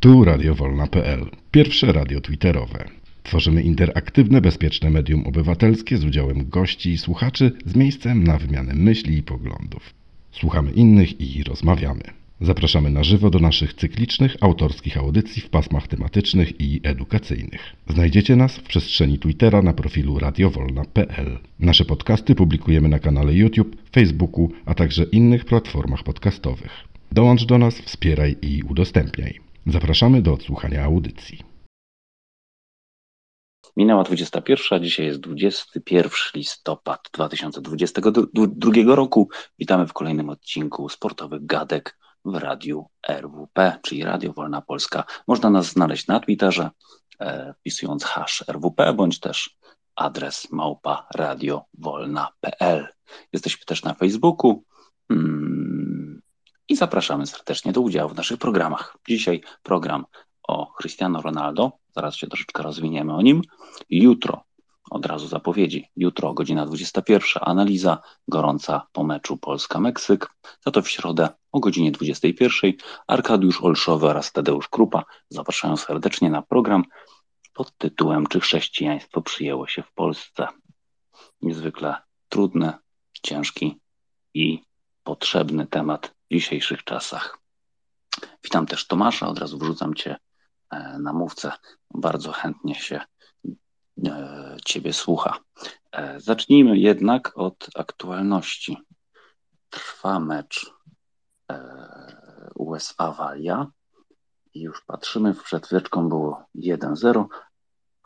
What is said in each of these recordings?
Tu Radio Wolna.pl, pierwsze radio twitterowe. Tworzymy interaktywne, bezpieczne medium obywatelskie z udziałem gości i słuchaczy z miejscem na wymianę myśli i poglądów. Słuchamy innych i rozmawiamy. Zapraszamy na żywo do naszych cyklicznych, autorskich audycji w pasmach tematycznych i edukacyjnych. Znajdziecie nas w przestrzeni Twittera na profilu radiowolna.pl. Nasze podcasty publikujemy na kanale YouTube, Facebooku, a także innych platformach podcastowych. Dołącz do nas, wspieraj i udostępniaj. Zapraszamy do odsłuchania audycji. Minęła 21, dzisiaj jest 21 listopad 2022 roku. Witamy w kolejnym odcinku Sportowych Gadek w radiu RWP, czyli Radio Wolna Polska. Można nas znaleźć na Twitterze, e, wpisując hash RWP, bądź też adres małpa radiowolna.pl. Jesteśmy też na Facebooku mm, i zapraszamy serdecznie do udziału w naszych programach. Dzisiaj program o Cristiano Ronaldo, zaraz się troszeczkę rozwiniemy o nim. Jutro od razu zapowiedzi. Jutro godzina 21 analiza gorąca po meczu Polska-Meksyk. Za to w środę o godzinie 21 Arkadiusz Olszowy oraz Tadeusz Krupa zapraszają serdecznie na program pod tytułem Czy chrześcijaństwo przyjęło się w Polsce? Niezwykle trudny, ciężki i potrzebny temat dzisiejszych czasach. Witam też Tomasza, od razu wrzucam Cię e, na mówcę. Bardzo chętnie się E, ciebie słucha. E, zacznijmy jednak od aktualności. Trwa mecz USA-Walia i już patrzymy, przed chwileczką było 1-0,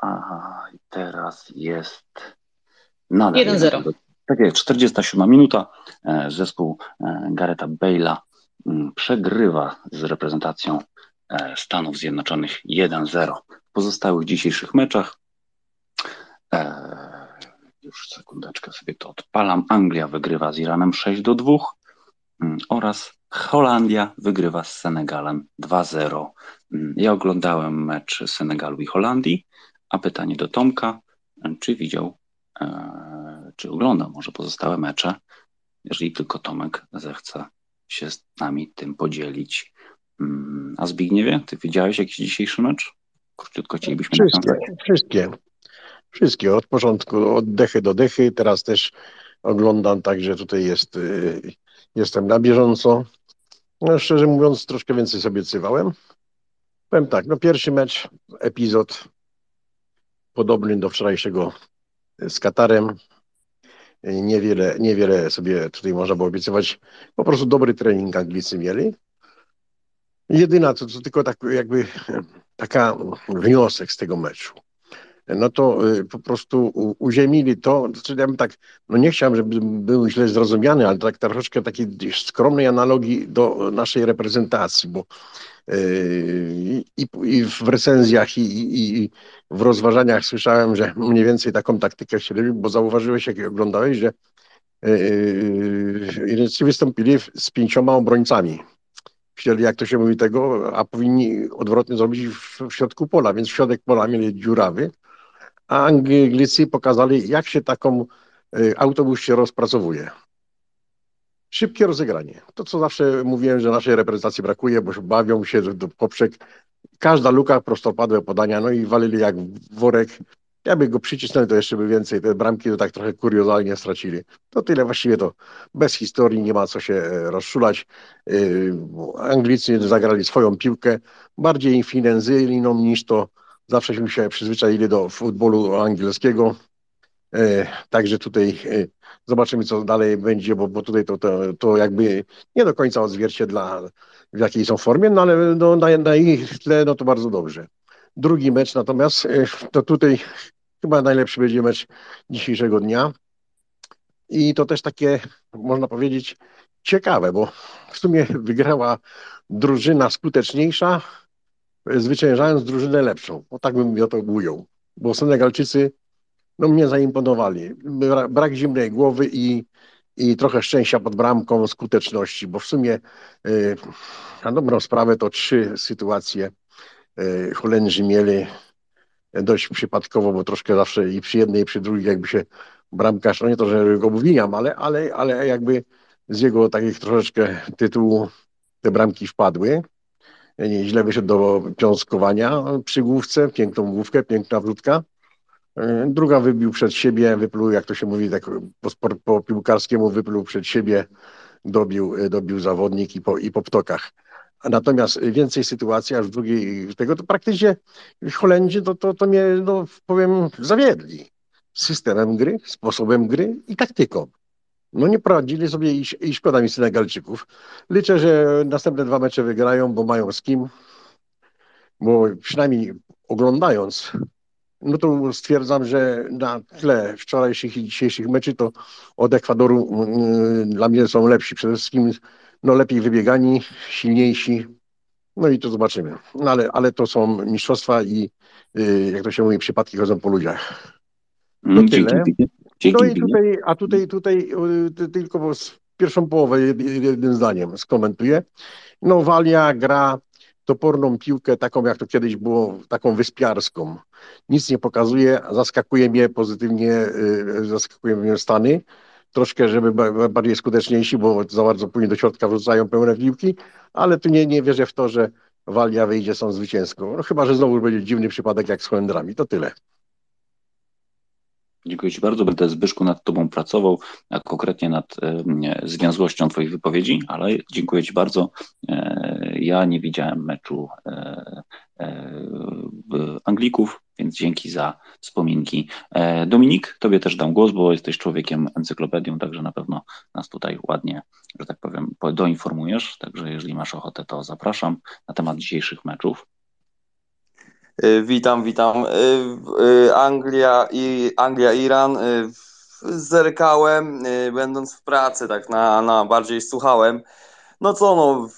a teraz jest nadal 1-0. Tak jest, 47 minuta. Zespół Gareta Bale'a mm, przegrywa z reprezentacją Stanów Zjednoczonych 1-0. W pozostałych dzisiejszych meczach już sekundeczkę sobie to odpalam. Anglia wygrywa z Iranem 6 do 2 mm, oraz Holandia wygrywa z Senegalem 2-0. Mm, ja oglądałem mecz Senegalu i Holandii, a pytanie do Tomka, czy widział, e, czy oglądał może pozostałe mecze, jeżeli tylko Tomek zechce się z nami tym podzielić. Mm, a Zbigniewie, ty widziałeś jakiś dzisiejszy mecz? Króciutko chcielibyśmy Wszystkie, wszystkie. Wszystkie, od początku, od dechy do dechy. Teraz też oglądam, także tutaj jest, y, jestem na bieżąco. No, szczerze mówiąc, troszkę więcej sobie obiecywałem. Powiem tak, no pierwszy mecz, epizod podobny do wczorajszego z Katarem. Niewiele, niewiele sobie tutaj można było obiecywać. Po prostu dobry trening Anglicy mieli. Jedyna, to, to tylko tak jakby taka wniosek z tego meczu no to y, po prostu uziemili to, znaczy ja bym tak, no nie chciałem, żeby był źle zrozumiany, ale tak troszeczkę takiej skromnej analogii do naszej reprezentacji, bo y, i, i w recenzjach, i, i, w rozważaniach słyszałem, że mniej więcej taką taktykę chcieli, bo zauważyłeś, jak oglądałeś, że Irańczycy wystąpili z pięcioma obrońcami. Chcieli, jak to się mówi tego, a powinni odwrotnie zrobić w, w środku pola, więc środek pola mieli dziurawy, a Anglicy pokazali, jak się taką y, autobus się rozpracowuje. Szybkie rozegranie. To, co zawsze mówiłem, że naszej reprezentacji brakuje, bo bawią się do poprzek. Każda luka, prostopadłe podania, no i walili jak worek. Ja by go przycisnął, to jeszcze by więcej. Te bramki to tak trochę kuriozalnie stracili. To tyle właściwie to bez historii, nie ma co się e, rozszulać. Y, Anglicy zagrali swoją piłkę, bardziej financyjną niż to Zawsześmy się przyzwyczaili do futbolu angielskiego. E, także tutaj e, zobaczymy, co dalej będzie, bo, bo tutaj to, to, to jakby nie do końca odzwierciedla, w jakiej są formie, no ale no, na, na ich tle no to bardzo dobrze. Drugi mecz natomiast, e, to tutaj chyba najlepszy będzie mecz dzisiejszego dnia. I to też takie, można powiedzieć, ciekawe, bo w sumie wygrała drużyna skuteczniejsza, zwyciężając drużynę lepszą. O tak bym ja to ujął. Bo Senegalczycy no, mnie zaimponowali. Brak zimnej głowy i, i trochę szczęścia pod bramką, skuteczności, bo w sumie yy, na dobrą sprawę to trzy sytuacje yy, Holendrzy mieli dość przypadkowo, bo troszkę zawsze i przy jednej, i przy drugiej jakby się bramkarz, no nie to, że go obwiniam, ale, ale, ale jakby z jego takich troszeczkę tytułu te bramki wpadły. Nie, źle wyszedł do piąskowania przy główce, piękną główkę, piękna wrzutka. Druga wybił przed siebie, wypluł, jak to się mówi, tak po, po piłkarskiemu wypluł przed siebie, dobił, dobił zawodnik i po, i po ptokach. Natomiast więcej sytuacji, aż w drugiej tego, to praktycznie Holendrzy to, to, to mnie, no, powiem, zawiedli systemem gry, sposobem gry i taktyką. No nie poradzili sobie i, i szkoda mi Senegalczyków. Liczę, że następne dwa mecze wygrają, bo mają z kim. Bo przynajmniej oglądając, no to stwierdzam, że na tle wczorajszych i dzisiejszych meczy to od Ekwadoru yy, dla mnie są lepsi. Przede wszystkim no lepiej wybiegani, silniejsi. No i to zobaczymy. No ale, ale to są mistrzostwa i yy, jak to się mówi, przypadki chodzą po ludziach. No Mm, tyle. Dzięki, dzięki, No i tutaj, a tutaj, tutaj y, tylko z pierwszą połowę jed- jednym zdaniem skomentuję. No Walia gra toporną piłkę, taką jak to kiedyś było, taką wyspiarską. Nic nie pokazuje, zaskakuje mnie pozytywnie, y, zaskakuje mnie Stany. Troszkę, żeby ba- bardziej skuteczniejsi, bo za bardzo później do środka wrzucają pełne piłki, ale tu nie, nie wierzę w to, że Walia wyjdzie są zwycięską. No chyba, że znowu będzie dziwny przypadek jak z Holendrami. To tyle. Dziękuję Ci bardzo. Będę Zbyszku nad Tobą pracował, a konkretnie nad e, zwięzłością Twoich wypowiedzi, ale dziękuję Ci bardzo. E, ja nie widziałem meczu e, Anglików, więc dzięki za wspominki. Dominik, Tobie też dam głos, bo jesteś człowiekiem encyklopedią, także na pewno nas tutaj ładnie, że tak powiem, po- doinformujesz. Także jeżeli masz ochotę, to zapraszam na temat dzisiejszych meczów. Y, Witam, witam. Y, y, Anglia i Anglia, Iran. Zerkałem, będąc w pracy, tak na, na bardziej słuchałem. No co, no,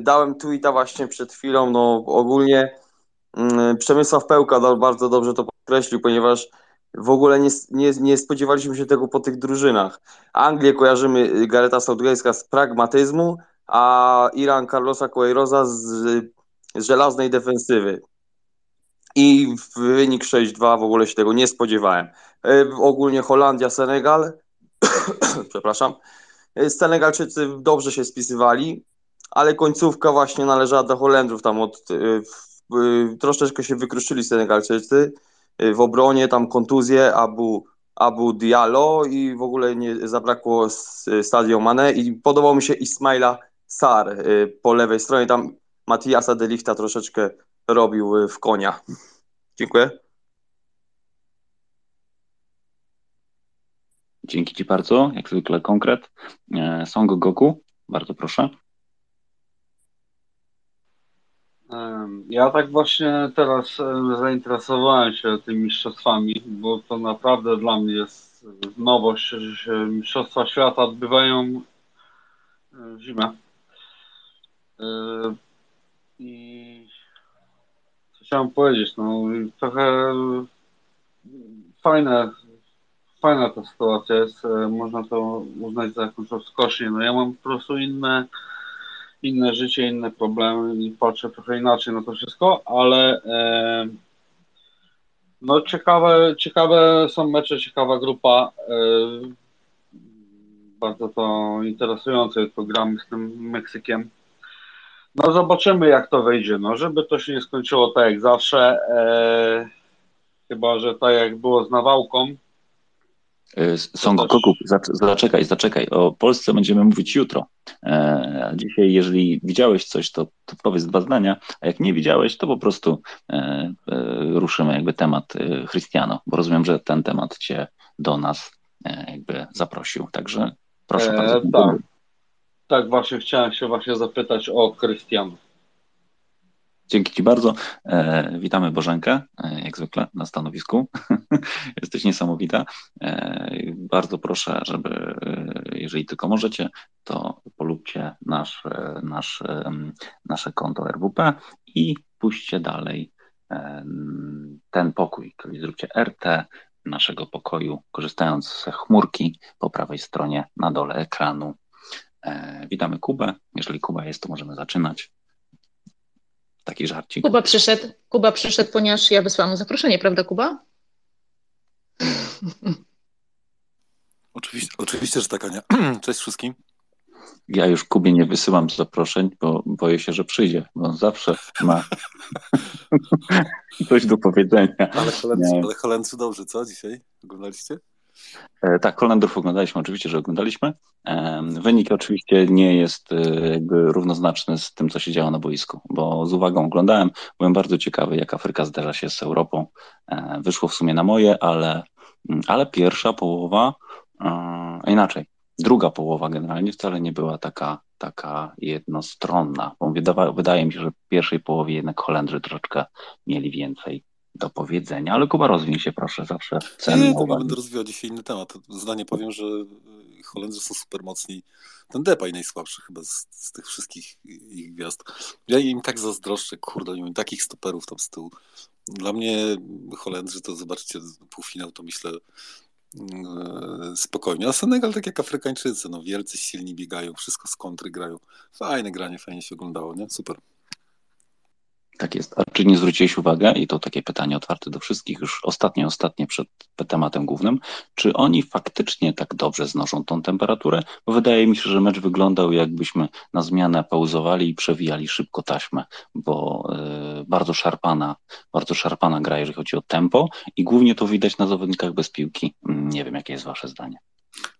dałem tweeta właśnie przed chwilą. No, ogólnie mm, Przemysław Pełka bardzo dobrze to podkreślił, ponieważ w ogóle nie, nie, nie spodziewaliśmy się tego po tych drużynach. Anglię kojarzymy Gareta Southgate'a z pragmatyzmu, a Iran Carlosa Queiroza z, z żelaznej defensywy. I wynik 6-2 w ogóle się tego nie spodziewałem. E, Ogólnie Holandia, Senegal, przepraszam, E, Senegalczycy dobrze się spisywali, ale końcówka właśnie należała do Holendrów. Tam od, e, troszeczkę się wykruszyli Senegalczycy. W obronie tam kontuzje Abu, Abu Diallo i w ogóle nie zabrakło s- Sadio Mane i podobał mi się Ismaila Sar po lewej stronie. Tam Matiasa de Lichta troszeczkę robił e, w konia. Dziękuję. Dzięki Ci bardzo, jak zwykle konkret. E, Song Goku, bardzo proszę. Ja tak właśnie teraz em, zainteresowałem się tymi mistrzostwami, bo to naprawdę dla mnie jest nowość, że się mistrzostwa świata odbywają e, w zimę. E, I chciałem powiedzieć, no trochę fajne, fajna ta sytuacja jest, e, można to uznać za jakąś rozkosznię. No ja mam po prostu inne inne życie, inne problemy i patrzę trochę inaczej na to wszystko, ale e, no ciekawe, ciekawe są mecze, ciekawa grupa. E, bardzo to interesujące jest program z tym Meksykiem. No zobaczymy jak to wyjdzie, no żeby to się nie skończyło tak jak zawsze, e, chyba, że tak jak było z Nawałką, E, Song też- zaczekaj, zaczekaj. O Polsce będziemy mówić jutro. E, a dzisiaj, jeżeli widziałeś coś, to, to powiedz dwa zdania, a jak nie widziałeś, to po prostu e, e, ruszymy jakby temat e, Christiano, bo rozumiem, że ten temat Cię do nas jakby zaprosił. Także proszę bardzo. tak. Tak właśnie chciałem się właśnie zapytać o Krystiana. Dzięki Ci bardzo. E, witamy Bożenkę, e, jak zwykle na stanowisku. Jesteś niesamowita. E, bardzo proszę, żeby, e, jeżeli tylko możecie, to polubcie nasz, e, nasz, nasze konto RWP i puśćcie dalej ten pokój, czyli zróbcie RT naszego pokoju, korzystając z chmurki po prawej stronie na dole ekranu. E, witamy Kubę. Jeżeli Kuba jest, to możemy zaczynać. Taki żarcik. Kuba przyszedł, Kuba przyszedł, ponieważ ja wysłałam mu zaproszenie, prawda Kuba? Oczywiście, oczywiście, że tak, Ania. Cześć wszystkim. Ja już Kubie nie wysyłam zaproszeń, bo boję się, że przyjdzie, bo on zawsze ma coś do powiedzenia. Ale Holendrzy, ale Holendrzy dobrze, co dzisiaj? Oglądaliście? E, tak, Holendrów oglądaliśmy, oczywiście, że oglądaliśmy. Wynik oczywiście nie jest e, jakby równoznaczny z tym, co się działo na boisku, bo z uwagą oglądałem, byłem bardzo ciekawy, jak Afryka zderza się z Europą. E, wyszło w sumie na moje, ale, mm, ale pierwsza połowa, a inaczej, druga połowa generalnie wcale nie była taka, taka jednostronna, bo wydawa, wydaje mi się, że w pierwszej połowie jednak Holendrzy troszeczkę mieli więcej do powiedzenia, ale Kuba rozwiń się proszę, zawsze cenny. Nie, nie będę rozwijał dzisiaj inny temat. Zdanie powiem, że Holendrzy są super mocni. Ten Depay najsłabszy chyba z, z, tych wszystkich ich gwiazd. Ja im tak zazdroszczę, kurde, nie mam takich stoperów tam z tyłu. Dla mnie Holendrzy to zobaczcie półfinał, to myślę yy, spokojnie. A Senegal tak jak Afrykańczycy, no wielcy, silni biegają, wszystko z kontry grają. Fajne granie, fajnie się oglądało, nie? Super. Tak jest. A czy nie zwróciłeś uwagę, i to takie pytanie otwarte do wszystkich, już ostatnie, ostatnie przed tematem głównym, czy oni faktycznie tak dobrze znoszą tą temperaturę? Bo wydaje mi się, że mecz wyglądał jakbyśmy na zmianę pauzowali i przewijali szybko taśmę, bo y, bardzo szarpana, bardzo szarpana gra, jeżeli chodzi o tempo i głównie to widać na zawodnikach bez piłki. Nie wiem, jakie jest wasze zdanie.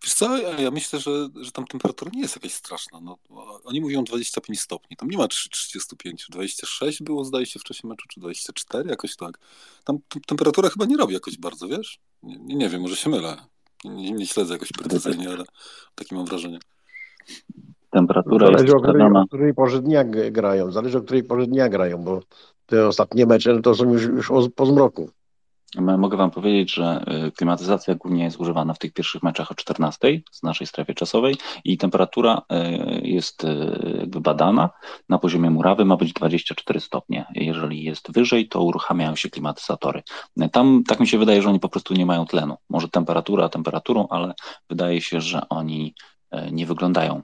Wiesz co, ja myślę, że, że tam temperatura nie jest jakaś straszna. No, oni mówią 25 stopni, tam nie ma 35, 26 było zdaje się wcześniej meczu, czy 24, jakoś tak. Tam temperatura chyba nie robi jakoś bardzo, wiesz? Nie, nie wiem, może się mylę. Nie, nie śledzę jakoś precyzyjnie, ale takie mam wrażenie. Temperatura Zależy jest o której, o której porze dnia grają, zależy o której porze dnia grają, bo te ostatnie mecze no to są już, już po zmroku. Mogę Wam powiedzieć, że y, klimatyzacja głównie jest używana w tych pierwszych meczach o 14 z naszej strefie czasowej i temperatura y, jest jakby badana na poziomie murawy, ma być 24 stopnie. Jeżeli jest wyżej, to uruchamiają się klimatyzatory. Tam tak mi się wydaje, że oni po prostu nie mają tlenu. Może temperatura temperaturą, ale wydaje się, że oni nie wyglądają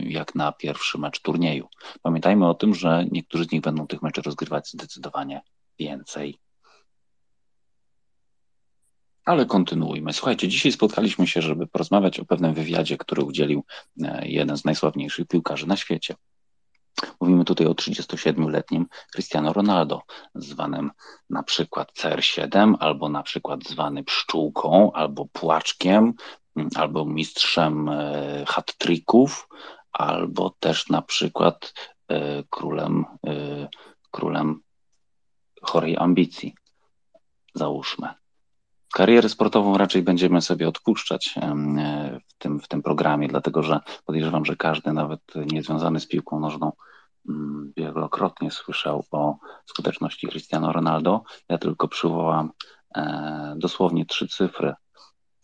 jak na pierwszy mecz turnieju. Pamiętajmy o tym, że niektórzy z nich będą tych meczy rozgrywać zdecydowanie więcej ale kontynuujmy. Słuchajcie, dzisiaj spotkaliśmy się, żeby porozmawiać o pewnym wywiadzie, który udzielił e, jeden z najsławniejszych piłkarzy na świecie. Mówimy tutaj o 37-letnim Cristiano Ronaldo, zwanym na przykład CR7, albo na przykład zwany pszczółką, albo płaczkiem, albo mistrzem e, hat-tricków, albo też na przykład e, królem, królem chorej ambicji. Załóżmy. Karierę sportową raczej będziemy sobie odpuszczać w tym, w tym programie, dlatego że podejrzewam, że każdy, nawet niezwiązany z piłką nożną, mm, wielokrotnie słyszał o skuteczności Cristiano Ronaldo. Ja tylko przywołam e, dosłownie trzy cyfry.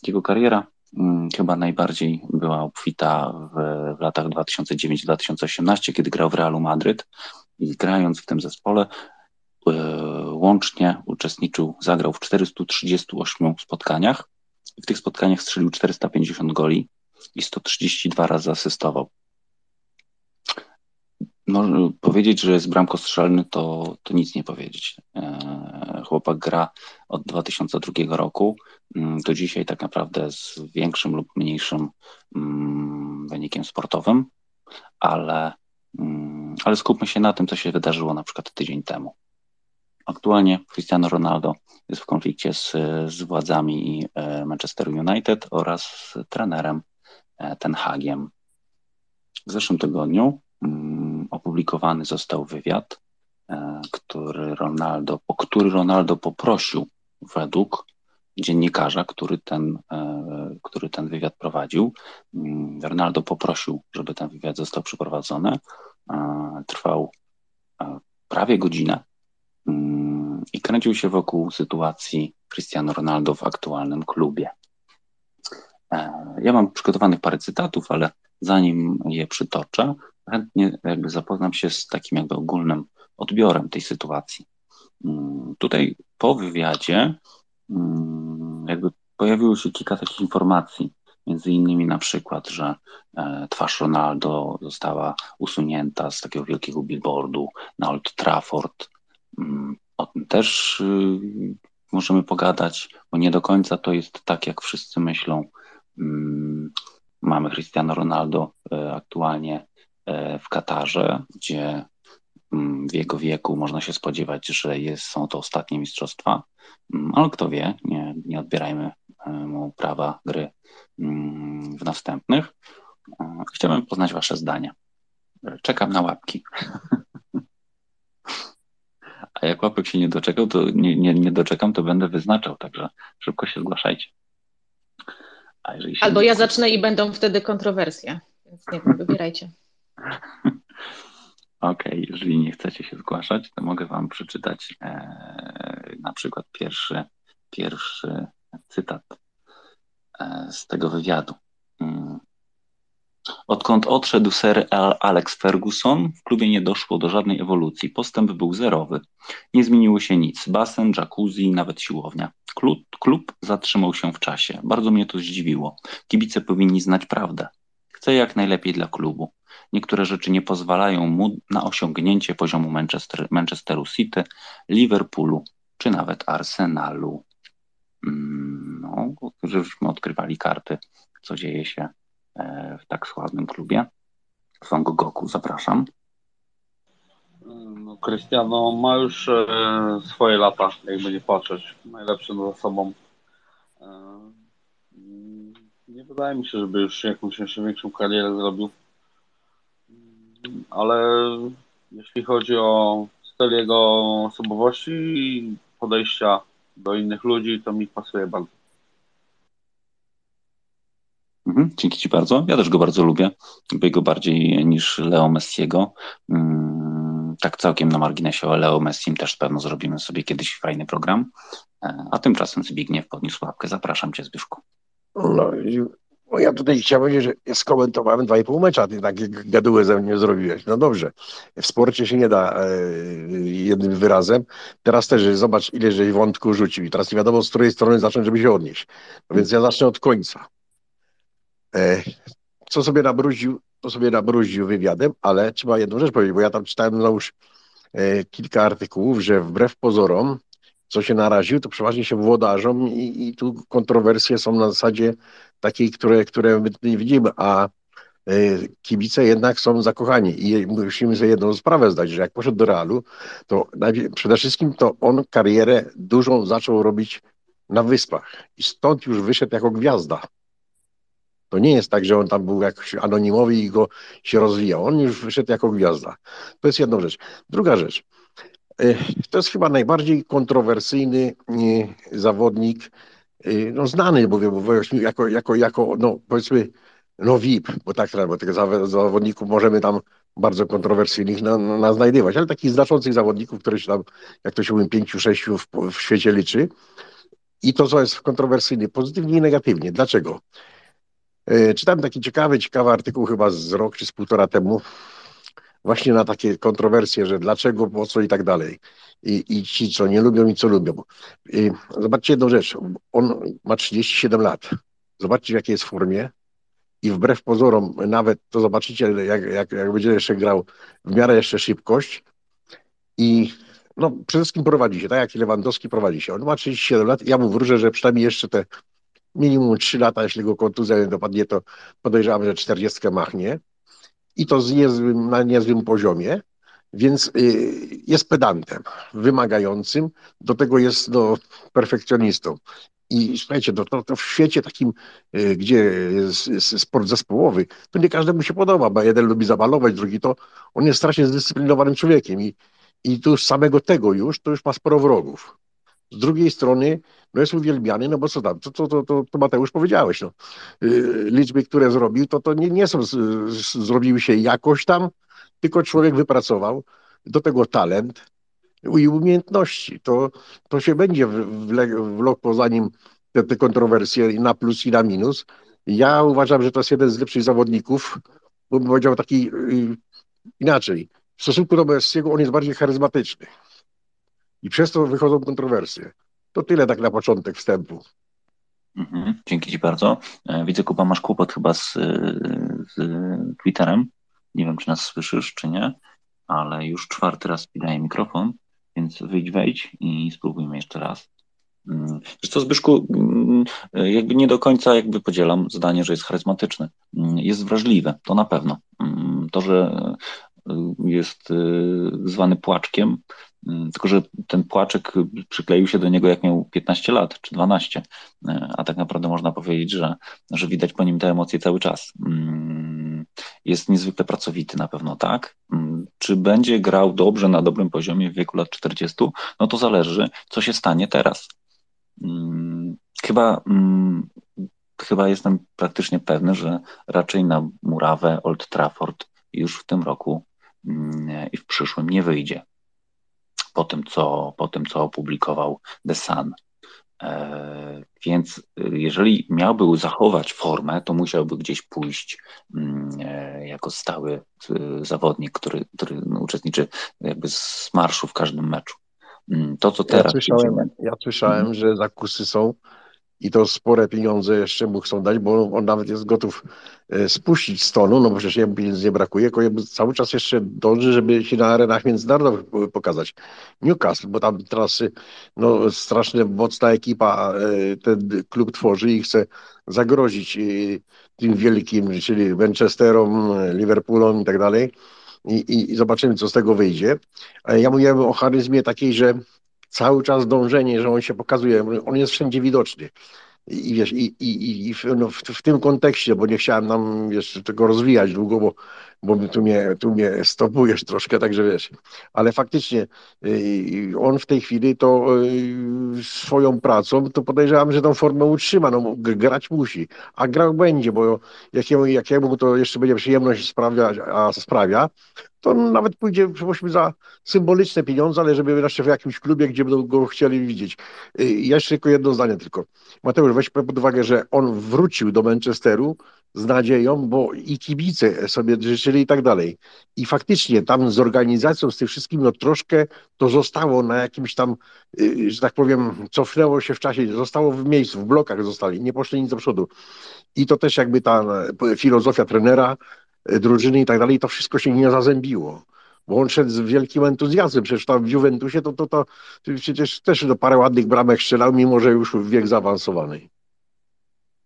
Jego kariera mm, chyba najbardziej była obfita w, w latach 2009-2018, kiedy grał w Realu Madryt i grając w tym zespole E, łącznie uczestniczył, zagrał w 438 spotkaniach. W tych spotkaniach strzelił 450 goli i 132 razy asystował. No, powiedzieć, że jest bramkostrzelny, to, to nic nie powiedzieć. E, chłopak gra od 2002 roku mm, do dzisiaj tak naprawdę z większym lub mniejszym mm, wynikiem sportowym, ale, mm, ale skupmy się na tym, co się wydarzyło na przykład tydzień temu. Aktualnie Cristiano Ronaldo jest w konflikcie z, z władzami e, Manchester United oraz trenerem e, Ten Hagiem. W zeszłym tygodniu um, opublikowany został wywiad, e, który Ronaldo, o który Ronaldo poprosił według dziennikarza, który ten, który ten wywiad prowadził. Um, Ronaldo poprosił, żeby ten wywiad został przeprowadzony. Trwał prawie godzinę i kręcił się wokół sytuacji Cristiano Ronaldo w aktualnym klubie. E, ja mam przygotowanych parę cytatów, ale zanim je przytoczę, chętnie jakby zapoznam się z takim jakby ogólnym odbiorem tej sytuacji. Mm, tutaj po wywiadzie mm, jakby pojawiło się kilka takich informacji, między innymi na przykład, że e, twarz Ronaldo została usunięta z takiego wielkiego billboardu na Old Trafford. Mm, o tym też y, możemy pogadać, bo nie do końca to jest tak, jak wszyscy myślą. Mm, Mamy Cristiano Ronaldo aktualnie w Katarze, gdzie mm, w jego wieku można się spodziewać, że jest, są to ostatnie mistrzostwa, ale kto wie, nie, nie odbierajmy mu prawa gry w następnych. Chciałbym poznać Wasze zdania. Czekam na łapki. A jak łapek się nie doczekał, to nie, nie, nie doczekam, to będę wyznaczał, także szybko się zgłaszajcie. Albo ja zacznę i będą wtedy kontrowersje, więc nie wiem, wybierajcie. Okej, okay, jeżeli nie chcecie się zgłaszać, to mogę Wam przeczytać e, na przykład pierwszy, pierwszy cytat e, z tego wywiadu. Odkąd odszedł Sir Alex Ferguson, w klubie nie doszło do żadnej ewolucji. Postęp był zerowy. Nie zmieniło się nic. Basen, jacuzzi, nawet siłownia. Klub, klub zatrzymał się w czasie. Bardzo mnie to zdziwiło. Kibice powinni znać prawdę. Chcę jak najlepiej dla klubu. Niektóre rzeczy nie pozwalają mu na osiągnięcie poziomu Manchester, Manchesteru City, Liverpoolu czy nawet Arsenalu. Mm, no, żebyśmy odkrywali karty, co dzieje się w tak sławnym klubie. Son Goku, zapraszam. No, Cristiano ma już e, swoje lata, jakby nie patrzeć. Najlepszy za sobą. E, nie wydaje mi się, żeby już jakąś jeszcze większą karierę zrobił. Ale jeśli chodzi o styl jego osobowości i podejścia do innych ludzi, to mi pasuje bardzo. Mhm, dzięki Ci bardzo. Ja też go bardzo lubię. Lubię go bardziej niż Leo Messiego. Mm, tak całkiem na marginesie o Leo Messim też pewno zrobimy sobie kiedyś fajny program. E, a tymczasem Zbigniew podniósł łapkę. Zapraszam Cię, Zbyszku. No, no ja tutaj chciałem powiedzieć, że skomentowałem dwa i pół mecza, ty takie gaduły ze mnie zrobiłeś. No dobrze, w sporcie się nie da e, jednym wyrazem. Teraz też zobacz, ile żeś wątku rzucił i teraz nie wiadomo, z której strony zacząć, żeby się odnieść. No więc ja zacznę od końca. E, co sobie nabrudził, to sobie nabrudził wywiadem, ale trzeba jedną rzecz powiedzieć, bo ja tam czytałem załóż e, kilka artykułów, że wbrew pozorom, co się naraził, to przeważnie się włodarzom i, i tu kontrowersje są na zasadzie takiej, które, które my nie widzimy, a e, kibice jednak są zakochani i musimy sobie jedną sprawę zdać, że jak poszedł do Realu, to przede wszystkim to on karierę dużą zaczął robić na Wyspach i stąd już wyszedł jako gwiazda. To nie jest tak, że on tam był jakoś anonimowy i go się rozwijał. On już wyszedł jako gwiazda. To jest jedna rzecz. Druga rzecz. E, to jest chyba najbardziej kontrowersyjny e, zawodnik, e, no znany, mówię, bo jako, jako, jako no powiedzmy, no VIP, bo tak, bo tych zawodników możemy tam bardzo kontrowersyjnych na, na znajdywać, ale takich znaczących zawodników, które się tam, jak to się mówi, pięciu, sześciu w, w świecie liczy. I to, co jest kontrowersyjne, pozytywnie i negatywnie. Dlaczego? E, czytałem taki ciekawy, ciekawy artykuł chyba z rok czy z półtora temu, właśnie na takie kontrowersje, że dlaczego, po co i tak dalej. I, i ci, co nie lubią i co lubią. I zobaczcie jedną rzecz, on ma 37 lat. Zobaczcie, w jakiej jest formie. I wbrew pozorom, nawet to zobaczycie, jak, jak, jak będzie jeszcze grał w miarę jeszcze szybkość. I no, przede wszystkim prowadzi się, tak jak Lewandowski prowadzi się. On ma 37 lat i ja mu wróżę, że przynajmniej jeszcze te minimum 3 lata, jeśli go kontuzja nie dopadnie, to podejrzewam, że 40 machnie i to z niezłym, na niezłym poziomie, więc y, jest pedantem, wymagającym, do tego jest no, perfekcjonistą. I słuchajcie, to, to, to w świecie takim, y, gdzie jest, sport zespołowy, to nie każdemu się podoba, bo jeden lubi zabalować, drugi to, on jest strasznie zdyscyplinowanym człowiekiem i, i tu już samego tego już, to już ma sporo wrogów. Z drugiej strony, no jest uwielbiany, no bo co tam, to, to, to, to, Mateusz powiedziałeś, no. Y, liczby, które zrobił, to, to nie, nie są, zrobiły się jakoś tam, tylko człowiek wypracował do tego talent i umiejętności. To, to się będzie wlokło po nim te, te kontrowersje na plus i na minus. Ja uważam, że to jest jeden z lepszych zawodników, bo bym powiedział taki yy, inaczej. W stosunku do Messiego on jest bardziej charyzmatyczny i przez to wychodzą kontrowersje. To tyle tak na początek wstępu. Mhm, dzięki Ci bardzo. E, widzę, Kuba, masz kłopot chyba z, z Twitterem. Nie wiem, czy nas słyszysz, czy nie, ale już czwarty raz mi daję mikrofon, więc wyjdź, wejdź i spróbujmy jeszcze raz. Mm, wiesz co, Zbyszku, mm, jakby nie do końca jakby podzielam zdanie, że jest charyzmatyczny. Mm, jest wrażliwy, to na pewno. To, że y, jest zwany płaczkiem, tylko że ten płaczek przykleił się do niego jak miał 15 lat czy 12, a tak naprawdę można powiedzieć, że, że widać po nim te emocje cały czas. Jest niezwykle pracowity na pewno, tak? Czy będzie grał dobrze na dobrym poziomie w wieku lat 40? No to zależy, co się stanie teraz. Mm, chyba, mm, chyba jestem praktycznie pewny, że raczej na murawę Old Trafford już w tym roku mm, i w przyszłym nie wyjdzie. Po tym, co, po tym, co opublikował The Sun. E, więc jeżeli miałby zachować formę, to musiałby gdzieś pójść e, jako stały e, zawodnik, który, który uczestniczy jakby z marszu w każdym meczu. Mm, to, co teraz. Ja słyszałem, ja słyszałem mhm. że zakusy są i to spore pieniądze jeszcze mu chcą dać, bo on nawet jest gotów e, spuścić z tonu, no bo przecież jemu pieniędzy nie brakuje, tylko cały czas jeszcze dąży, żeby się na arenach międzynarodowych pokazać. Newcastle, bo tam teraz no, strasznie mocna ekipa e, ten klub tworzy i chce zagrozić e, tym wielkim, czyli Manchesterom, Liverpoolom i tak dalej i, i zobaczymy, co z tego wyjdzie. Ja mówiłem o charyzmie takiej, że cały czas dążenie, że on się pokazuje, on jest wszędzie widoczny. I wiesz, i, i, i w, no, w, w, tym kontekście, bo nie chciałem nam jeszcze tego rozwijać długo, bo, bo tu, mnie, tu mnie stopujesz troszkę, także wiesz. Ale faktycznie y, on w tej chwili to y, swoją pracą, to podejrzewam, że tą formę utrzyma, no grać musi, a grał będzie, bo jakiemu, jakiemu to jeszcze będzie przyjemność sprawia, a sprawia, to nawet pójdzie przepraszam, za symboliczne pieniądze, ale żeby jeszcze w jakimś klubie, gdzie będą go chcieli widzieć. Y, jeszcze tylko jedno zdanie tylko. Mateusz, weź pod uwagę, że on wrócił do Manchesteru z nadzieją, bo i kibice sobie życzyli i tak dalej. I faktycznie tam z organizacją, z tym wszystkim, no troszkę to zostało na jakimś tam, y, że tak powiem, cofnęło się w czasie, zostało w miejscu, w blokach zostali, nie poszli nic do przodu. I to też jakby ta e, filozofia trenera, e, drużyny i tak dalej, to wszystko się nie zazębiło bo on szedł z wielkim entuzjazmem. Przecież tam w Juventusie to, to, to, przecież też do parę ładnych bramek strzelał, mimo że już wiek zaawansowany.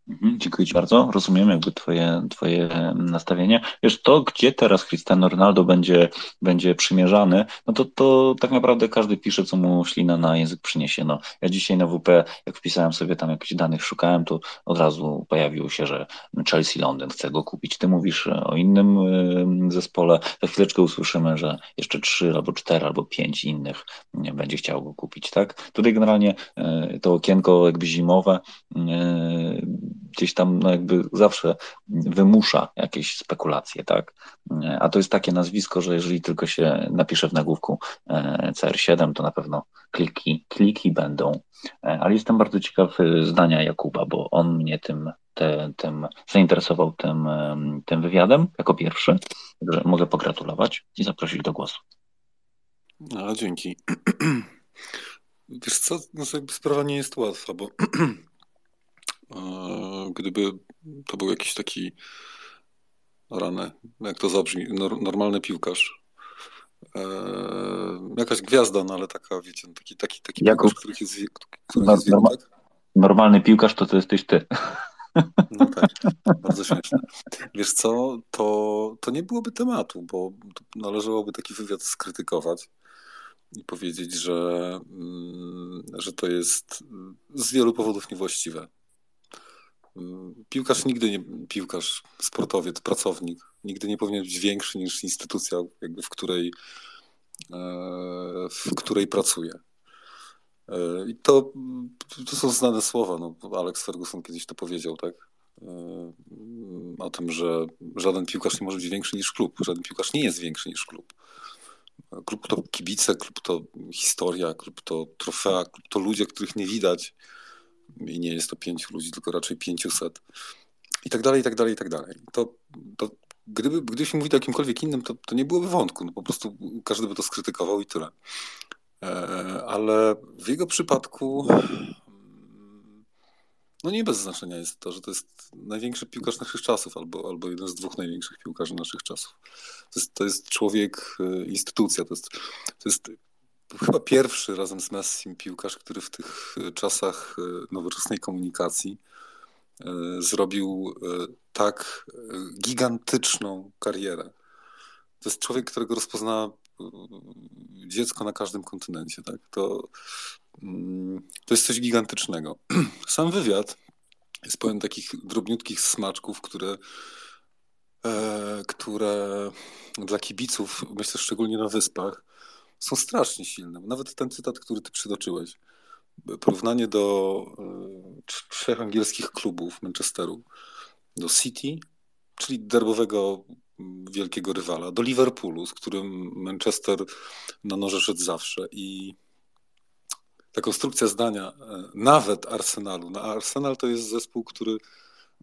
Mhm, dziękuję Ci bardzo. Rozumiem jakby twoje, twoje nastawienie. Wiesz, to gdzie teraz Cristiano Ronaldo będzie, będzie przymierzany, no to, to tak naprawdę każdy pisze, co mu ślina na język przyniesie. No, ja dzisiaj na WP, jak wpisałem sobie tam jakichś danych, szukałem, to od razu pojawiło się, że Chelsea Londyn chce go kupić. Ty mówisz o innym zespole. Za chwileczkę usłyszymy, że jeszcze trzy albo cztery albo pięć innych będzie chciał go kupić, tak? Tutaj generalnie e, to okienko jakby zimowe e, gdzieś tam no jakby zawsze wymusza jakieś spekulacje, tak? A to jest takie nazwisko, że jeżeli tylko się napisze w nagłówku e, CR7, to na pewno kliki, kliki będą. E, ale jestem bardzo ciekaw zdania Jakuba, bo on mnie tym, te, tym zainteresował tym, tym wywiadem jako pierwszy. Także mogę pogratulować i zaprosić do głosu. No, dzięki. Wiesz co, no sprawa nie jest łatwa, bo gdyby to był jakiś taki rany, jak to zabrzmi, normalny piłkarz. E, jakaś gwiazda, no ale taka, wiecie, taki, taki, taki Jakub, piłkarz, jest, który jest norma, tak? Normalny piłkarz to to jesteś ty. No tak, bardzo śmieszne. Wiesz co, to, to nie byłoby tematu, bo należałoby taki wywiad skrytykować i powiedzieć, że, mm, że to jest z wielu powodów niewłaściwe. Piłkarz nigdy nie, piłkarz, sportowiec, pracownik, nigdy nie powinien być większy niż instytucja, jakby w której, e, w której pracuje. E, I to, to są znane słowa. No, Alex Ferguson kiedyś to powiedział, tak? E, o tym, że żaden piłkarz nie może być większy niż klub. Żaden piłkarz nie jest większy niż klub. Klub to kibice, klub to historia, klub to trofea, klub to ludzie, których nie widać i nie jest to pięciu ludzi, tylko raczej pięciuset i tak dalej, i tak dalej, i tak dalej. To, to gdyby, gdyby się mówić o kimkolwiek innym, to, to nie byłoby wątku, no po prostu każdy by to skrytykował i tyle. E, ale w jego przypadku no nie bez znaczenia jest to, że to jest największy piłkarz naszych czasów, albo, albo jeden z dwóch największych piłkarzy naszych czasów. To jest, to jest człowiek, e, instytucja, to jest, to jest chyba pierwszy razem z Messim piłkarz, który w tych czasach nowoczesnej komunikacji zrobił tak gigantyczną karierę. To jest człowiek, którego rozpozna dziecko na każdym kontynencie. Tak? To, mm, to jest coś gigantycznego. Sam wywiad jest pełen takich drobniutkich smaczków, które, e, które dla kibiców, myślę szczególnie na wyspach, są strasznie silne. Nawet ten cytat, który ty przytoczyłeś, porównanie do e, trzech angielskich klubów Manchesteru, do City, czyli derbowego wielkiego rywala, do Liverpoolu, z którym Manchester na noże szedł zawsze i ta konstrukcja zdania, e, nawet Arsenalu. No Arsenal to jest zespół, który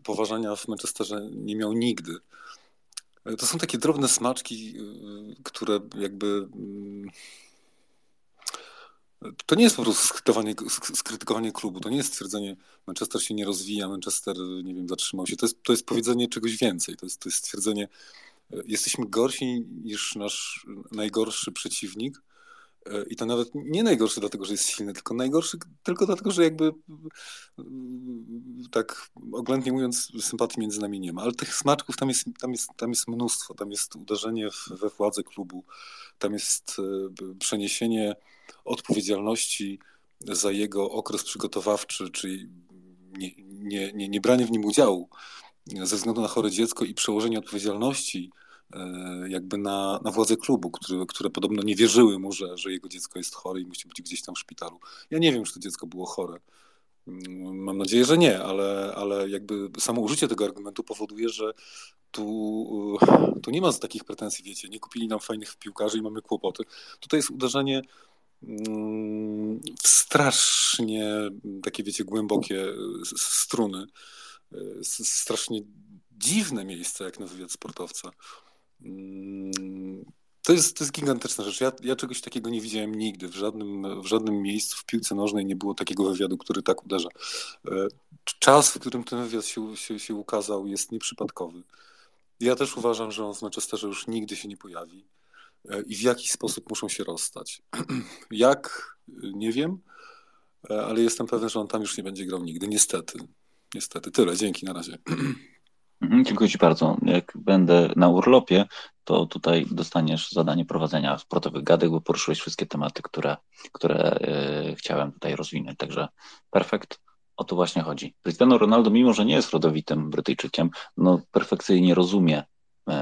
poważania w Manchesterze nie miał nigdy. To są takie drobne smaczki, e, które jakby. Mm, to nie jest po prostu skrytykowanie, skrytykowanie klubu, to nie jest stwierdzenie, Manchester się nie rozwija, Manchester, nie wiem, zatrzymał się. To jest, to jest powiedzenie czegoś więcej. To jest, to jest stwierdzenie, jesteśmy gorsi niż nasz najgorszy przeciwnik, I to nawet nie najgorszy dlatego, że jest silny, tylko najgorszy tylko dlatego, że jakby tak oględnie mówiąc, sympatii między nami nie ma. Ale tych smaczków tam jest, tam jest, tam jest mnóstwo. Tam jest uderzenie we władzę klubu, tam jest e, przeniesienie odpowiedzialności za jego okres przygotowawczy, czyli nie, nie, nie, nie branie w nim udziału ze względu na chore dziecko i przełożenie odpowiedzialności E, jakby na, na władze klubu, które, które podobno nie wierzyły mu, że, że jego dziecko jest chore i musi być gdzieś tam w szpitalu. Ja nie wiem, czy to dziecko było chore. Mm, mam nadzieję, że nie, ale, ale jakby samo użycie tego argumentu powoduje, że tu, tu nie ma takich pretensji, wiecie, nie kupili nam fajnych piłkarzy i mamy kłopoty. Tutaj jest uderzenie mm, w strasznie takie, wiecie, głębokie struny, e, strasznie dziwne miejsce jak na wywiad sportowca. To jest, to jest gigantyczna rzecz. Ja, ja czegoś takiego nie widziałem nigdy. W żadnym, w żadnym miejscu w piłce nożnej nie było takiego wywiadu, który tak uderza. E, czas, w którym ten wywiad się, się, się ukazał, jest nieprzypadkowy. Ja też uważam, że on w Manchesterze już nigdy się nie pojawi e, i w jaki sposób muszą się rozstać. Jak? Nie wiem, e, ale jestem pewien, że on tam już nie będzie grał nigdy. Niestety. Niestety. Tyle. Dzięki. Na razie. Mhm, dziękuję Ci bardzo. Jak będę na urlopie, to tutaj dostaniesz zadanie prowadzenia sportowych gadek, bo poruszyłeś wszystkie tematy, które, które yy, chciałem tutaj rozwinąć. Także perfekt. O to właśnie chodzi. Cristiano Ronaldo, mimo że nie jest rodowitym Brytyjczykiem, no perfekcyjnie rozumie yy,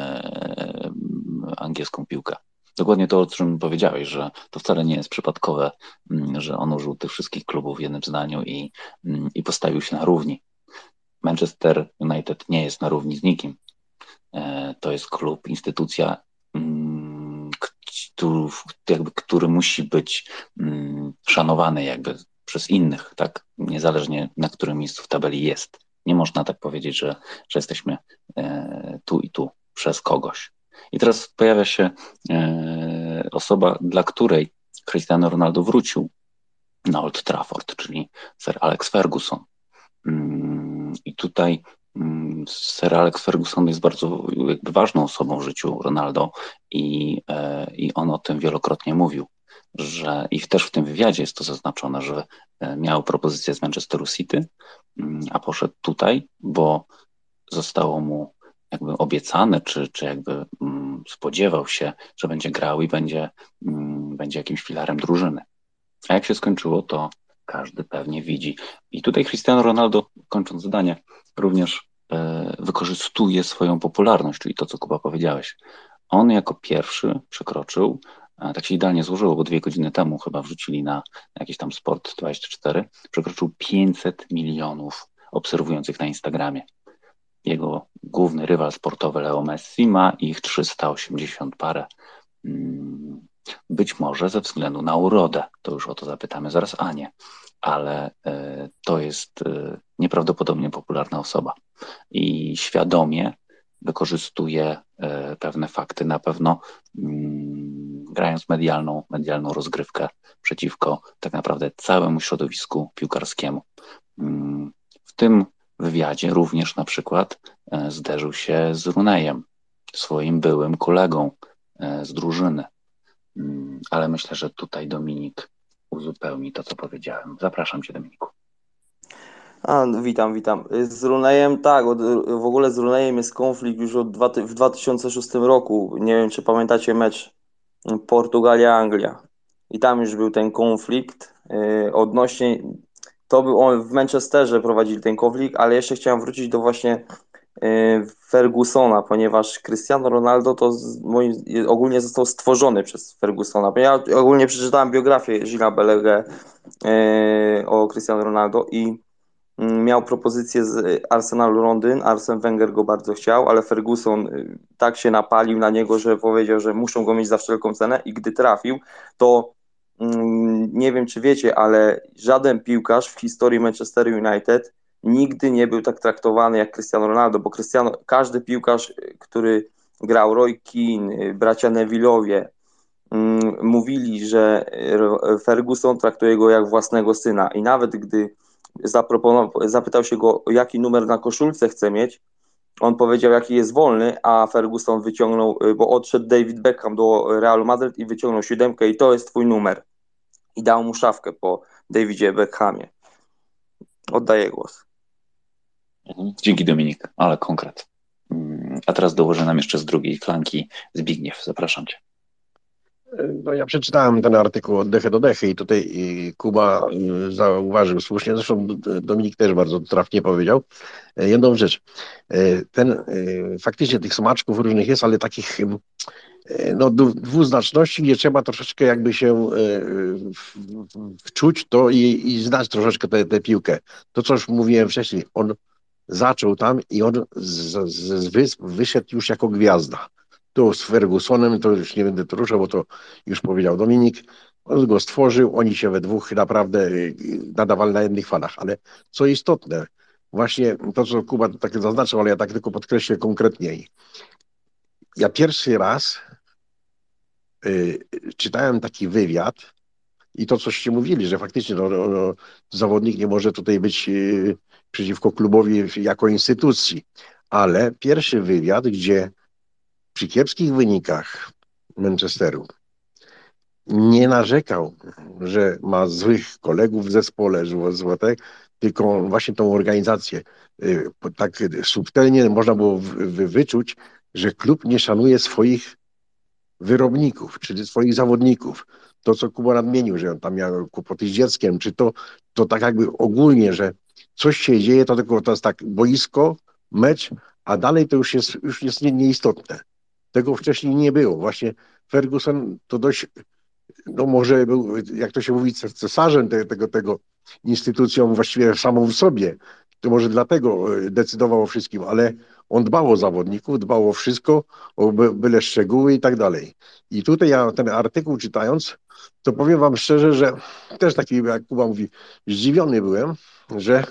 angielską piłkę. Dokładnie to, o czym powiedziałeś, że to wcale nie jest przypadkowe, yy, że on użył tych wszystkich klubów w jednym zdaniu i, mm, i postawił się na równi. Manchester United nie jest na równi z nikim. E, to jest klub, instytucja, mm, który, jakby, który musi być mm, szanowany jakby przez innych, tak? Niezależnie na którym miejscu w tabeli jest. Nie można tak powiedzieć, że, że jesteśmy e, tu i tu przez kogoś. I teraz pojawia się e, osoba, dla której Cristiano Ronaldo wrócił na Old Trafford, czyli Sir Alex Ferguson. Mm, I tutaj mm, Sir Alex Ferguson jest bardzo jakby ważną osobą w życiu Ronaldo i, e, i on o tym wielokrotnie mówił, że i też w tym wywiadzie jest to zaznaczone, że e, miał propozycję z Manchesteru City, mm, a poszedł tutaj, bo zostało mu jakby obiecane, czy, czy jakby spodziewał się, że będzie grał i będzie, będzie jakimś filarem drużyny. A jak się skończyło, to każdy pewnie widzi. I tutaj Cristiano Ronaldo, kończąc zdanie, również e, wykorzystuje swoją popularność, czyli to, co Kuba powiedziałeś. On jako pierwszy przekroczył, tak się idealnie złożyło, bo dwie godziny temu chyba wrzucili na jakiś tam Sport 24, przekroczył 500 milionów obserwujących na Instagramie. Jego główny rywal sportowy Leo Messi ma ich 380 parę. Mm, być może ze względu na urodę, to już o to zapytamy zaraz Anię, ale e, to jest e, nieprawdopodobnie popularna osoba i świadomie wykorzystuje e, pewne fakty, na pewno mm, grając medialną, medialną rozgrywkę przeciwko tak naprawdę całemu środowisku piłkarskiemu. Mm, w tym wywiadzie również na przykład zderzył się z Runejem, swoim byłym kolegą z drużyny. Mm, ale myślę, że tutaj Dominik uzupełni to, co powiedziałem. Zapraszam Cię, Dominiku. A, witam, witam. Z Runejem, tak, od, w ogóle z Runejem jest konflikt już od dwa, w 2006 roku. Nie wiem, czy pamiętacie mecz Portugalia-Anglia. I tam już był ten konflikt yy, odnośnie, to był on w Manchesterze prowadzili ten konflikt, ale jeszcze chciałem wrócić do właśnie Fergusona, ponieważ Cristiano Ronaldo to ogólnie został stworzony przez Fergusona. Ja ogólnie przeczytałem biografię Gilles Beleghe yy, o Cristiano Ronaldo i miał propozycję z Arsenalu Londyn, Arsen Wenger go bardzo chciał, ale Ferguson y, tak się napalił na niego, że powiedział, że muszą go mieć za wszelką cenę i gdy trafił, to mm, nie wiem czy wiecie, ale żaden piłkarz w historii Manchester United nigdy nie był tak traktowany jak Cristiano Ronaldo, bo Cristiano, każdy piłkarz, który grał, Roy Keane, bracia Neville'owie, mm, mówili, że Ferguson traktuje go jak własnego syna i nawet gdy zapytał się go, jaki numer na koszulce chce mieć. On powiedział, jaki jest wolny, a Ferguson wyciągnął, y, bo odszedł David Beckham do Realu Madryt i wyciągnął siódemkę i to jest twój numer. I dał mu szafkę po Davidzie Beckhamie. Oddaję głos. Mhm. Dzięki Dominik, ale konkret. Mm, a teraz dołożę nam jeszcze z drugiej flanki Zbigniew. Zapraszam Cię. No ja przeczytałem ten artykuł od dechy do dechy i tutaj Kuba y, zauważył słusznie, zresztą Dominik też bardzo trafnie powiedział e, jedną rzecz. E, ten, faktycznie tych smaczków różnych jest, ale takich no, dwuznaczności, gdzie trzeba troszeczkę jakby się wczuć to i, i znać troszeczkę tę piłkę. To, co już mówiłem wcześniej, on zaczął tam i on z, z wysp wyszedł już jako gwiazda. Tu z Fergusonem, to już nie będę to ruszał, bo to już powiedział Dominik, on go stworzył, oni się we dwóch naprawdę y, nadawali na jednych falach, ale co istotne, właśnie to, co Kuba tak zaznaczył, ale ja tak tylko podkreślę konkretniej. Ja pierwszy raz y, czytałem taki wywiad i to, coście mówili, że faktycznie no, no, no zawodnik nie może tutaj być y, przeciwko klubowi jako instytucji, ale pierwszy wywiad, gdzie przy kiepskich wynikach Manchesteru nie narzekał, że ma złych kolegów w zespole, złotek, tylko właśnie tą organizację y, tak subtelnie można było wyczuć, że klub nie szanuje swoich wyrobników, czyli swoich zawodników. To, co Kuba nadmienił, że on tam miał kłopoty z dzieckiem, czy to, to tak jakby ogólnie, że coś się dzieje, to tylko to jest tak boisko, mecz, a dalej to już jest, już jest nieistotne. Tego wcześniej nie było. Właśnie Ferguson to dość, no może był, jak to się mówi, cesarzem tego, tego instytucją właściwie samą w sobie. To może dlatego e, decydował o wszystkim, ale on dbał o zawodników, dbał o wszystko, o byle szczegóły i tak dalej. I tutaj ja ten artykuł czytając, to powiem wam szczerze, że też taki, jak Kuba mówi, zdziwiony byłem, że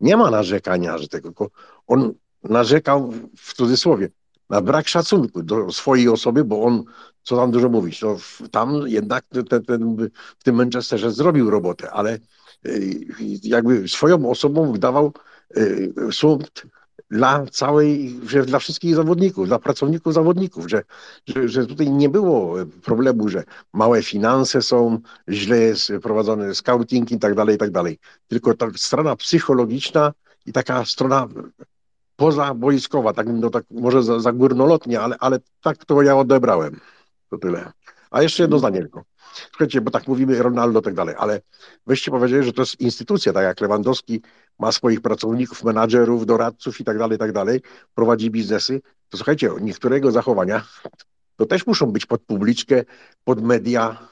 nie ma narzekania, że tego, on narzekał w cudzysłowie, na brak szacunku do swojej osoby, bo on, co tam dużo mówić, to tam jednak ten, ten, w tym Manchesterze zrobił robotę, ale y, jakby swoją osobą wydawał y, dla całej, że dla wszystkich zawodników, dla pracowników zawodników, że, że, że tutaj nie było problemu, że małe finanse są, źle jest prowadzony scouting i tak dalej, i tak dalej. Tylko ta strona psychologiczna i taka strona pozaboiskowa, tak, no, tak może za, za górnolotnie, ale, ale tak to ja odebrałem. To tyle. A jeszcze jedno zdanie tylko. Słuchajcie, bo tak mówimy Ronaldo tak dalej, ale weźcie powiedzieli, że to jest instytucja, tak jak Lewandowski ma swoich pracowników, menadżerów, doradców i tak dalej, i tak dalej, prowadzi biznesy, to słuchajcie, niektórego zachowania to też muszą być pod publiczkę, pod media,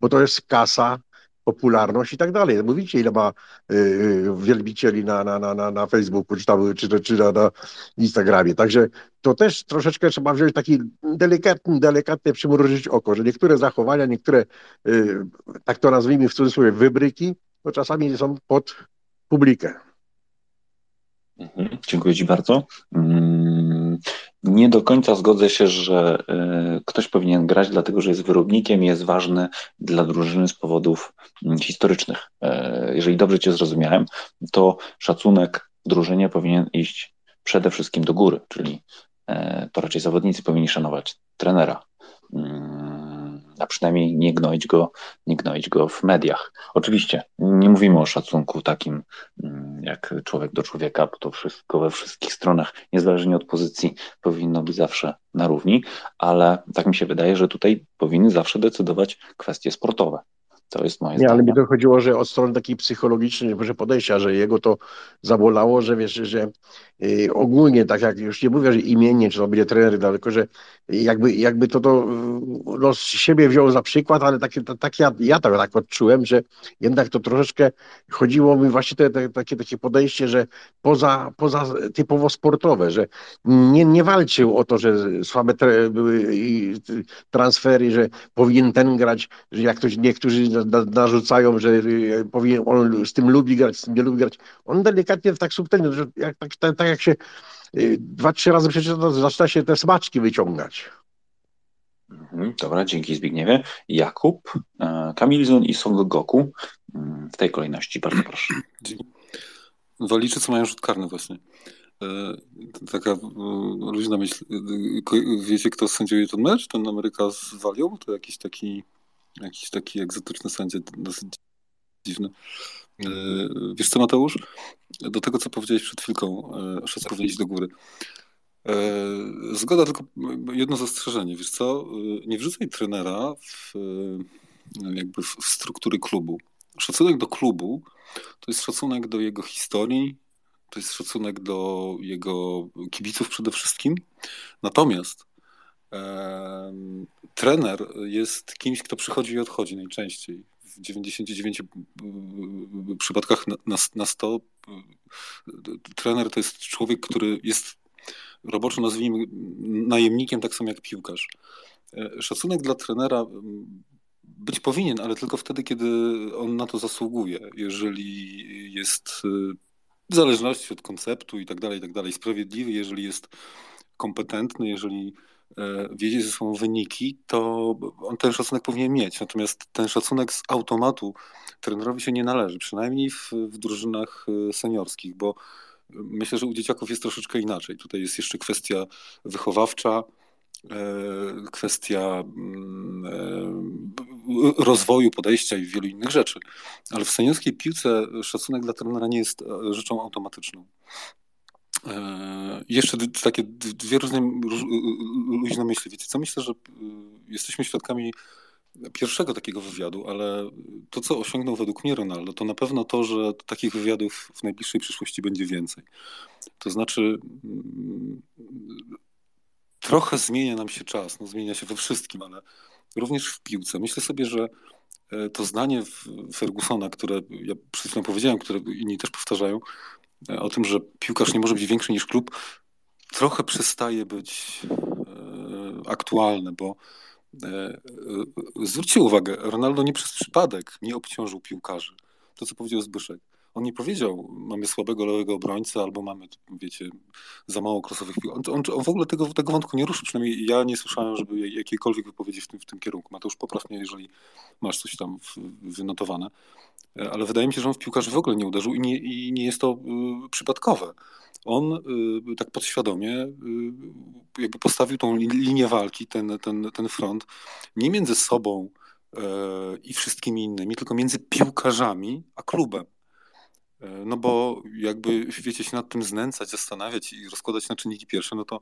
bo to jest kasa, popularność i tak dalej. Mówicie, ile ma y, wielbicieli na, na, na, na Facebooku, czy, tam, czy, czy na, na Instagramie. Także to też troszeczkę trzeba wziąć taki delikatny, delikatnie przymrużyć oko, że niektóre zachowania, niektóre, y, tak to nazwijmy w cudzysłowie, wybryki, to czasami są pod publikę. Mhm, dziękuję Ci bardzo. Mm, nie do końca zgodzę się, że y, ktoś powinien grać, dlatego że jest wyrobnikiem i jest ważny dla drużyny z powodów mm, historycznych. E, jeżeli dobrze Cię zrozumiałem, to szacunek drużynie powinien iść przede wszystkim do góry, czyli e, to raczej zawodnicy powinni szanować trenera. A przynajmniej nie gnoić go, nie gnoić go w mediach. Oczywiście nie mówimy o szacunku takim mm, jak człowiek do człowieka, bo to wszystko we wszystkich stronach, niezależnie od pozycji, powinno być zawsze na równi, ale tak mi się wydaje, że tutaj powinny zawsze decydować kwestie sportowe. To jest moje Nie, ale mi to chodziło, że od strony takiej psychologicznej, może podejścia, że jego to zabolało, że wiesz, że y, ogólnie, tak jak już nie mówię, że imiennie, czy to będzie trener, tylko że jakby, jakby to, to y, no, z siebie wziął za przykład, ale tak, tak, tak ja, ja to tak odczułem, że jednak to troszeczkę chodziło mi właśnie te, te, takie, takie podejście, że poza, poza typowo sportowe, że nie, nie walczył o to, że słabe tre, były y, transfery, że powinien ten grać, że jak ktoś, niektórzy narzucają, że y, powinien, on z tym lubi grać, z tym nie lubi grać. On delikatnie tak subtelnie, że jak, tak, tak, tak jak się y, dwa, trzy razy przeczyta, to zaczyna się te smaczki wyciągać. Mhm, Dobra, dzięki Zbigniewie. Jakub, e, Kamilzon i Son Goku mm, w tej kolejności, bardzo proszę. Waliczy, co mają rzut karny właśnie. E, Taka e, luźna myśl. Wiecie, kto sędziuje ten mecz? Ten Ameryka z Walią? To jakiś taki, jakiś taki egzotyczny sędzia, dosyć dziwny. E, Wiesz co, Mateusz? Do tego, co powiedziałeś przed chwilką, e, szacunek iść do góry. E, Zgoda, tylko jedno zastrzeżenie. Wiesz co? E, Nie wrzucaj trenera w, e, jakby w, struktury klubu. Szacunek do klubu to jest szacunek do jego historii, to jest szacunek do jego kibiców przede wszystkim. Natomiast trener jest kimś, kto przychodzi i odchodzi najczęściej. W 99 przypadkach na, na, na 100 y, trener to jest człowiek, który jest roboczo nazwijmy najemnikiem, tak samo jak piłkarz. E, Szacunek dla trenera być powinien, ale tylko wtedy, kiedy on na to zasługuje. Jeżeli jest y, w zależności od konceptu i tak dalej, i tak dalej, sprawiedliwy, jeżeli jest kompetentny, jeżeli e, wiedzie ze sobą wyniki, to on ten szacunek powinien mieć. Natomiast ten szacunek z automatu trenerowi się nie należy, przynajmniej w, w drużynach e, seniorskich, bo myślę, że u dzieciaków jest troszeczkę inaczej. Tutaj jest jeszcze kwestia wychowawcza, e, kwestia mm, rozwoju podejścia i wielu innych rzeczy. Ale w seniorskiej piłce szacunek dla trenera nie jest rzeczą automatyczną. E, Jeszcze takie dwie różne róż- luźne myśli. Wiecie co? Myślę, że y, jesteśmy świadkami pierwszego takiego wywiadu, ale to, co osiągnął według mnie Ronaldo, to na pewno to, że takich wywiadów w najbliższej przyszłości będzie więcej. To znaczy, mm, trochę zmienia nam się czas, no zmienia się we wszystkim, ale również w piłce. Myślę sobie, że e, to zdanie Fergusona, które ja przed chwilą powiedziałem, które inni też powtarzają, o tym, że piłkarz nie może być większy niż klub, trochę przestaje być e, aktualne, bo e, e, zwróćcie uwagę, Ronaldo nie przez przypadek nie obciążył piłkarzy. To, co powiedział Zbyszek. On nie powiedział, mamy słabego lewego obrońcę, albo mamy, wiecie, za mało krosowych pił. On, on, on w ogóle tego, tego wątku nie ruszył, przynajmniej ja nie słyszałem, żeby jakiejkolwiek wypowiedzi w tym, w tym kierunku. Mateusz, popraw mnie, jeżeli masz coś tam w, wynotowane. E, Ale wydaje mi się, że on w piłkarzy w ogóle nie uderzył i nie, i nie jest to y, przypadkowe. On y, tak podświadomie y, jakby postawił tą li- linię walki, ten, ten, ten front, nie między sobą e, i wszystkimi innymi, tylko między piłkarzami a klubem. E, No bo jakby, wiecie, się nad tym znęcać, zastanawiać i rozkładać na czynniki pierwsze, no to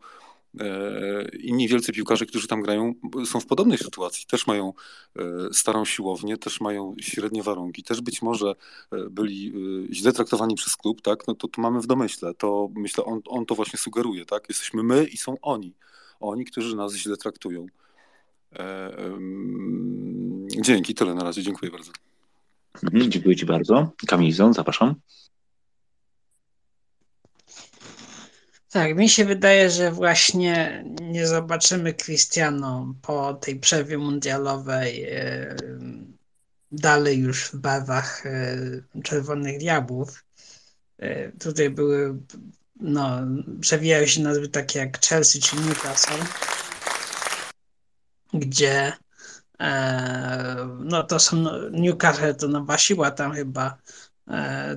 e, inni wielcy piłkarze, którzy tam grają, są w podobnej sytuacji. Też mają e, starą siłownię, też mają średnie warunki, też być może byli źle traktowani przez klub, tak? No to, to mamy w domyśle. To myślę, on, on to właśnie sugeruje, tak? Jesteśmy my i są oni. Oni, którzy nas źle traktują. Dzięki, tyle na razie. Dziękuję bardzo. Mhm, Dziękuję Ci bardzo. Kamilzon, zapraszam. Tak, mi się wydaje, że właśnie nie zobaczymy Cristiano po tej przerwie mundialowej e, dalej już w barwach e, Czerwonych Diabłów. E, Tutaj były, no, przewijały się nazwy takie jak Chelsea czy Newcastle, gdzie no to są no, Newcastle to nowa siła tam chyba e,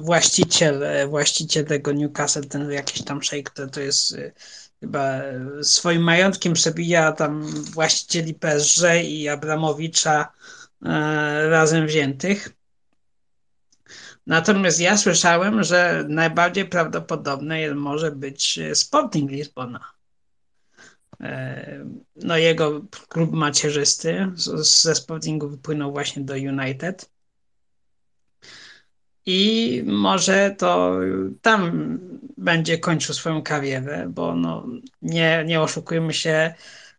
właściciel, e, właściciel tego Newcastle, ten jakiś tam szejk, to, to jest e, chyba swoim majątkiem przebija tam właścicieli PSG i Abramowicza e, razem wziętych. Natomiast ja słyszałem, że najbardziej prawdopodobne może być Sporting Lizbona. E, no jego klub macierzysty ze Sportingu wypłynął właśnie do United. I może to tam będzie kończył swoją karierę, bo no, nie, nie oszukujmy się,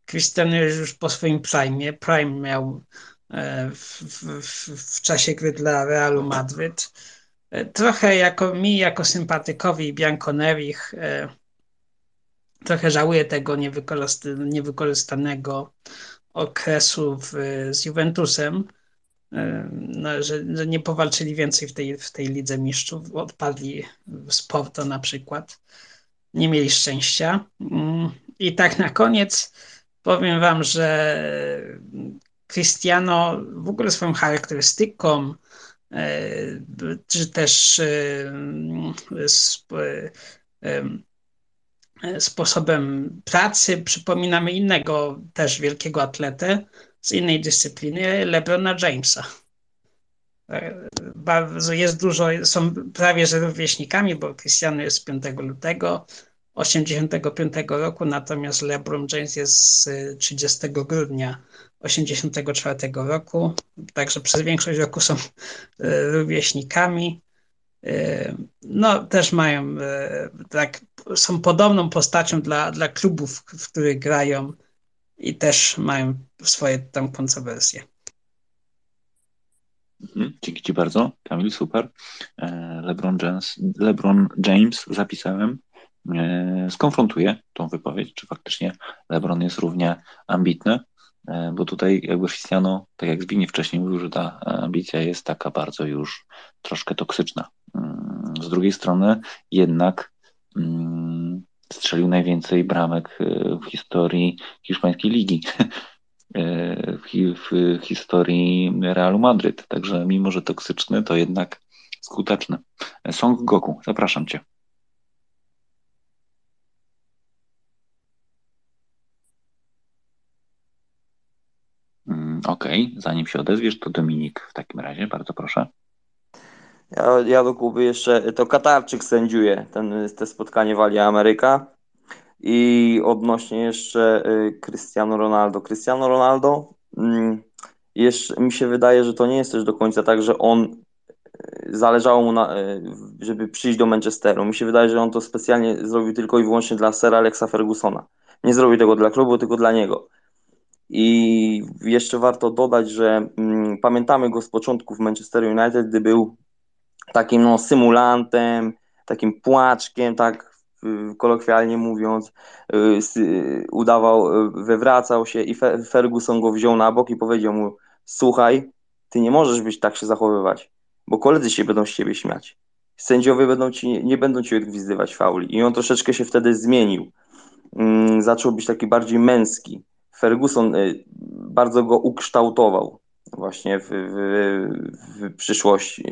Cristiano jest już po swoim prime. Prime miał e, w, w, w czasie gry dla Realu Madryt. E, trochę jako mi, jako sympatykowi Bianconerich, trochę żałuję tego niewykorzystanego okresu w, z Juventusem, no, że, że, nie powalczyli więcej w tej, w tej lidze mistrzów, odpadli z Porto na przykład, nie mieli szczęścia. Mm, I tak na koniec powiem wam, że Cristiano w ogóle swoją charakterystyką, e, czy też e, e, sposobem pracy przypominamy innego też wielkiego atletę, z innej dyscypliny LeBrona Jamesa. Bardzo jest dużo, są prawie że rówieśnikami, bo Cristiano jest 5 lutego 85 roku, natomiast LeBron James jest z 30 grudnia 84 roku, także przez większość roku są e, rówieśnikami. No, też mają, e, tak, są podobną postacią dla, dla klubów, w których grają i też mają swoje tam kontrowersje. Mhm, dzięki Ci bardzo, Kamil, super. E, LeBron James, LeBron James zapisałem, e, skonfrontuję tą wypowiedź, czy faktycznie LeBron jest równie ambitny, bo tutaj jakby Cristiano, tak jak Zbigniew wcześniej mówił, że ta ambicja jest taka bardzo już troszkę toksyczna. Mm, z drugiej strony jednak mm, strzelił najwięcej bramek e, w historii hiszpańskiej ligi, e, w, historii Realu Madryt. Także mimo, że toksyczny, to jednak skuteczny. Song Goku, zapraszam Cię. Mm, okej, okay. zanim się odezwiesz, to Dominik w takim razie, bardzo proszę. Ja, ja do Kuby jeszcze, to Katarczyk sędziuje ten, te spotkanie Wali Ameryka. I odnośnie jeszcze y, Cristiano Ronaldo. Cristiano Ronaldo, mm, jeszcze mi się wydaje, że to nie jest też do końca tak, że on y, zależało mu, na, y, żeby przyjść do Manchesteru. Mi się wydaje, że on to specjalnie zrobił tylko i wyłącznie dla Sera Alexa Fergusona. Nie zrobił tego dla klubu, tylko dla niego. I jeszcze warto dodać, że mm, pamiętamy go z początku w Manchester United, gdy był takim no, symulantem, takim płaczkiem, tak kolokwialnie mówiąc, udawał, wywracał się i Ferguson go wziął na bok i powiedział mu, słuchaj, ty nie możesz być tak się zachowywać, bo koledzy się będą z ciebie śmiać. Sędziowie będą ci, nie będą ci odgwizdywać fauli. I on troszeczkę się wtedy zmienił. Mm, zaczął być taki bardziej męski. Ferguson y, bardzo go ukształtował właśnie w, w, w przyszłości,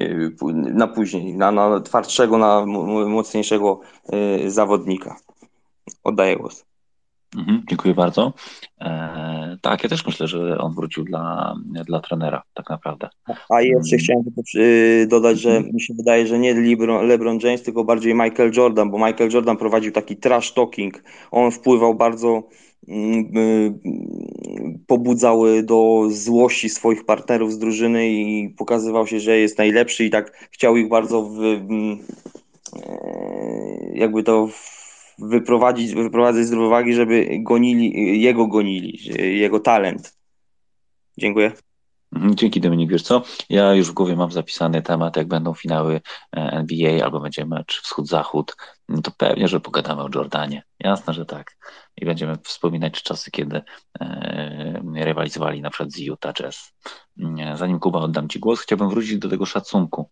na później, na, na twardszego, na mocniejszego y, zawodnika. Oddaję głos. Mhm, dziękuję bardzo. E, tak, ja też myślę, że on wrócił dla, dla trenera, tak naprawdę. A jeszcze mm. chciałem tylko y, dodać, że mi się wydaje, że nie LeBron, LeBron James, tylko bardziej Michael Jordan, bo Michael Jordan prowadził taki trash talking. On wpływał bardzo y, pobudzały do złości swoich partnerów z drużyny i pokazywał się, że jest najlepszy i tak chciał ich bardzo w, mm, e, jakby to wyprowadzić, wyprowadzać z równowagi, żeby gonili, jego gonili, jego talent. Dziękuję. Mhm, dzięki Dominik, wiesz co? Ja już w głowie mam zapisany temat, jak będą finały e, NBA albo będzie mecz wschód-zachód, no to pewnie, że pogadamy o Jordanie. Jasne, że tak. I będziemy wspominać czasy, kiedy e, rywalizowali na przykład z Utah Jazz. Mm, zanim Kuba oddam Ci głos, chciałbym wrócić do tego szacunku,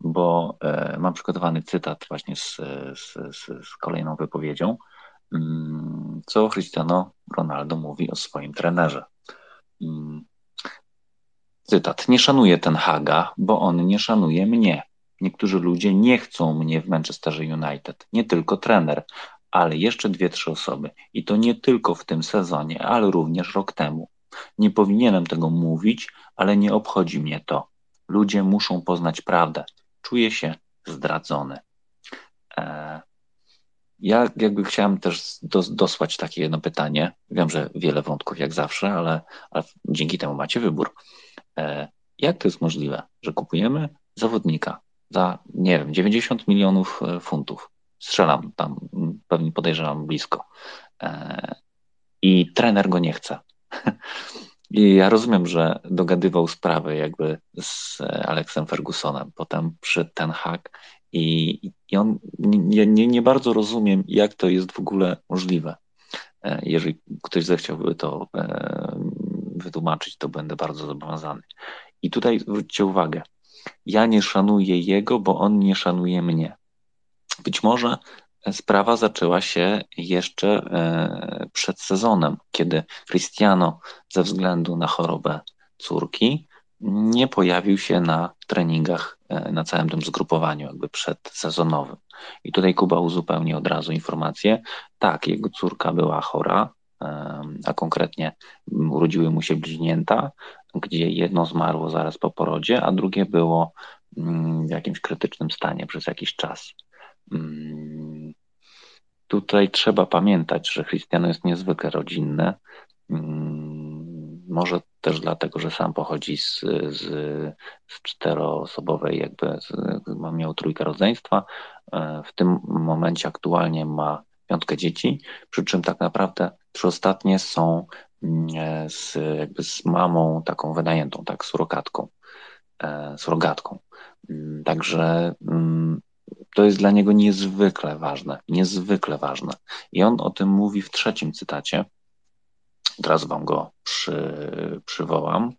bo e, mam przygotowany cytat właśnie z, z, z, kolejną wypowiedzią, mm, co Cristiano Ronaldo mówi o swoim trenerze. Cytat. Nie szanuję ten Haga, bo on nie szanuje mnie. Niektórzy ludzie nie chcą mnie w Manchesterze United. Nie tylko trener, ale jeszcze dwie, trzy osoby. I to nie tylko w tym sezonie, ale również rok temu. Nie powinienem tego mówić, ale nie obchodzi mnie to. Ludzie muszą poznać prawdę. Czuję się zdradzony. E, ja jakby chciałem też dosłać takie jedno pytanie. Wiem, że wiele wątków jak zawsze, ale, ale dzięki temu macie wybór. E, jak to jest możliwe, że kupujemy zawodnika za, nie wiem, 90 milionów e, funtów? Strzelam tam, pewnie podejrzewam blisko. I trener go nie chce. I ja rozumiem, że dogadywał sprawę jakby z Alexem Fergusonem, potem przy Ten Hag i, i on, nie, nie, nie bardzo rozumiem, jak to jest w ogóle możliwe. E, jeżeli ktoś zechciałby to e, wytłumaczyć, to będę bardzo zobowiązany. I tutaj zwróćcie uwagę, ja nie szanuję jego, bo on nie szanuje mnie. Być może sprawa zaczęła się jeszcze e, przed sezonem, kiedy Cristiano ze względu na chorobę córki nie pojawił się na treningach e, na całym tym zgrupowaniu, jakby przedsezonowym. I tutaj Kuba uzupełni od razu informację. Tak, jego córka była chora, a konkretnie urodziły mu się bliźnięta, gdzie jedno zmarło zaraz po porodzie, a drugie było mm, w jakimś krytycznym stanie przez jakiś czas. Mm, tutaj trzeba pamiętać, że Cristiano jest niezwykle rodzinny. Mm, może też dlatego, że sam pochodzi z, z, z czteroosobowej, jakby z, miał trójkę rodzeństwa. E, w tym momencie aktualnie ma piątkę dzieci, przy czym tak naprawdę trzy ostatnie są mm, e, z, jakby z mamą taką wynajętą, tak, surokatką, e, surogatką. Także to jest dla niego niezwykle ważne, niezwykle ważne. I on o tym mówi w trzecim cytacie. Teraz wam go przy, przywołam.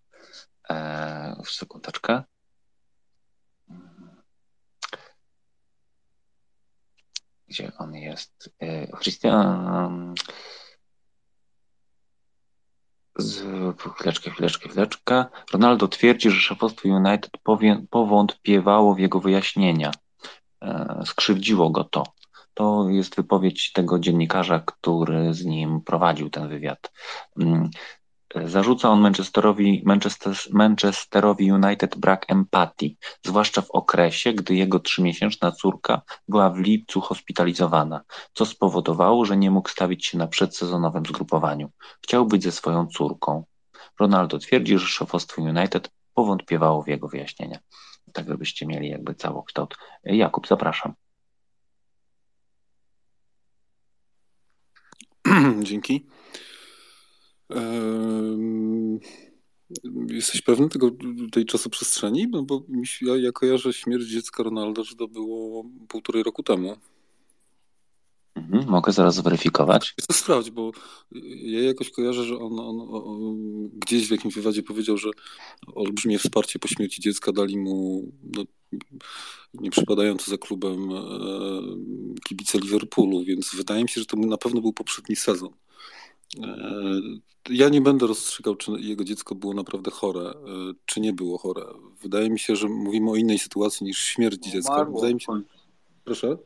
E, sekundeczkę. Gdzie on jest? E, Christian. Z, chwileczkę, chwileczkę, chwileczkę. Ronaldo twierdzi, że szefostwo United powie, powątpiewało w jego wyjaśnienia. E, skrzywdziło go to. To jest wypowiedź tego dziennikarza, który z nim prowadził ten wywiad. Zarzuca on Manchesterowi, Manchester, Manchesterowi United brak empatii, zwłaszcza w okresie, gdy jego trzymiesięczna córka była w lipcu hospitalizowana, co spowodowało, że nie mógł stawić się na przedsezonowym zgrupowaniu. Chciał być ze swoją córką. Ronaldo twierdzi, że szefostwo United powątpiewało w jego wyjaśnienia tak żebyście mieli jakby całokształt. Jakub, zapraszam. Dzięki. Jesteś pewny tego, tej czasoprzestrzeni? No bo ja, ja kojarzę śmierć dziecka Ronalda, że to było półtorej roku temu. Mhm, mogę zaraz zweryfikować. To sprawdź, bo ja jakoś kojarzę, że on, on, on, gdzieś w jakimś wywiadzie powiedział, że olbrzymie wsparcie po śmierci dziecka dali mu no, nie przypadający za klubem e, kibice Liverpoolu, więc wydaje mi się, że to na pewno był poprzedni sezon. E, ja nie będę rozstrzygał, czy jego dziecko było naprawdę chore, e, czy nie było chore. Wydaje mi się, że mówimy o innej sytuacji niż śmierć dziecka. Wydaje mi się... Proszę?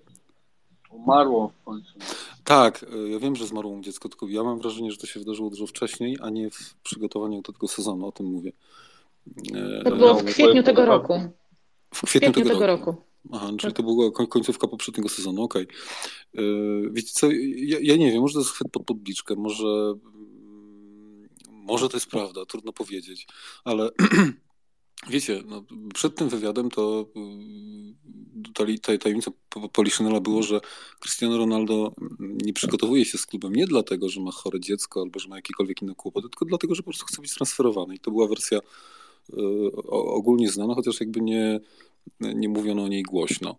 Umarło w końcu. Tak, e, ja wiem, że zmarło mu dziecko, tylko ja mam wrażenie, że to się wydarzyło dużo wcześniej, a nie w przygotowaniu do tego sezonu, o tym mówię. To było w kwietniu tego roku. W kwietniu, tego, tego, roku. roku. Aha, czyli to była końcówka poprzedniego sezonu, okej. Okay. E, wiecie co, ja, ja, nie wiem, może to jest chwyt pod podbliczkę, może, może to jest prawda, trudno powiedzieć, ale Wiecie, no, przed tym wywiadem to tajemnica Poliszynela było, że Cristiano Ronaldo nie przygotowuje się z klubem nie dlatego, że ma chore dziecko albo że ma jakiekolwiek inne kłopoty, tylko dlatego, że po prostu chce być transferowany. I to była wersja y, ogólnie znana, chociaż jakby nie, nie mówiono o niej głośno.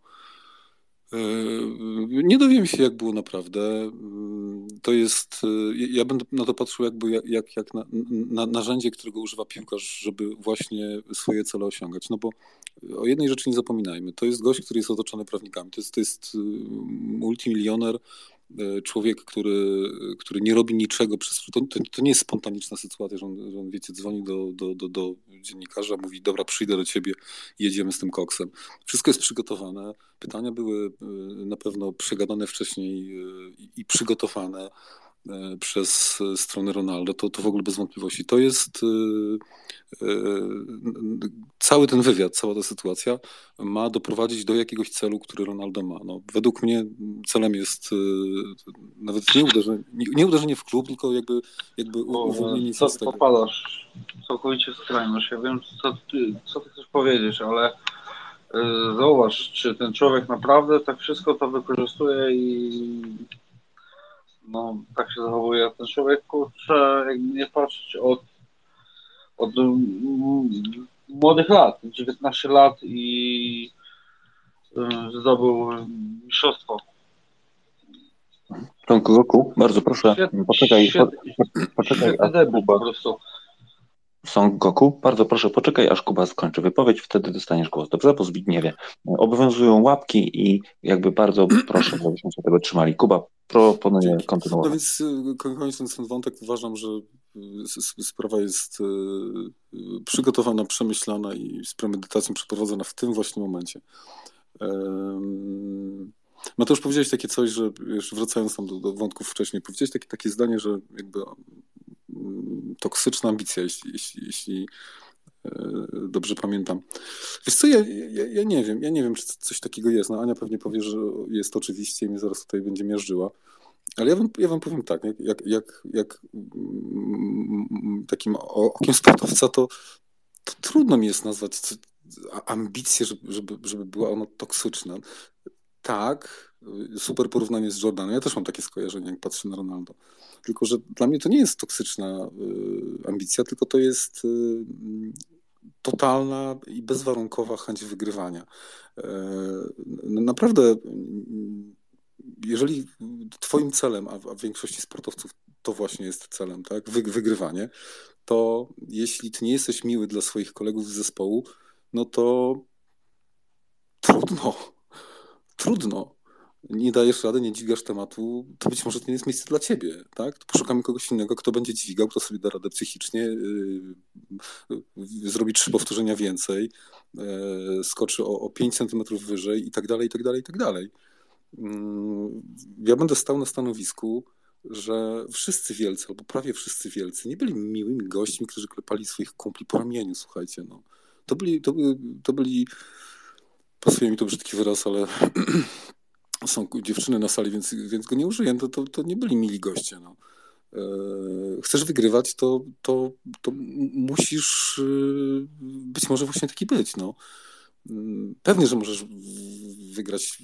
Yy, nie dowiem się, jak było naprawdę. Yy, to jest. Yy, ja będę na to patrzył, jakby jak, jak na, na narzędzie, którego używa piłkarz, żeby właśnie swoje cele osiągać. No bo o jednej rzeczy nie zapominajmy. To jest gość, który jest otoczony prawnikami. To jest, to jest multimilioner, e, człowiek, który, który nie robi niczego przez. To, to, nie jest spontaniczna sytuacja, że on, że on wiecie, dzwoni do, do, do, do dziennikarza, mówi: Dobra, przyjdę do ciebie, jedziemy z tym koksem. Wszystko jest przygotowane. Pytania były na pewno przegadane wcześniej i przygotowane. E, przez stronę Ronaldo, to, to w ogóle bez wątpliwości. To jest e, e, cały ten wywiad, cała ta sytuacja ma doprowadzić do jakiegoś celu, który Ronaldo ma. No, według mnie celem jest nawet nie uderzenie, nie uderzenie w klub, tylko jakby, jakby uwolnienie z tego. Popadasz całkowicie skrajność. Ja wiem, co ty, co ty chcesz powiedzieć, ale zauważ, czy ten człowiek naprawdę tak wszystko to wykorzystuje i no, tak się zachowuje ten człowiek, kurczę, jakby nie patrzeć od, od młodych lat, 19 lat i y, zdobył mistrzostwo. Tomku Goku, bardzo proszę, świetny, poczekaj, świetny, poczekaj, świetny debiut po prostu. Song Goku, bardzo proszę, poczekaj, aż Kuba skończy wypowiedź, wtedy dostaniesz głos. Dobrze, po Zbigniewie. Obowiązują łapki i jakby bardzo proszę, żebyśmy się tego trzymali. Kuba, proponuję kontynuować. No więc y, kończąc ten wątek, uważam, że y, sprawa jest y, przygotowana, przemyślana i z premedytacją przeprowadzona w tym właśnie momencie. Mateusz, powiedziałeś takie coś, że już wracając tam do, do wątków wcześniej, powiedziałeś takie, takie zdanie, że jakby toksyczna ambicja, jeśli, jeśli, jeśli e, dobrze pamiętam. Wiesz co, ja, ja, ja, nie wiem, ja nie wiem, czy coś takiego jest. No, Ania pewnie powie, że jest oczywiście i mnie zaraz tutaj będzie miażdżyła. Ale ja wam, ja wam powiem tak, jak, jak, jak mm, takim okiem sportowca, to, to trudno mi jest nazwać ambicję, żeby, żeby, żeby była ona toksyczna. Tak, super porównanie z Jordanem. Ja też mam takie skojarzenie, jak patrzę na Ronaldo. Tylko, że dla mnie to nie jest toksyczna y, ambicja, tylko to jest y, totalna i bezwarunkowa chęć wygrywania. Naprawdę, jeżeli Twoim celem, a w większości sportowców to właśnie jest celem, tak, wygrywanie, to jeśli Ty nie jesteś miły dla swoich kolegów z zespołu, no to trudno. Trudno nie dajesz rady, nie dźwigasz tematu, to być może to nie jest miejsce dla ciebie, tak? To poszukamy kogoś innego, kto będzie dźwigał, kto sobie da radę psychicznie, yy, yy, zrobi trzy powtórzenia więcej, yy, skoczy o, o 5 centymetrów wyżej i tak dalej, i tak dalej, i tak dalej. Mm, ja będę stał na stanowisku, że wszyscy wielcy, albo prawie wszyscy wielcy, nie byli miłymi gośćmi, którzy klepali swoich kumpli po ramieniu, słuchajcie, no. To byli, to to byli pasuje mi to brzydki wyraz, ale są dziewczyny na sali, więc, więc go nie użyję, to, to, to nie byli mili goście. No. E, chcesz wygrywać, to, to, to musisz y, być może właśnie taki być. No. Mm, pewnie, że możesz wygrać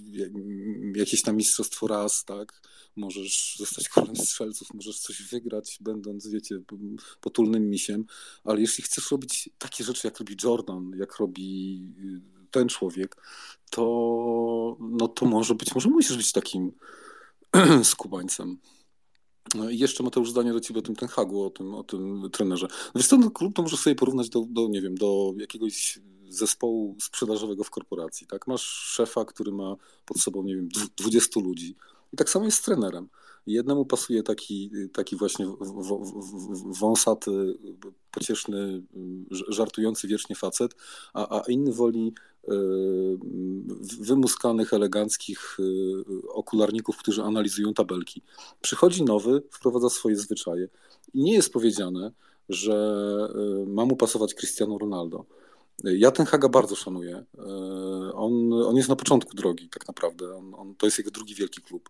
jakieś tam mistrzostwo raz, tak? Możesz zostać królem strzelców, możesz coś wygrać, będąc, wiecie, potulnym misiem, ale jeśli chcesz robić takie rzeczy, jak robi Jordan, jak robi y, ten człowiek, to, no to może być, może musisz być takim skubańcem. No I jeszcze Mateusz zdanie do ciebie o tym Ten Hagu, o tym, o tym trenerze. Wiesz co, no, klub to możesz sobie porównać do, do, nie wiem, do jakiegoś zespołu sprzedażowego w korporacji, tak? Masz szefa, który ma pod sobą, nie wiem, 20 ludzi. I tak samo jest z trenerem. Jednemu pasuje taki, taki właśnie wąsaty, pocieszny, żartujący wiecznie facet, a, a inny woli wymuskanych, eleganckich e, okularników, którzy analizują tabelki. Przychodzi nowy, wprowadza swoje zwyczaje. I nie jest powiedziane, że e, ma mu pasować Cristiano Ronaldo. Ja ten Haga bardzo szanuję. On, on jest na początku drogi, tak naprawdę. On, on, to jest jego drugi wielki klub.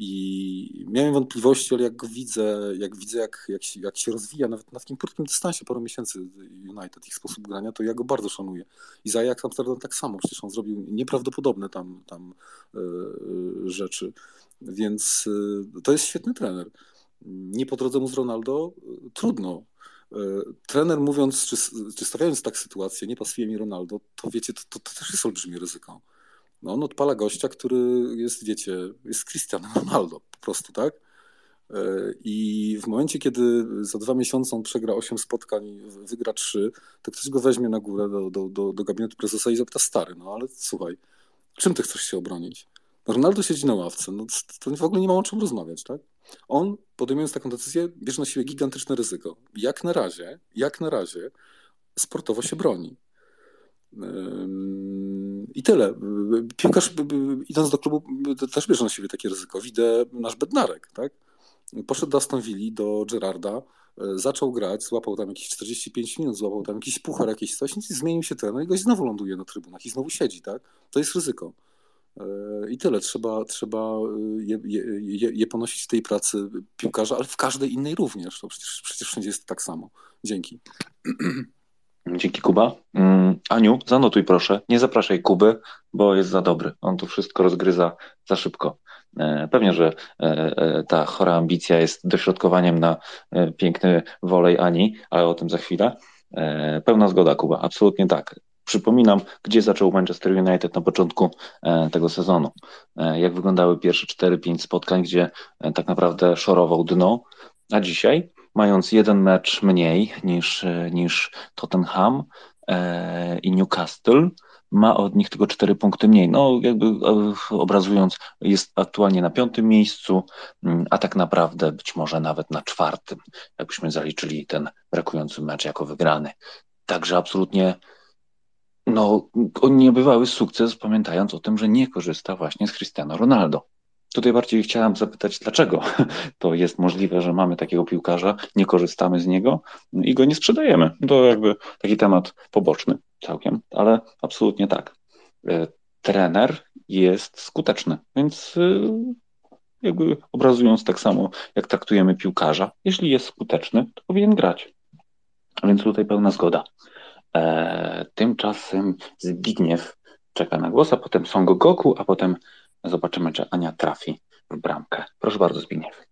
I miałem wątpliwości, ale jak go widzę, jak widzę, jak, jak, się, jak się rozwija, nawet na takim krótkim dystansie, parę miesięcy United, ich sposób grania, to ja go bardzo szanuję. I za jak Amsterdam tak samo, przecież on zrobił nieprawdopodobne tam, tam yy, rzeczy. Więc yy, to jest świetny trener. Nie po drodze mu z Ronaldo, yy, trudno. Trener mówiąc, czy, czy stawiając tak sytuację, nie pasuje mi Ronaldo, to wiecie, to, to, to też jest olbrzymie ryzyko. No, on odpala gościa, który jest, wiecie, jest Cristiano Ronaldo po prostu, tak? E, I w momencie, kiedy za dwa miesiące on przegra 8 spotkań, wygra 3, to ktoś go weźmie na górę do, do, do, do gabinetu prezesa i zapyta, stary, no ale słuchaj, czym ty chcesz się obronić? Ronaldo siedzi na ławce, no to w ogóle nie ma o czym rozmawiać, tak? On, podejmując taką decyzję, bierze na siebie gigantyczne ryzyko. Jak na razie, jak na razie sportowo się broni. I tyle. Piłkarz idąc do klubu też bierze na siebie takie ryzyko. Widzę nasz Bednarek, tak? Poszedł do Aston Villa, do Gerarda, e, zaczął grać, złapał tam jakieś 45 minut, złapał tam jakiś puchar, jakieś coś, i zmienił się ten, no i goś znowu ląduje na trybunach i znowu siedzi, tak? To jest ryzyko. E, I tyle. Trzeba, trzeba e, je, je, je ponosić w tej pracy piłkarza, ale w każdej innej również. To przecież, przecież wszędzie jest tak samo. Dzięki. Dzięki Kuba. Mm, Aniu, zanotuj proszę. Nie zapraszaj Kuby, bo jest za dobry. On tu wszystko rozgryza za szybko. E, pewnie, że ta chora ambicja jest dośrodkowaniem na piękny wolej Ani, ale o tym za chwilę. Pełna zgoda, Kuba, absolutnie tak. Przypominam, gdzie zaczął Manchester United na początku e, tego sezonu. E, jak wyglądały pierwsze 4-5 spotkań, gdzie e, tak naprawdę szorował dno, a dzisiaj, mając jeden mecz mniej niż, niż Tottenham i Newcastle, ma od nich tylko 4 punkty mniej. No, jakby obrazując, jest aktualnie na piątym miejscu, mm, a tak naprawdę być może nawet na czwartym, jakbyśmy zaliczyli ten brakujący mecz jako wygrany. Także absolutnie no, niebywały sukces, pamiętając o tym, że nie korzysta właśnie z Cristiano Ronaldo. Tutaj bardziej chciałem zapytać, dlaczego to jest możliwe, że mamy takiego piłkarza, nie korzystamy z niego i go nie sprzedajemy. To jakby taki temat poboczny całkiem, ale absolutnie tak. E, trener jest skuteczny, więc e, jakby obrazując tak samo, jak traktujemy piłkarza, jeśli jest skuteczny, to powinien grać. Więc tutaj pełna zgoda. E, tymczasem Zbigniew czeka na głos, a potem Son Goku, a potem zobaczymy, czy Ania trafi w bramkę. Proszę bardzo, Zbigniew.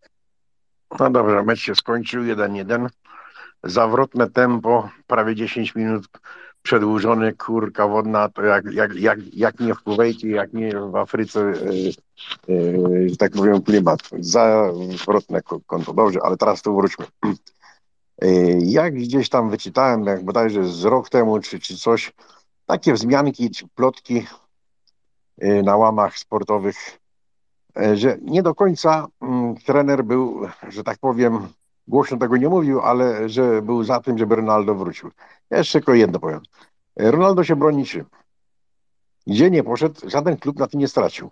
No dobrze, mecz się skończył 1-1. Zawrotne tempo, prawie 10 minut przedłużone, kurka wodna, to jak, jak, jak, jak nie w Kuwejcie, jak nie w Afryce, yy, yy, tak powiem, klimat. Zawrotne konto. Dobrze, ale teraz tu wróćmy. Y, jak gdzieś tam wyczytałem, jak bodajże z rok temu, czy, czy coś, takie wzmianki, czy plotki na łamach sportowych, y, że nie do końca mm, trener był, że tak powiem, głośno tego nie mówił, ale że był za tym, żeby Ronaldo wrócił. Ja jeszcze tylko jedno powiem. Ronaldo się broni czym? Gdzie nie poszedł, żaden klub na tym nie stracił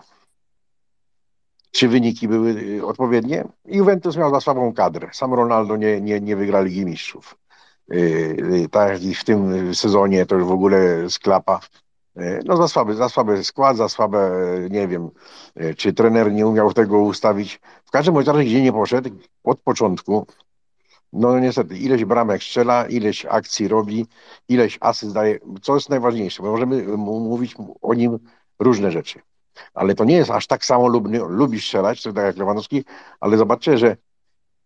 czy wyniki były y, odpowiednie. Juventus miał za słabą kadrę. Sam Ronaldo nie, nie, nie wygra Ligi Mistrzów. Yy, tak w tym sezonie to już w ogóle sklapa. Yy, no za słaby, za słaby skład, za słabe, nie wiem, yy, czy trener nie umiał tego ustawić. W każdym razie, gdzie nie poszedł, od początku, no niestety, ileś bramek strzela, ileś akcji robi, ileś asyst daje, co jest najważniejsze, bo możemy mówić o nim różne rzeczy ale to nie jest aż tak samo lubny, lubi strzelać, tak jak Lewandowski, ale zobaczcie, że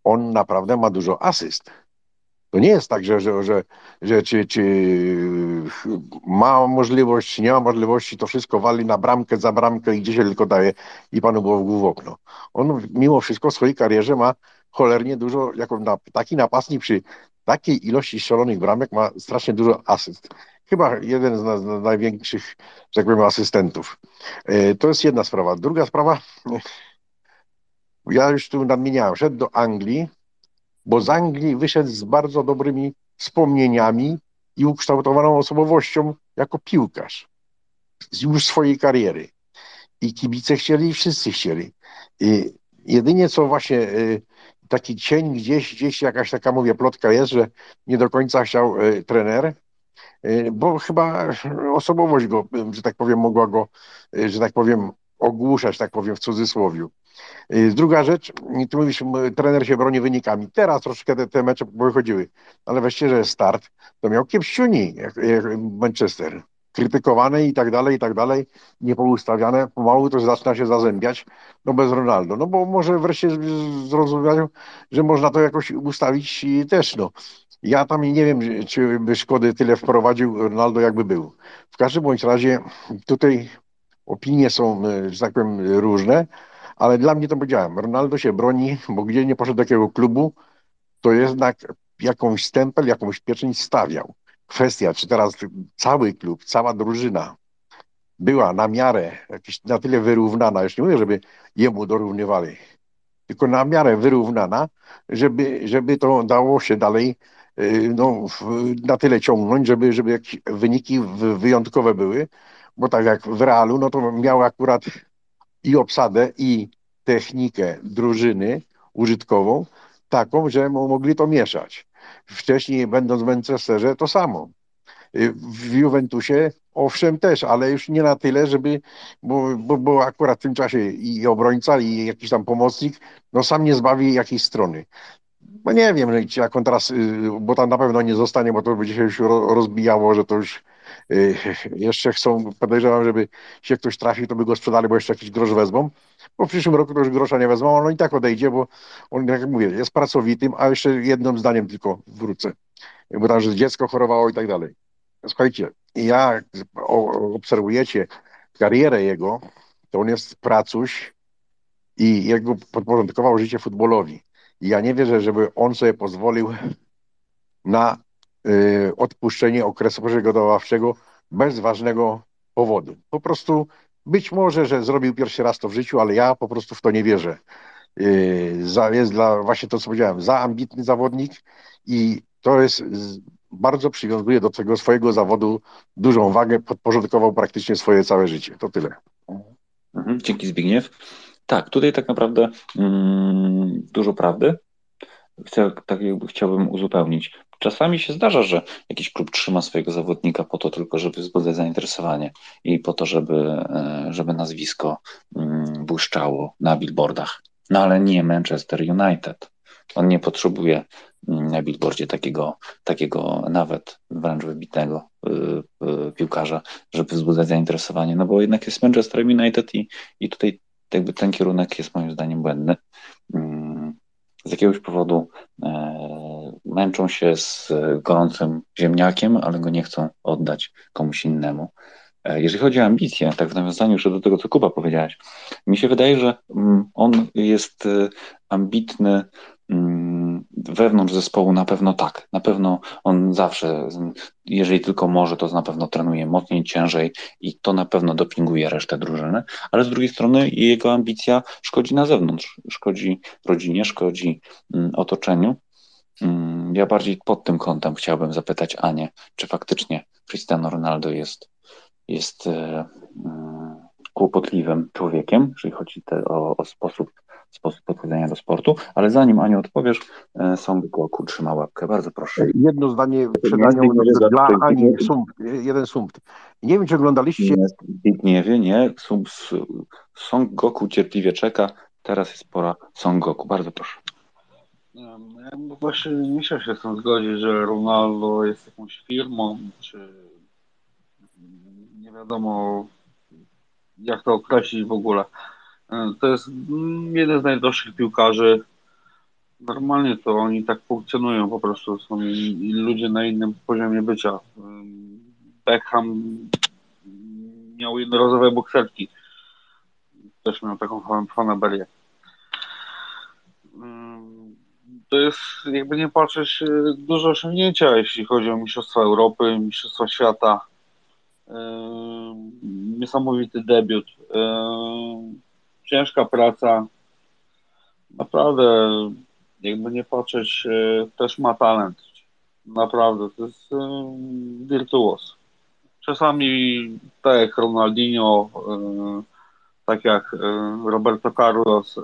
on naprawdę ma dużo asyst. To nie jest tak, że, że, że, że czy, czy ma możliwość, czy nie ma możliwości, to wszystko wali na bramkę, za bramkę i gdzie się tylko daje i panu było w okno. On mimo wszystko w swojej karierze ma cholernie dużo, jako na, taki napastnik przy takiej ilości strzelonych bramek ma strasznie dużo asyst. Chyba jeden z, z największych, że tak powiem, asystentów. E, to jest jedna sprawa. Druga sprawa, ja już tu nadmieniałem, szedł do Anglii, bo z Anglii wyszedł z bardzo dobrymi wspomnieniami i ukształtowaną osobowością jako piłkarz. Już swojej kariery. I kibice chcieli, i wszyscy chcieli. I jedynie co właśnie e, taki cień gdzieś, gdzieś jakaś taka, mówię, plotka jest, że nie do końca chciał y, trener, y, bo chyba osobowość go, że tak powiem, mogła go, y, że tak powiem, ogłuszać, tak powiem, w cudzysłowiu. Druga rzecz, tu mówisz, trener się broni wynikami. Teraz troszkę te, te mecze wychodziły, ale weźcie, że start to miał kiepściuni, jak, jak Manchester krytykowane i tak dalej, i tak dalej, niepoustawiane, pomału to zaczyna się zazębiać, no bez Ronaldo, no bo może wreszcie zrozumiają, że można to jakoś ustawić też, no. Ja tam nie wiem, czy by szkody tyle wprowadził Ronaldo, jakby był. W każdym bądź razie tutaj opinie są, że tak powiem, różne, ale dla mnie to powiedziałem, Ronaldo się broni, bo gdzie nie poszedł do jakiego klubu, to jednak jakąś stempel, jakąś pieczęć stawiał. Kwestia, czy teraz cały klub, cała drużyna była na miarę, jakieś na tyle wyrównana, już nie mówię, żeby jemu dorównywali, tylko na miarę wyrównana, żeby, żeby to dało się dalej y, no, na tyle ciągnąć, żeby, żeby jakieś wyniki wyjątkowe były, bo tak jak w Realu, no to miał akurat i obsadę, i technikę drużyny użytkową taką, że mogli to mieszać. Wcześniej, będąc w Manchesterze, to samo. Y, w Juventusie owszem też, ale już nie na tyle, żeby, bo, bo, bo akurat w tym czasie i obrońca, i jakiś tam pomocnik, no sam nie zbawi jakiejś strony. No nie wiem, jak on teraz, y, bo tam na pewno nie zostanie, bo to będzie się już rozbijało, że to już jeszcze chcą, podejrzewam, żeby się ktoś trafił, to by go sprzedali, bo jeszcze jakiś grosz wezmą. Bo w przyszłym roku to już grosza nie wezmą, on i tak odejdzie, bo on, jak mówię, jest pracowitym, a jeszcze jednym zdaniem tylko wrócę. Bo tam, że dziecko chorowało i tak dalej. Słuchajcie, jak obserwujecie karierę jego, to on jest pracuś i jego podporządkował życie futbolowi. I ja nie wierzę, żeby on sobie pozwolił na y, odpuszczenie okresu przygotowawczego bez ważnego powodu. Po prostu być może, że zrobił pierwszy raz to w życiu, ale ja po prostu w to nie wierzę. Y, jest dla, właśnie to, co powiedziałem, za ambitny zawodnik i to jest bardzo przywiązuje do tego swojego zawodu dużą wagę, podporządkował praktycznie swoje całe życie. To tyle. Mhm, dzięki Zbigniew. Tak, tutaj tak naprawdę mm, dużo prawdy. Chcę, tak jakby chciałbym uzupełnić. Czasami się zdarza, że jakiś klub trzyma swojego zawodnika po to tylko, żeby wzbudzać zainteresowanie i po to, żeby, e, żeby nazwisko mm, błyszczało na billboardach. No ale nie Manchester United. On nie potrzebuje mm, na billboardzie takiego, takiego nawet wręcz wybitnego y, y, piłkarza, żeby wzbudzać zainteresowanie, no bo jednak jest Manchester United i, i tutaj jakby ten kierunek jest moim zdaniem błędny. Mm, z jakiegoś powodu e, męczą się z gorącym ziemniakiem, ale go nie chcą oddać komuś innemu. E, jeżeli chodzi o ambicje, tak w nawiązaniu jeszcze do tego, co Kuba powiedziałeś, mi się wydaje, że mm, on jest e, ambitny mm, wewnątrz zespołu na pewno tak. Na pewno on zawsze, jeżeli tylko może, to na pewno trenuje mocniej, ciężej i to na pewno dopinguje resztę drużyny, ale z drugiej strony jego ambicja szkodzi na zewnątrz, szkodzi rodzinie, szkodzi mm, otoczeniu. Ja bardziej pod tym kątem chciałbym zapytać Anię, czy faktycznie Cristiano Ronaldo jest jest e, mm, kłopotliwym człowiekiem, jeżeli chodzi o, o, sposób, sposób podchodzenia do sportu. Ale zanim Aniu odpowiesz, e, Song Goku trzyma łapkę. Bardzo proszę. Jedno zdanie przed Anią dla Ani. Jeden sump. Nie wiem, czy oglądaliście... Zbigniewie, nie. Sump, Song Goku cierpliwie czeka. Teraz jest pora Song Goku. Bardzo proszę. Ja właśnie nie się z tym zgodzić, że Ronaldo jest jakąś firmą, czy nie wiadomo jak to określić w ogóle. E, to jest jeden z najdroższych piłkarzy. Normalnie to oni tak funkcjonują po prostu. Są ludzie na innym poziomie bycia. E, Beckham miał jednorazowe bokserki. Też miał taką fanaberię. E, to jest, jakby nie patrzeć, duże osiągnięcia, jeśli chodzi o Mistrzostwa Europy, Mistrzostwa Świata niesamowity debiut. Ciężka praca. Naprawdę, jakby nie patrzeć, e, też ma talent. Naprawdę, to jest wirtuos. Czasami tak jak Ronaldinho, e, tak jak e, Roberto Carlos,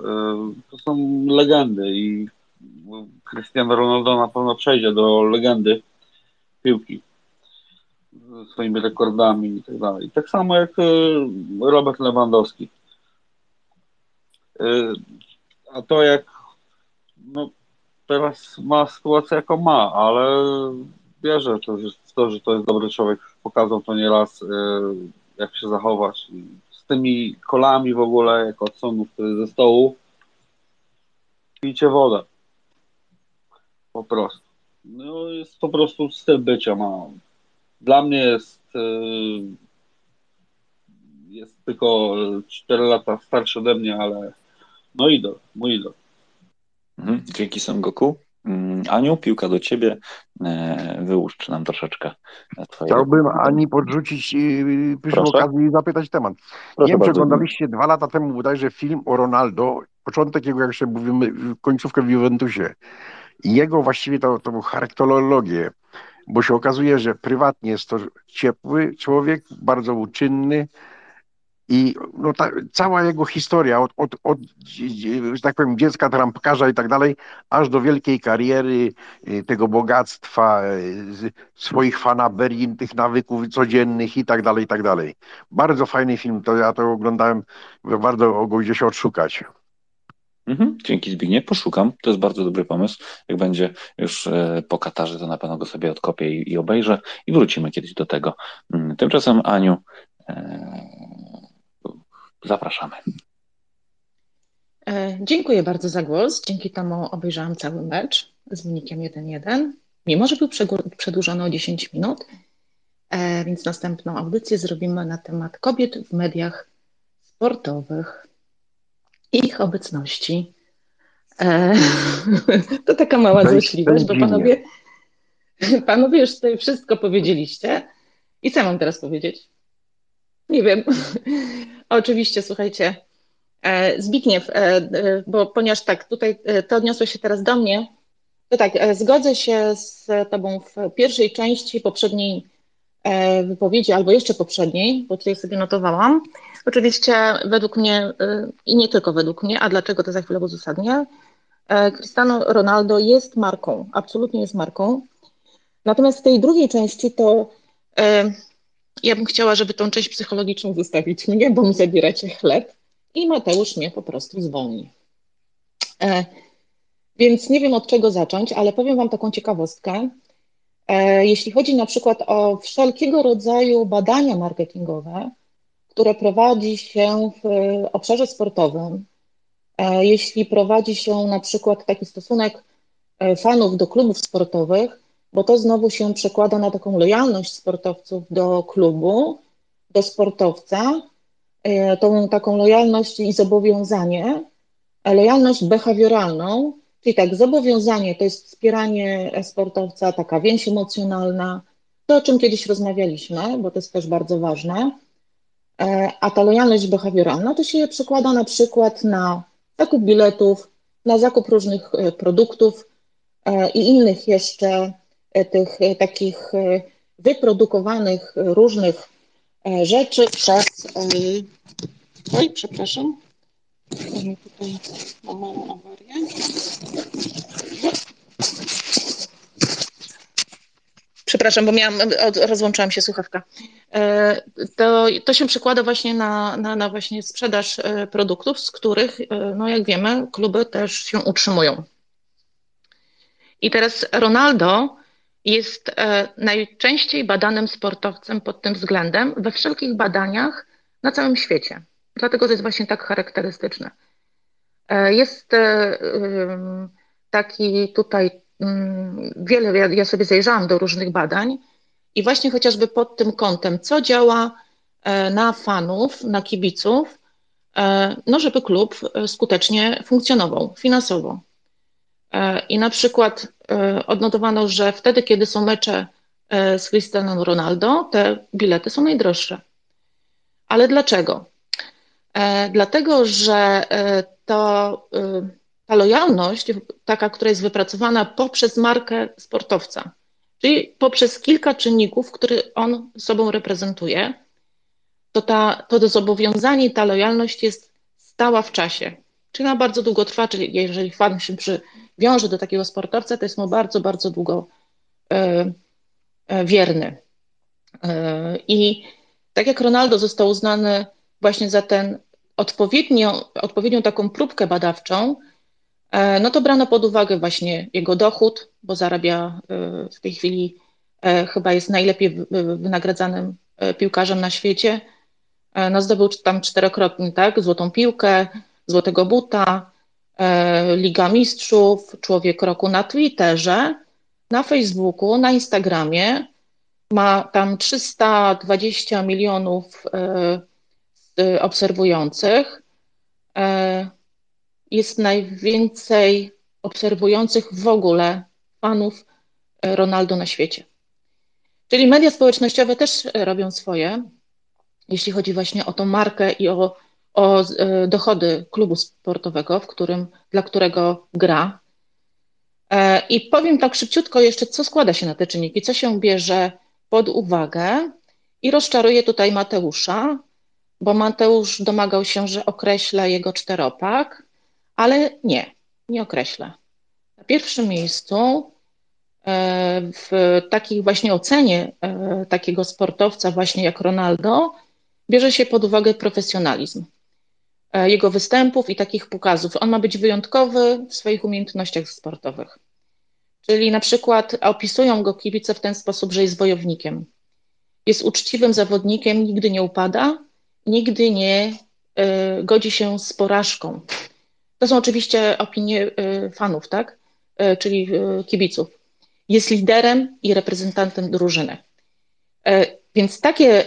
to są legendy i Cristiano Ronaldo na pewno przejdzie do legendy piłki swoimi rekordami i tak dalej. Tak samo jak e, Robert Lewandowski. E, a to jak no, teraz ma sytuację jaką ma, ale wierzę to, że, to, że to jest dobry człowiek. Pokazał to nieraz, e, jak się zachować. Z tymi kolami w ogóle, jak odsunął ze stołu, pijcie wodę. Po prostu. No jest po prostu styl bycia ma dla mnie jest, e, jest tylko 4 lata starszy ode mnie, ale no idol, mój idol. Mhm. Dzięki Son Goku. Mm, Aniu, piłka do ciebie. E, wyłuszcz nam troszeczkę twojego... Chciałbym Ani podrzucić, yy, przy Proszę. okazji i zapytać temat. Proszę nie wiem, czy oglądaliście dwa lata temu bodajże film o Ronaldo, początek jego, jak jeszcze mówimy, końcówkę w Juventusie. I jego właściwie to, to był charakterologię, bo się okazuje, że prywatnie jest to ciepły człowiek, bardzo uczynny i no, ta, cała jego historia od, od, od, że tak powiem, dziecka trampkarza i tak dalej, aż do wielkiej kariery, y, tego bogactwa, y, swoich fanaberii, tych nawyków codziennych i tak dalej, i tak dalej. Bardzo fajny film, to ja to oglądałem, bardzo go gdzieś odszukać. Mhm, dzięki Zbigniew, poszukam. To jest bardzo dobry pomysł. Jak będzie już e, po Katarze, to na pewno go sobie odkopię i, i obejrzę i wrócimy kiedyś do tego. Mm, Tymczasem, Aniu, e, zapraszamy. E, Dziękuję bardzo za głos. Dzięki temu obejrzałam cały mecz z wynikiem 1-1, mimo że był przedłużony o 10 minut. E, Więc następną audycję zrobimy na temat kobiet w mediach sportowych i ich obecności. E, To taka mała złośliwość, bo panowie, panowie już tutaj wszystko powiedzieliście. I co mam teraz powiedzieć? Nie wiem. Oczywiście, słuchajcie, e, Zbigniew, e, e, bo ponieważ tak, tutaj to odniosło się teraz do mnie, to tak, zgodzę się z Tobą w pierwszej części poprzedniej wypowiedzi, albo jeszcze poprzedniej, bo tutaj sobie notowałam. Oczywiście według mnie, i nie tylko według mnie, a dlaczego to za chwilę uzasadnię, Cristiano Ronaldo jest marką, absolutnie jest marką. Natomiast w tej drugiej części to ja bym chciała, żeby tą część psychologiczną zostawić mnie, bo mi zabieracie chleb i Mateusz mnie po prostu zwolni. E, więc nie wiem od czego zacząć, ale powiem Wam taką ciekawostkę. E, jeśli chodzi na przykład o wszelkiego rodzaju badania marketingowe, które prowadzi się w obszarze sportowym, e, jeśli prowadzi się na przykład taki stosunek e, fanów do klubów sportowych, bo to znowu się przekłada na taką lojalność sportowców do klubu, do sportowca, e, tą taką lojalność i zobowiązanie, a lojalność behawioralną, czyli tak, zobowiązanie to jest wspieranie sportowca, taka więź emocjonalna, to o czym kiedyś rozmawialiśmy, bo to jest też bardzo ważne, E, a ta lojalność behawioralna to się przekłada na przykład na zakup biletów, na zakup różnych e, produktów e, i innych jeszcze. e, tych e, takich e, wyprodukowanych różnych e, rzeczy przez. Oj, przepraszam. Tutaj mam awarię. Przepraszam, bo miałam, rozłączyłam się słuchawka. To, to się przekłada właśnie na, na, na właśnie sprzedaż produktów, z których, no jak wiemy, kluby też się utrzymują. I teraz Ronaldo jest e, najczęściej badanym sportowcem pod tym względem we wszelkich badaniach na całym świecie. Dlatego to jest właśnie tak charakterystyczne. E, Jest e, taki tutaj ym, wiele, ja, sobie zajrzałam do różnych badań i właśnie chociażby pod tym kątem, co działa na fanów, na kibiców, no żeby klub skutecznie funkcjonował finansowo. E, I na przykład e, odnotowano, że wtedy, kiedy są mecze e, z Cristiano Ronaldo, te bilety są najdroższe. Ale dlaczego? Dlatego, że to, ta lojalność, taka, która jest wypracowana poprzez markę sportowca, czyli poprzez kilka czynników, które on sobą reprezentuje, to, ta, to zobowiązanie, ta lojalność jest stała w czasie. Czyli na bardzo długo trwa, czyli jeżeli fan się przywiąże do takiego sportowca, to jest mu bardzo, bardzo długo e, e, wierny. E, I tak jak Ronaldo został uznany właśnie za ten odpowiednią, taką próbkę badawczą, no to brano pod uwagę właśnie jego dochód, bo zarabia w tej chwili chyba jest najlepiej wy- wynagradzanym piłkarzem na świecie. No zdobył tam czterokrotnie, tak? Złotą piłkę, złotego buta, Liga Mistrzów, Człowiek Roku na Twitterze, na Facebooku, na Instagramie. Ma tam 320 milionów e, e, obserwujących. E, Jest najwięcej obserwujących w ogóle fanów Ronaldo na świecie. Czyli media społecznościowe też robią swoje, jeśli chodzi właśnie o tą markę i o, o dochody klubu sportowego, w którym, dla którego gra. I powiem tak szybciutko jeszcze, co składa się na te czynniki, co się bierze pod uwagę i rozczaruje tutaj Mateusza, bo Mateusz domagał się, że określa jego czteropak, ale nie, nie określę. Na pierwszym miejscu e, w takiej właśnie ocenie e, takiego sportowca właśnie jak Ronaldo bierze się pod uwagę profesjonalizm e, jego występów i takich pokazów. On ma być wyjątkowy w swoich umiejętnościach sportowych. Czyli na przykład opisują go kibice w ten sposób, że jest wojownikiem. Jest uczciwym zawodnikiem, nigdy nie upada, nigdy nie y, godzi się z porażką. To są oczywiście opinie y, fanów, tak? Y, czyli kibiców. Jest liderem i reprezentantem drużyny. Więc takie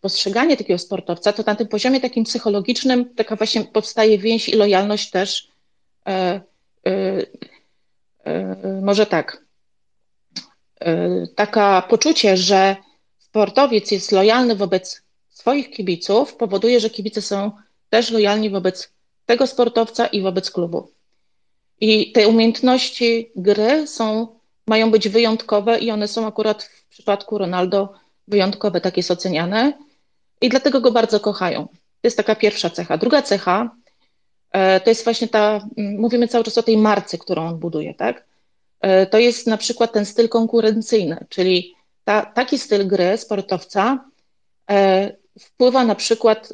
postrzeganie takiego sportowca, to na tym poziomie takim psychologicznym taka właśnie powstaje więź i lojalność też może tak, taka poczucie, że sportowiec jest lojalny wobec swoich kibiców, powoduje, że kibice są też lojalni wobec tego sportowca i wobec klubu. I te umiejętności gry są, mają być wyjątkowe i one są akurat w przypadku Ronaldo wyjątkowe, tak jest oceniane. I dlatego go bardzo kochają. To jest taka pierwsza cecha. Druga cecha e, to jest właśnie ta, mówimy cały czas o tej marce, którą on buduje, tak? E, to jest na przykład ten styl konkurencyjny, czyli ta, taki styl gry sportowca e, wpływa na przykład,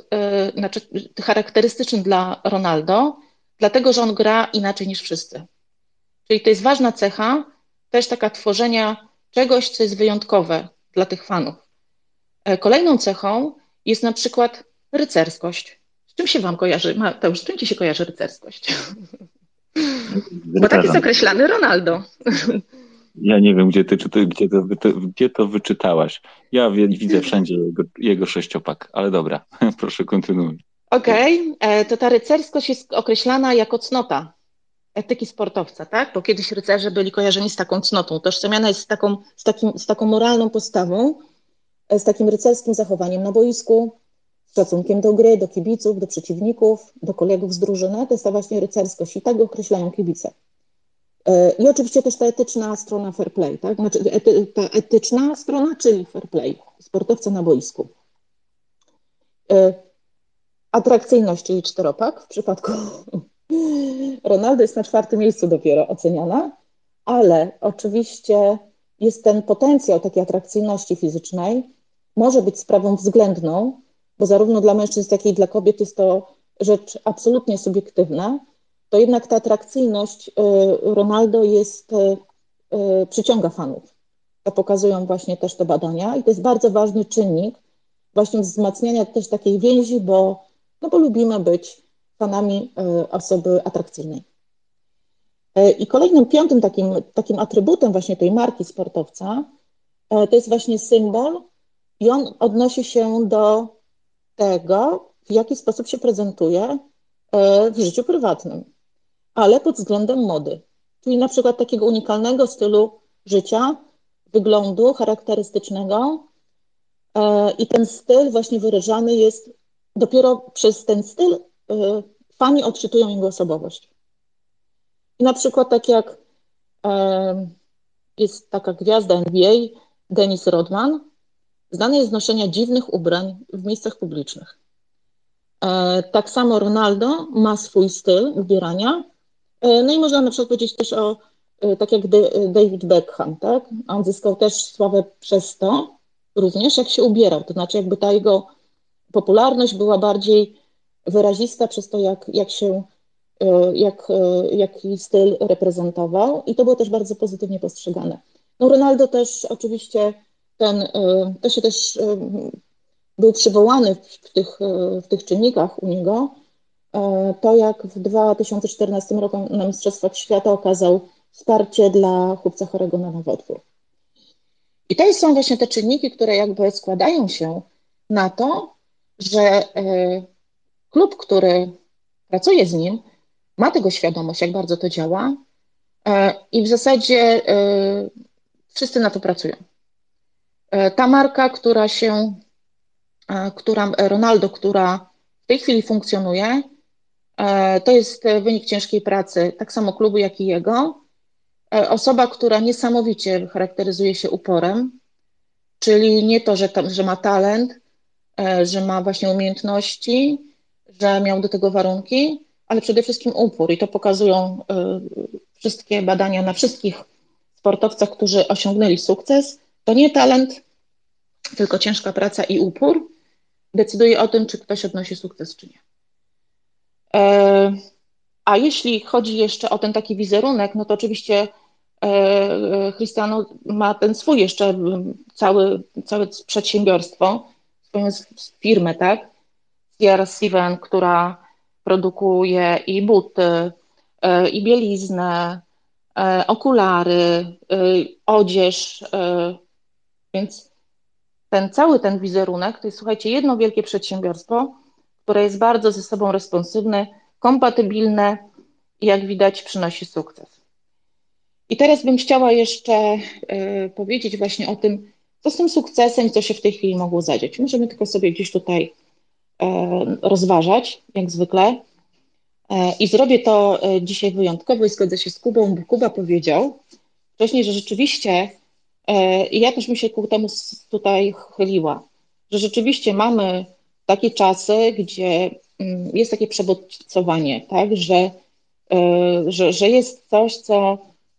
znaczy charakterystyczny dla Ronaldo, dlatego że on gra inaczej niż wszyscy. Czyli to jest ważna cecha, też taka tworzenia czegoś, co jest wyjątkowe dla tych fanów. E, kolejną cechą jest na przykład rycerskość. Z czym się Wam kojarzy? Mateusz, z czym Ci się kojarzy rycerskość? Bo tak jest określany Ronaldo. Ja nie wiem, gdzie, ty, czy ty, gdzie, to, gdzie to wyczytałaś. Ja widzę wszędzie jego, jego sześciopak, ale dobra, proszę kontynuuj. Okej, okay. E, to ta rycerskość jest określana jako cnota etyki sportowca, tak? Bo kiedyś rycerze byli kojarzeni z taką cnotą. Tożsamiana jest z taką, z, takim, z taką moralną postawą, z takim rycerskim zachowaniem na boisku, z szacunkiem do gry, do kibiców, do przeciwników, do kolegów z drużyny. To jest ta właśnie rycerskość i tak go określają kibice. E, I oczywiście też ta etyczna strona fair play, tak? Znaczy, ety, ta etyczna strona, czyli fair play, sportowca na boisku. E, atrakcyjność, czyli czteropak w przypadku Ronaldo jest na czwartym miejscu dopiero oceniana, ale oczywiście jest ten potencjał takiej atrakcyjności fizycznej, może być sprawą względną, bo zarówno dla mężczyzn, jak i dla kobiet jest to rzecz absolutnie subiektywna, to jednak ta atrakcyjność y, Ronaldo jest, y, y, przyciąga fanów. To pokazują właśnie też te badania i to jest bardzo ważny czynnik właśnie wzmacniania też takiej więzi, bo, no bo lubimy być fanami osoby atrakcyjnej. I kolejnym, piątym takim, takim atrybutem właśnie tej marki sportowca to jest właśnie symbol i on odnosi się do tego, w jaki sposób się prezentuje w życiu prywatnym ale pod względem mody. Czyli na przykład takiego unikalnego stylu życia, wyglądu charakterystycznego. E, I ten styl właśnie wyrażany jest dopiero przez ten styl e, fani odczytują jego osobowość. I na przykład tak jak e, jest taka gwiazda NBA, Dennis Rodman, znany jest z noszenia dziwnych ubrań w miejscach publicznych. Tak samo Ronaldo ma swój styl ubierania, E, no i można na przykład powiedzieć też o, e, tak jak David Beckham, tak? On zyskał też sławę przez to, również jak się ubierał, to znaczy jakby ta jego popularność była bardziej wyrazista przez to, jak, jak się, e, jak, jaki styl reprezentował i to było też bardzo pozytywnie postrzegane. No Ronaldo też oczywiście ten, to się też był przywołany w tych, w tych czynnikach u niego, E, to jak w 2014 roku na Mistrzostwach Świata okazał wsparcie dla chłopca chorego na nowotwór. I to są właśnie te czynniki, które jakby składają się na to, że e, klub, który pracuje z nim, ma tego świadomość, jak bardzo to działa I w zasadzie wszyscy na to pracują. Ta marka, która się, która Ronaldo, która w tej chwili funkcjonuje, to jest wynik ciężkiej pracy, tak samo klubu, jak i jego. Osoba, która niesamowicie charakteryzuje się uporem, czyli nie to, że, tam, że ma talent, że ma właśnie umiejętności, że miał do tego warunki, ale przede wszystkim upór i to pokazują wszystkie badania na wszystkich sportowcach, którzy osiągnęli sukces. To nie talent, tylko ciężka praca i upór decyduje o tym, czy ktoś odnosi sukces, czy nie. A jeśli chodzi jeszcze o ten taki wizerunek, no to oczywiście Cristiano ma ten swój jeszcze cały, całe przedsiębiorstwo, swoją firmę, tak? CR Steven, która produkuje i buty, i bieliznę, okulary, odzież, więc ten cały ten wizerunek to jest, słuchajcie, jedno wielkie przedsiębiorstwo, które jest bardzo ze sobą responsywne, kompatybilne i jak widać przynosi sukces. I teraz bym chciała jeszcze powiedzieć właśnie o tym, co z tym sukcesem, co się w tej chwili mogło zadziać. Możemy tylko sobie gdzieś tutaj rozważać, jak zwykle. I zrobię to dzisiaj wyjątkowo i zgodzę się z Kubą, bo Kuba powiedział wcześniej, że rzeczywiście, i ja też bym się ku temu tutaj chyliła, że rzeczywiście mamy takie czasy, gdzie jest takie przebodźcowanie, tak, że, że, że jest coś, co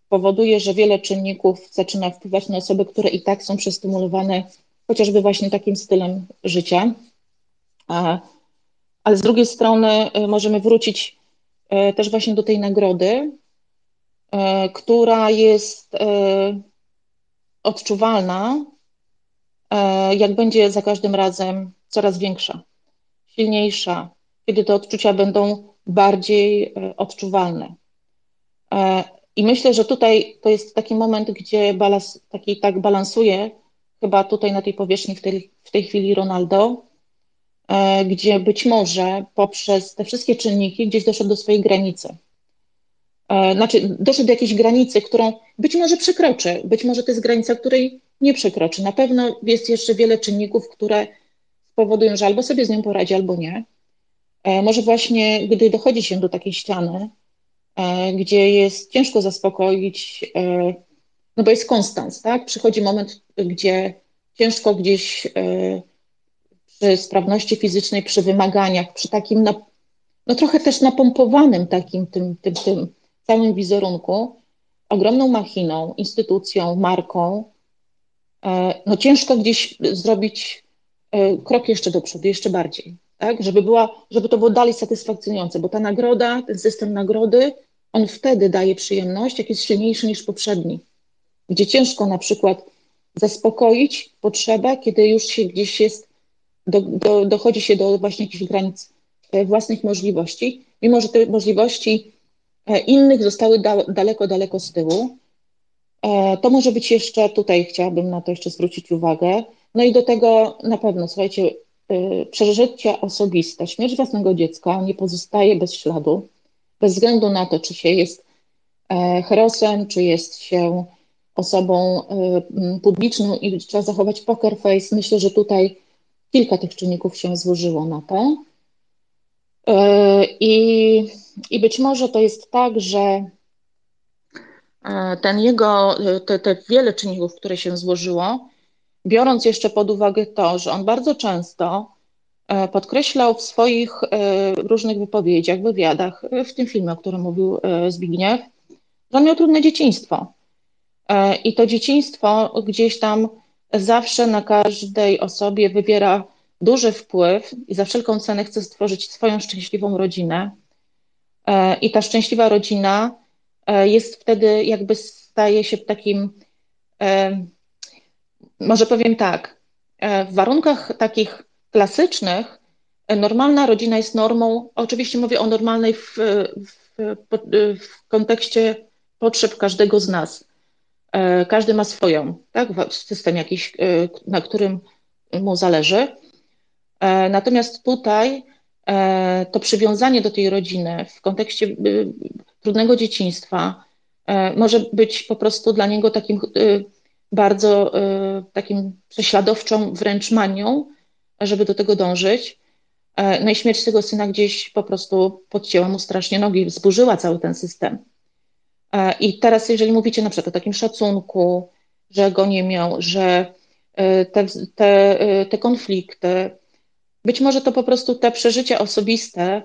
powoduje, że wiele czynników zaczyna wpływać na osoby, które i tak są przestymulowane chociażby właśnie takim stylem życia. Ale z drugiej strony możemy wrócić też właśnie do tej nagrody, która jest odczuwalna, jak będzie za każdym razem coraz większa, silniejsza, kiedy te odczucia będą bardziej odczuwalne. I myślę, że tutaj to jest taki moment, gdzie balans, taki tak balansuje chyba tutaj na tej powierzchni w tej, w tej chwili Ronaldo, gdzie być może poprzez te wszystkie czynniki gdzieś doszedł do swojej granicy. Znaczy, doszedł do jakiejś granicy, którą być może przekroczy, być może to jest granica, której nie przekroczy. Na pewno jest jeszcze wiele czynników, które spowodują, że albo sobie z nią poradzi, albo nie. Może właśnie, gdy dochodzi się do takiej ściany, gdzie jest ciężko zaspokoić, no bo jest konstans, tak? Przychodzi moment, gdzie ciężko gdzieś przy sprawności fizycznej, przy wymaganiach, przy takim, no trochę też napompowanym takim tym, tym, tym całym wizerunku, ogromną machiną, instytucją, marką, no ciężko gdzieś zrobić krok jeszcze do przodu, jeszcze bardziej, tak? Żeby, była, żeby to było dalej satysfakcjonujące, bo ta nagroda, ten system nagrody, on wtedy daje przyjemność, jak jest silniejszy niż poprzedni, gdzie ciężko na przykład zaspokoić potrzebę, kiedy już się gdzieś jest, do, do, dochodzi się do właśnie jakichś granic własnych możliwości, mimo że te możliwości innych zostały da, daleko, daleko z tyłu. To może być jeszcze, tutaj chciałabym na to jeszcze zwrócić uwagę, no i do tego na pewno, słuchajcie, przeżycie osobiste, śmierć własnego dziecka nie pozostaje bez śladu, bez względu na to, czy się jest herosem, czy jest się osobą publiczną i trzeba zachować poker face. Myślę, że tutaj kilka tych czynników się złożyło na to. I, I być może to jest tak, że ten jego, te, te wiele czynników, które się złożyło, biorąc jeszcze pod uwagę to, że on bardzo często podkreślał w swoich różnych wypowiedziach, wywiadach, w tym filmie, o którym mówił Zbigniew, że on miał trudne dzieciństwo. I to dzieciństwo gdzieś tam zawsze na każdej osobie wywiera duży wpływ i za wszelką cenę chce stworzyć swoją szczęśliwą rodzinę. I ta szczęśliwa rodzina jest wtedy jakby staje się takim, może powiem tak, w warunkach takich klasycznych normalna rodzina jest normą, oczywiście mówię o normalnej w, w, w kontekście potrzeb każdego z nas. Każdy ma swoją, tak, system jakiś, na którym mu zależy. Natomiast tutaj to przywiązanie do tej rodziny w kontekście trudnego dzieciństwa, może być po prostu dla niego takim bardzo takim prześladowczą wręcz manią, żeby do tego dążyć. No i śmierć tego syna gdzieś po prostu podcięła mu strasznie nogi, zburzyła cały ten system. I teraz, jeżeli mówicie na przykład o takim szacunku, że go nie miał, że te, te, te konflikty, być może to po prostu te przeżycia osobiste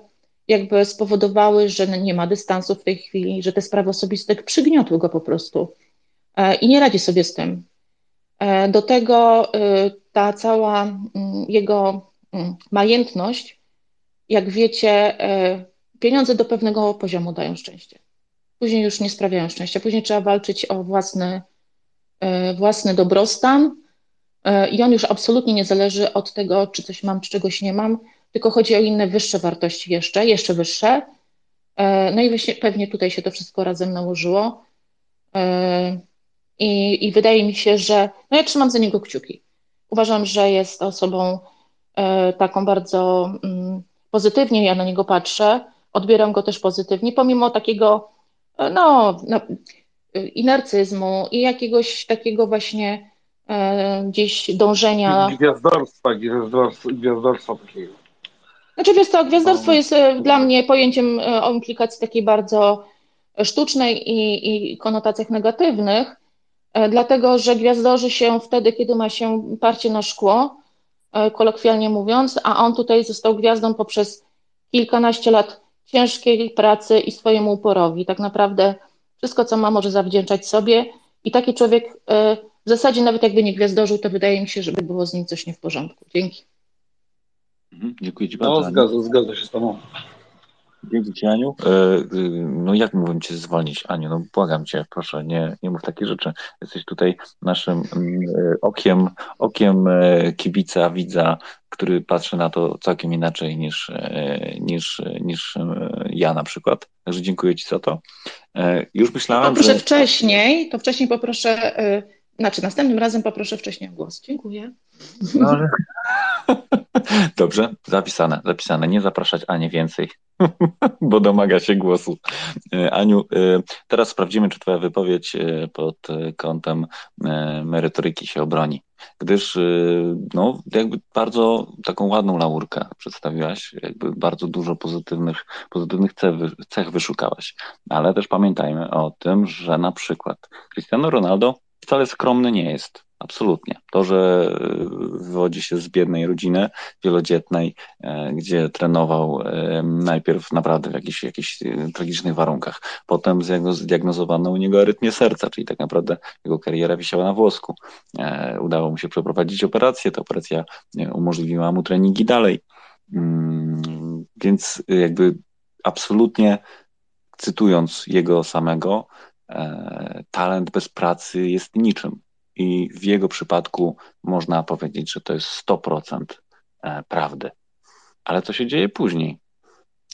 jakby spowodowały, że nie ma dystansu w tej chwili, że te sprawy osobiste przygniotły go po prostu i nie radzi sobie z tym. Do tego ta cała mm, jego mm, majętność, jak wiecie, pieniądze do pewnego poziomu dają szczęście. Później już nie sprawiają szczęścia. Później trzeba walczyć o własny, własny dobrostan, E, I on już absolutnie nie zależy od tego, czy coś mam, czy czegoś nie mam, tylko chodzi o inne wyższe wartości jeszcze, jeszcze wyższe. E, no i właśnie pewnie tutaj się to wszystko razem nałożyło. E, I, I wydaje mi się, że no ja trzymam za niego kciuki. Uważam, że jest osobą taką bardzo mm, pozytywnie, ja na niego patrzę, odbieram go też pozytywnie, pomimo takiego no, no inercyzmu i jakiegoś takiego właśnie E, gdzieś dążenia. Gwiazdorstwa, gwiazdorstwa, gwiazdorstwa takiego. Znaczy wiesz co, gwiazdorstwo jest e, dla mnie pojęciem e, o implikacji takiej bardzo sztucznej i, i konotacjach negatywnych, dlatego że gwiazdorzy się wtedy, kiedy ma się parcie na szkło, kolokwialnie mówiąc, a on tutaj został gwiazdą poprzez kilkanaście lat ciężkiej pracy i swojemu uporowi. Tak naprawdę wszystko, co ma, może zawdzięczać sobie i taki człowiek w zasadzie nawet jakby nie gwiazdożył, to wydaje mi się, żeby było z nim coś nie w porządku. Dzięki. Mhm, dziękuję Ci bardzo. No, zgadza, zgadza się z Tobą. Dzięki Ci, Aniu. E, no jak mógłbym Cię zwolnić, Aniu? No błagam Cię, proszę, nie, nie mów takie rzeczy. Jesteś tutaj naszym mm, e, okiem, okiem e, kibica, widza, który patrzy na to całkiem inaczej niż, niż, niż ja na przykład. Także dziękuję Ci za to. Już myślałem, to że... wcześniej, to wcześniej poproszę znaczy, następnym razem poproszę wcześniej o głos. Dziękuję. No, Dobrze, zapisane, zapisane. Nie zapraszać Ani więcej, bo domaga się głosu. E, Aniu, e, teraz sprawdzimy, czy Twoja wypowiedź e, pod kątem merytoryki się obroni. Gdyż no, jakby bardzo taką ładną laurkę przedstawiłaś, jakby bardzo dużo pozytywnych, pozytywnych cech, cech wyszukałaś. Ale też pamiętajmy o tym, że na przykład Cristiano Ronaldo wcale skromny nie jest. Absolutnie. To, że wywodzi się z biednej rodziny wielodzietnej, e, gdzie trenował e, najpierw naprawdę w jakichś, jakichś e, tragicznych warunkach. Potem zdiagnozowano u niego arytmię serca, czyli tak naprawdę jego kariera wisiała na włosku. Udało mu się przeprowadzić operację. Ta operacja umożliwiła mu treningi dalej. Mm, więc jakby absolutnie cytując jego samego, E, talent bez pracy jest niczym. I w jego przypadku można powiedzieć, że to jest 100% e, prawdy. Ale co się dzieje później?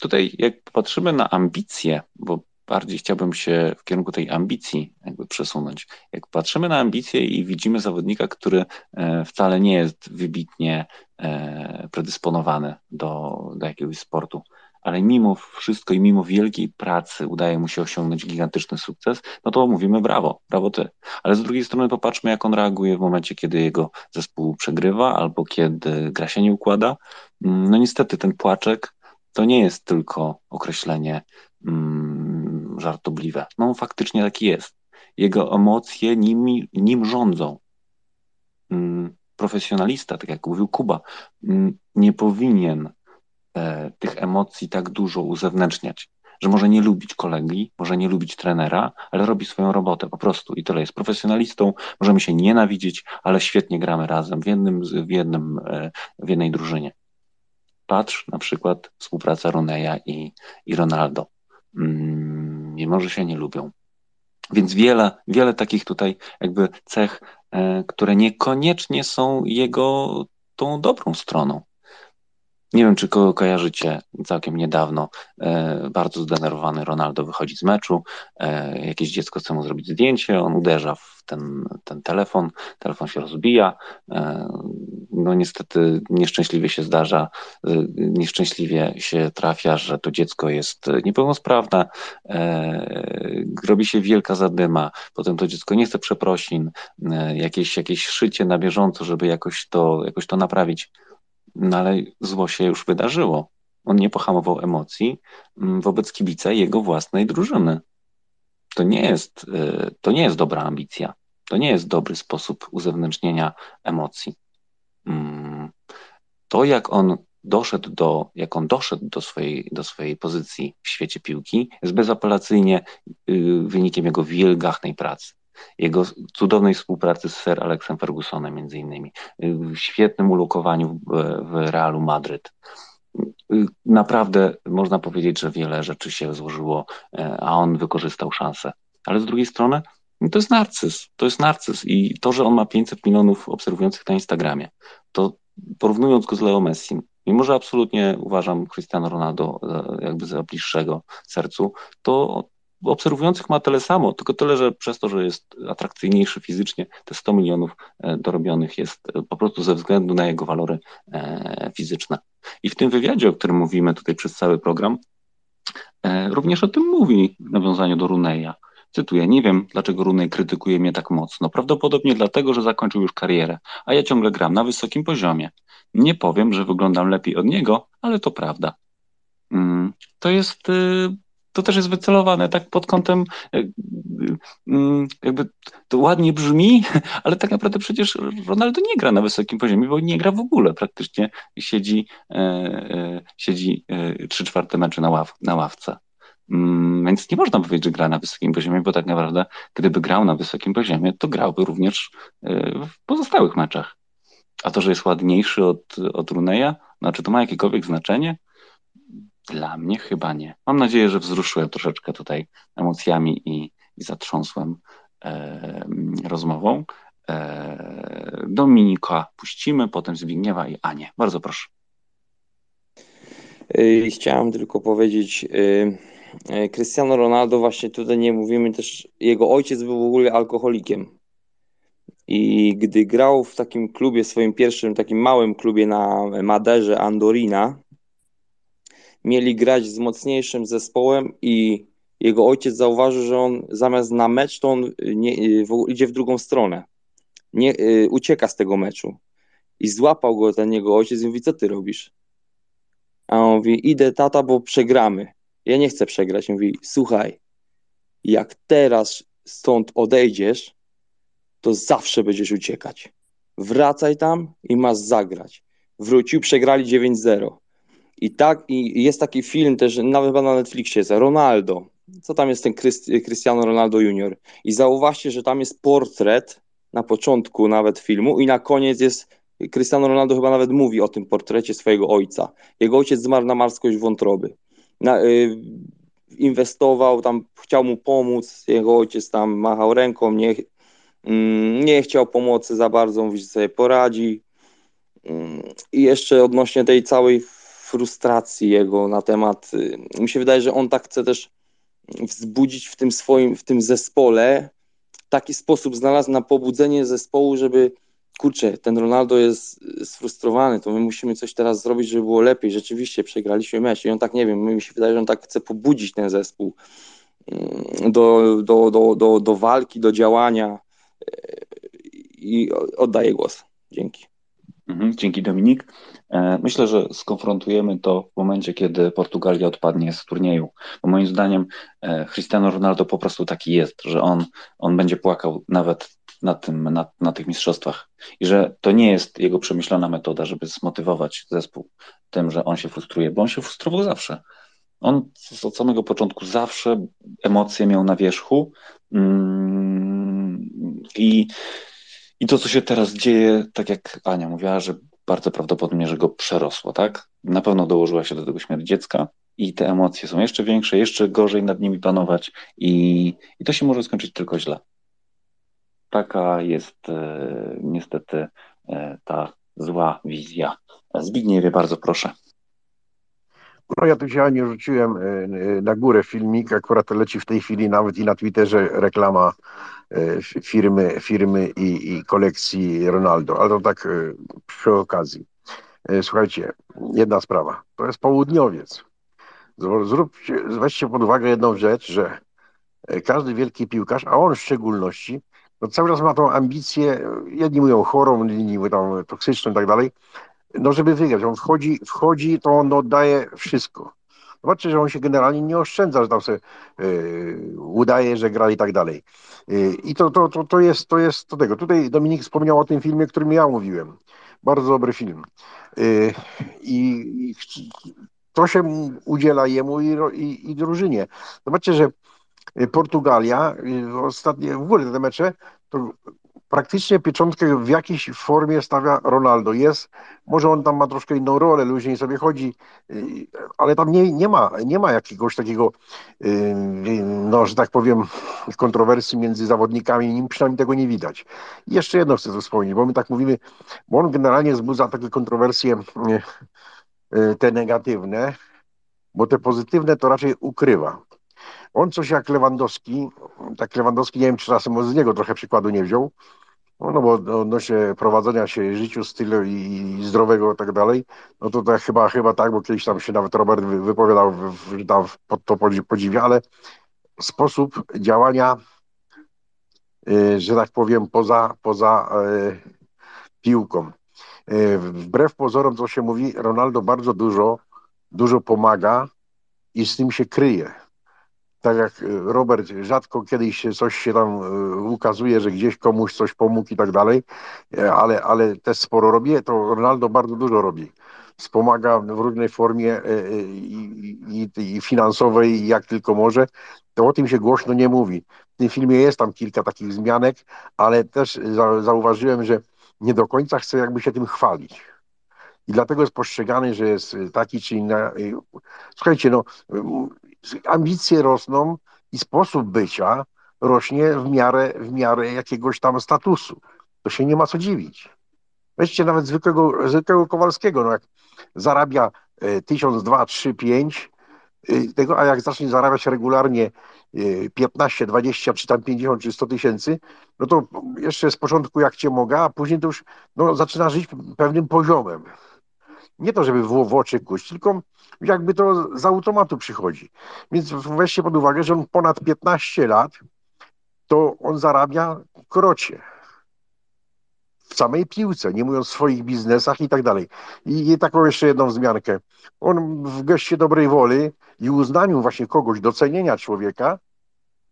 Tutaj, jak patrzymy na ambicje, bo bardziej chciałbym się w kierunku tej ambicji jakby przesunąć. Jak patrzymy na ambicje i widzimy zawodnika, który e, wcale nie jest wybitnie predysponowany do, do jakiegoś sportu, ale mimo wszystko i mimo wielkiej pracy udaje mu się osiągnąć gigantyczny sukces, no to mówimy brawo, brawo ty. Ale z drugiej strony popatrzmy, jak on reaguje w momencie, kiedy jego zespół przegrywa albo kiedy gra się nie układa. Mm, no niestety ten płaczek to nie jest tylko określenie mm, żartobliwe. No faktycznie taki jest. Jego emocje nim, rządzą. Mm, profesjonalista, tak jak mówił Kuba, mm, nie powinien tych emocji tak dużo uzewnętrzniać, że może nie lubić kolegi, może nie lubić trenera, ale robi swoją robotę po prostu i tyle. Jest profesjonalistą, możemy się nienawidzieć, ale świetnie gramy razem w, jednym, w, jednym, e, w jednej drużynie. Patrz na przykład współpraca Roneja i, i Ronaldo. Mm, mimo, że się nie lubią. Więc wiele, wiele takich tutaj jakby cech, e, które niekoniecznie są jego tą dobrą stroną. Nie wiem, czy kogo kojarzycie, całkiem niedawno. E, bardzo zdenerwowany Ronaldo wychodzi z meczu, e, jakieś dziecko chce mu zrobić zdjęcie, on uderza w ten, ten telefon, telefon się rozbija, e, no niestety nieszczęśliwie się zdarza, e, nieszczęśliwie się trafia, że to dziecko jest niepełnosprawne, e, robi się wielka zadyma, potem to dziecko nie chce przeprosin, e, jakieś, jakieś szycie na bieżąco, żeby jakoś to, jakoś to naprawić. No ale zło się już wydarzyło. On nie pohamował emocji mm, wobec kibica jego własnej drużyny. To nie jest, y, to nie jest dobra ambicja. To nie jest dobry sposób uzewnętrznienia emocji. Mm, to, jak on doszedł do, jak on doszedł do swojej, do swojej pozycji w świecie piłki, jest bezapelacyjnie y, wynikiem jego wielgachnej pracy jego cudownej współpracy z Sir Alexem Fergusonem między innymi, w świetnym ulokowaniu w, Realu Madryt. Naprawdę można powiedzieć, że wiele rzeczy się złożyło, e, a on wykorzystał szansę. Ale z drugiej strony to jest narcyz, to jest narcyz i to, że on ma 500 milionów obserwujących na Instagramie, to porównując go z Leo Messi, mimo że absolutnie uważam Cristiano Ronaldo jakby za bliższego sercu, to obserwujących ma tyle samo, tylko tyle, że przez to, że jest atrakcyjniejszy fizycznie, te 100 milionów e, dorobionych jest e, po prostu ze względu na jego walory e, fizyczne. I w tym wywiadzie, o którym mówimy tutaj przez cały program, również o tym mówi w nawiązaniu do Runeja. Cytuję, nie wiem, dlaczego Runej krytykuje mnie tak mocno. Prawdopodobnie dlatego, że zakończył już karierę, a ja ciągle gram na wysokim poziomie. Nie powiem, że wyglądam lepiej od niego, ale to prawda. Mm, to jest y, to też jest wycelowane tak pod kątem, e, mm, jakby to ładnie brzmi, ale tak naprawdę przecież Ronaldo nie gra na wysokim poziomie, bo nie gra w ogóle praktycznie. Siedzi, e, e, siedzi trzy czwarte mecze na, ław, na ławce. Mm, więc nie można powiedzieć, że gra na wysokim poziomie, bo tak naprawdę, gdyby grał na wysokim poziomie, to grałby również w pozostałych meczach. A to, że jest ładniejszy od, od Runeja, znaczy to ma jakiekolwiek znaczenie? Dla mnie chyba nie. Mam nadzieję, że wzruszyłem troszeczkę tutaj emocjami i, i zatrząsłem e, rozmową. E, Dominika puścimy, potem Zbigniewa i Anię. Bardzo proszę. E, chciałem tylko powiedzieć, e, e, Cristiano Ronaldo, właśnie tutaj nie mówimy też, jego ojciec był w ogóle alkoholikiem. I gdy grał w takim klubie, swoim pierwszym takim małym klubie na Maderze Andorina, mieli grać z mocniejszym zespołem i jego ojciec zauważył, że on zamiast na mecz, to on nie, w, idzie w drugą stronę. Nie, y, ucieka z tego meczu. I złapał go ten jego ojciec i mówi, co ty robisz? A on mówi, idę tata, bo przegramy. Ja nie chcę przegrać. mówi, słuchaj, jak teraz stąd odejdziesz, to zawsze będziesz uciekać. Wracaj tam i masz zagrać. Wrócił, przegrali 9-0. I tak, i jest taki film też, nawet na Netflixie jest, Ronaldo. Co tam jest ten Cristiano Ronaldo Junior? I zauważcie, że tam jest portret na początku nawet filmu i na koniec jest Cristiano Ronaldo chyba nawet mówi o tym portrecie swojego ojca. Jego ojciec zmarł na marskość wątroby. Na, y, inwestował, tam chciał mu pomóc, jego ojciec tam machał ręką, nie, y, nie chciał pomocy za bardzo, mówi, że sobie poradzi. Y, I jeszcze odnośnie tej całej frustracji jego na temat. Y, mi się wydaje, że on tak chce też wzbudzić w tym swoim, w tym zespole taki sposób znalazł na pobudzenie zespołu, żeby kurczę, ten Ronaldo jest sfrustrowany, to my musimy coś teraz zrobić, żeby było lepiej. Rzeczywiście przegraliśmy mecz i on tak, nie wiem, mi się wydaje, że on tak chce pobudzić ten zespół y, do, do, do, do, do walki, do działania y, i oddaję głos. Dzięki. Mhm, dzięki Dominik. E, myślę, że skonfrontujemy to w momencie, kiedy Portugalia odpadnie z turnieju. Bo moim zdaniem e, Cristiano Ronaldo po prostu taki jest, że on, on będzie płakał nawet na, tym, na, na tych mistrzostwach. I że to nie jest jego przemyślana metoda, żeby zmotywować zespół tym, że on się frustruje, bo on się frustrował zawsze. On od samego początku zawsze emocje miał na wierzchu. Mm, I i to, co się teraz dzieje, tak jak Ania mówiła, że bardzo prawdopodobnie, że go przerosło, tak? Na pewno dołożyła się do tego śmierć dziecka i te emocje są jeszcze większe, jeszcze gorzej nad nimi panować i, i to się może skończyć tylko źle. Taka jest e, niestety e, ta zła wizja. Zbigniewie, bardzo proszę. No ja tu się nie rzuciłem e, na górę filmik, akurat leci w tej chwili nawet i na Twitterze reklama e, firmy, firmy i, i kolekcji Ronaldo, ale to tak e, przy okazji. Słuchajcie, jedna sprawa, to jest południowiec. Zróbcie, weźcie pod uwagę jedną rzecz, że każdy wielki piłkarz, a on w szczególności, no cały czas ma tą ambicję, jedni mówią chorą, inni mówią tam toksyczną i tak dalej, no żeby wygrać. On wchodzi, wchodzi, to on oddaje wszystko. Zobaczcie, że on się generalnie nie oszczędza, że tam sobie yy, udaje, że gra i tak dalej. Yy, I to, to, to, to, jest, to jest do tego. Tutaj Dominik wspomniał o tym filmie, którym ja mówiłem. Bardzo dobry film. Yy, I to się udziela jemu i, i, i drużynie. Zobaczcie, że Portugalia, ostatnie, w ogóle te mecze, to praktycznie pieczątkę w jakiejś formie stawia Ronaldo. Jest, może on tam ma troszkę inną rolę, luźniej sobie chodzi, y, ale tam nie, nie, ma, nie ma jakiegoś takiego, y, no, że tak powiem, kontrowersji między zawodnikami, nim przynajmniej tego nie widać. I jeszcze jedno chcę tu wspomnieć, bo my tak mówimy, bo on generalnie wzbudza takie kontrowersje y, te negatywne, bo te pozytywne to raczej ukrywa. On coś jak Lewandowski, tak Lewandowski, nie wiem czy czasem z niego trochę przykładu nie wziął, no, no bo odnośnie prowadzenia się życiu, stylu i, i zdrowego i tak dalej, no to tak, chyba, chyba tak, bo kiedyś tam się nawet Robert wypowiadał, tam pod to podziwia, ale sposób działania, y, że tak powiem, poza, poza y, piłką. Y, wbrew pozorom, co się mówi, Ronaldo bardzo dużo, dużo pomaga i z tym się kryje tak jak e, Robert, rzadko kiedyś się coś się tam e, ukazuje, że gdzieś komuś coś pomógł i tak dalej, e, ale, ale też sporo robi, to Ronaldo bardzo dużo robi. Wspomaga w różnej formie i, i, i finansowej, jak tylko może. To o tym się głośno nie mówi. W tym filmie jest tam kilka takich zmianek, ale też zauważyłem, że nie do końca chce jakby się tym chwalić. I dlatego jest postrzegany, że jest taki czy inny. Słuchajcie, no, ambicje rosną i sposób bycia rośnie w miarę, w miarę jakiegoś tam statusu. To się nie ma co dziwić. Weźcie nawet zwykłego, zwykłego Kowalskiego, no jak zarabia e, tysiąc, dwa, trzy, pięć, e, tego, a jak zacznie zarabiać regularnie 15, e, 20, czy tam 50, czy 100 tysięcy, no to jeszcze z początku jak cię mogę, a później to już no, zaczyna żyć pewnym poziomem. Nie to, żeby w, w oczy kuść, tylko jakby to z automatu przychodzi. Więc weźcie pod uwagę, że on ponad 15 lat, to on zarabia krocie w samej piłce, nie mówiąc o swoich biznesach i tak dalej. I taką jeszcze jedną wzmiankę. On w geście dobrej woli i uznaniu właśnie kogoś, docenienia człowieka,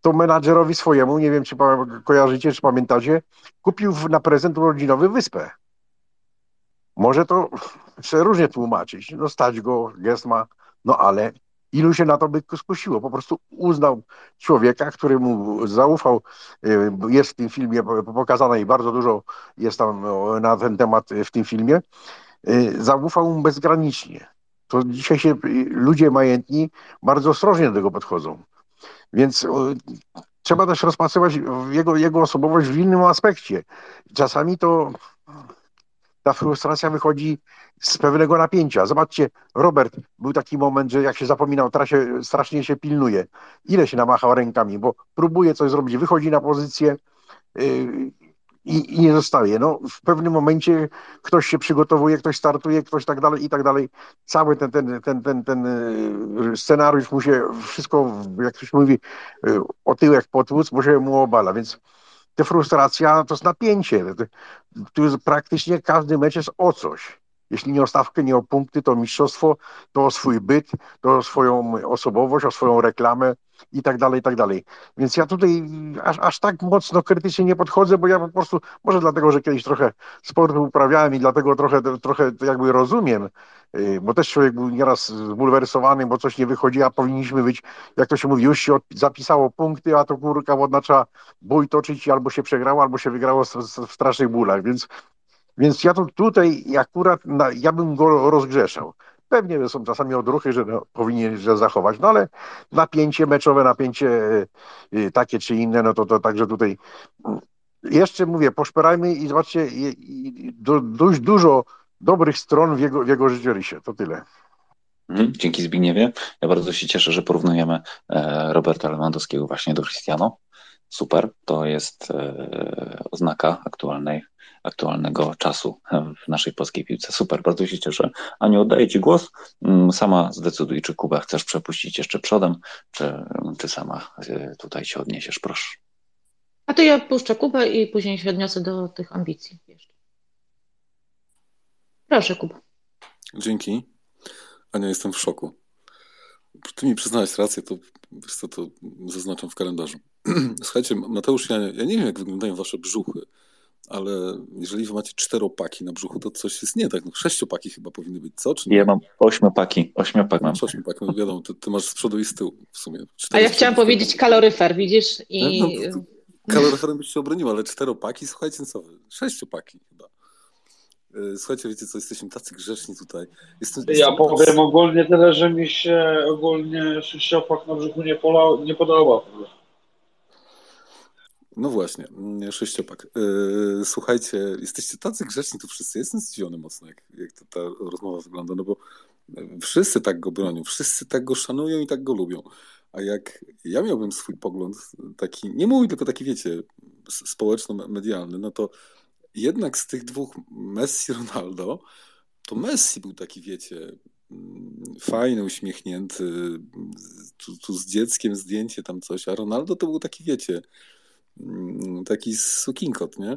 to menadżerowi swojemu, nie wiem czy kojarzycie, czy pamiętacie, kupił na prezent urodzinowy wyspę. Może to się różnie tłumaczyć. No stać go, gest ma, no ale ilu się na to by skusiło? Po prostu uznał człowieka, który mu zaufał. Y, jest w tym filmie pokazane i bardzo dużo jest tam na ten temat w tym filmie. Y, zaufał mu bezgranicznie. To dzisiaj się ludzie majętni bardzo ostrożnie do tego podchodzą. Więc trzeba też rozpatrywać jego, jego osobowość w innym aspekcie. Czasami to ta frustracja wychodzi z pewnego napięcia. Zobaczcie, Robert, był taki moment, że jak się zapominał, teraz się, strasznie się pilnuje. Ile się namachał rękami, bo próbuje coś zrobić, wychodzi na pozycję yy, i, i, nie zostaje. No, w pewnym momencie ktoś się przygotowuje, ktoś startuje, ktoś tak dalej i tak dalej. Cały ten, ten, ten, ten, ten yy, scenariusz mu się wszystko, jak ktoś mówi, yy, otyłek potłuc, bo się mu obala, więc ta frustracja to jest napięcie. Tu jest praktycznie każdy mecz jest o coś. Jeśli nie o stawkę, nie o punkty, to mistrzostwo, to o swój byt, to o swoją osobowość, o swoją reklamę i tak dalej, i tak dalej. Więc ja tutaj aż, aż tak mocno krytycznie nie podchodzę, bo ja po prostu, może dlatego, że kiedyś trochę sportu uprawiałem i dlatego trochę, trochę jakby rozumiem, y, bo też człowiek był nieraz zbulwersowany, bo coś nie wychodzi, a powinniśmy być, jak to się mówi, już się zapisało punkty, a to kurka wodna trzeba bój toczyć albo się przegrało, albo się wygrało w strasznych bólach, więc więc ja to tutaj akurat, na, ja bym go rozgrzeszał. Pewnie są czasami odruchy, że no, powinien że zachować, no ale napięcie meczowe, napięcie y, takie czy inne, no to, to także tutaj mm, jeszcze mówię, poszperajmy i zobaczcie, i, i, do, dość dużo dobrych stron w jego, w jego życiorysie. To tyle. Mhm, dzięki Zbigniewie. Ja bardzo się cieszę, że porównujemy e, Roberta Lewandowskiego właśnie do Cristiano. Super, to jest e, oznaka aktualnej, aktualnego czasu w naszej polskiej piłce. Super, bardzo się cieszę. Aniu, oddaję Ci głos. Mm, sama zdecyduj, czy Kuba chcesz przepuścić jeszcze przodem, czy, czy sama e, tutaj się odniesiesz, proszę. A to ja puszczę Kubę i później się odniosę do tych ambicji jeszcze. Proszę, Kuba. Dzięki. Ania, jestem w szoku. Ty mi przyznałeś rację, to co, to zaznaczam w kalendarzu. Słuchajcie, Mateusz, ja, ja nie wiem, jak wyglądają wasze brzuchy, ale jeżeli wy macie czteropaki na brzuchu, to coś jest nie tak. No, sześciopaki chyba powinny być, co? Czy nie? Ja mam ośmiopaki, ośmiopak mam. Ośmiopaki, no wiadomo, ty, ty, masz z przodu i z tyłu w sumie. A ja chciałam powiedzieć kaloryfer, widzisz? I... No, no, kaloryferem byś się obronił, ale czteropaki, słuchajcie, no co wy, sześciopaki chyba. E, słuchajcie, wiecie co, jesteśmy tacy grzeczni tutaj. Jestem, ja jestem powiem tacy... ogólnie tyle, że mi się ogólnie sześciopak na brzuchu nie, pola, nie podoba. No właśnie, sześciopak. E, słuchajcie, jesteście tacy grzeczni tu wszyscy. Jestem zdziwiony mocno, jak, jak to ta rozmowa wygląda, no bo wszyscy tak go bronią, wszyscy tak go szanują i tak go lubią. A jak ja miałbym swój pogląd, taki, nie mój, tylko taki, wiecie, społeczno-medialny, no to jednak z tych dwóch Messi Ronaldo, to Messi był taki, wiecie, fajny, uśmiechnięty, tu, tu, z dzieckiem zdjęcie tam coś, a Ronaldo to był taki, wiecie, taki sukinkot, nie?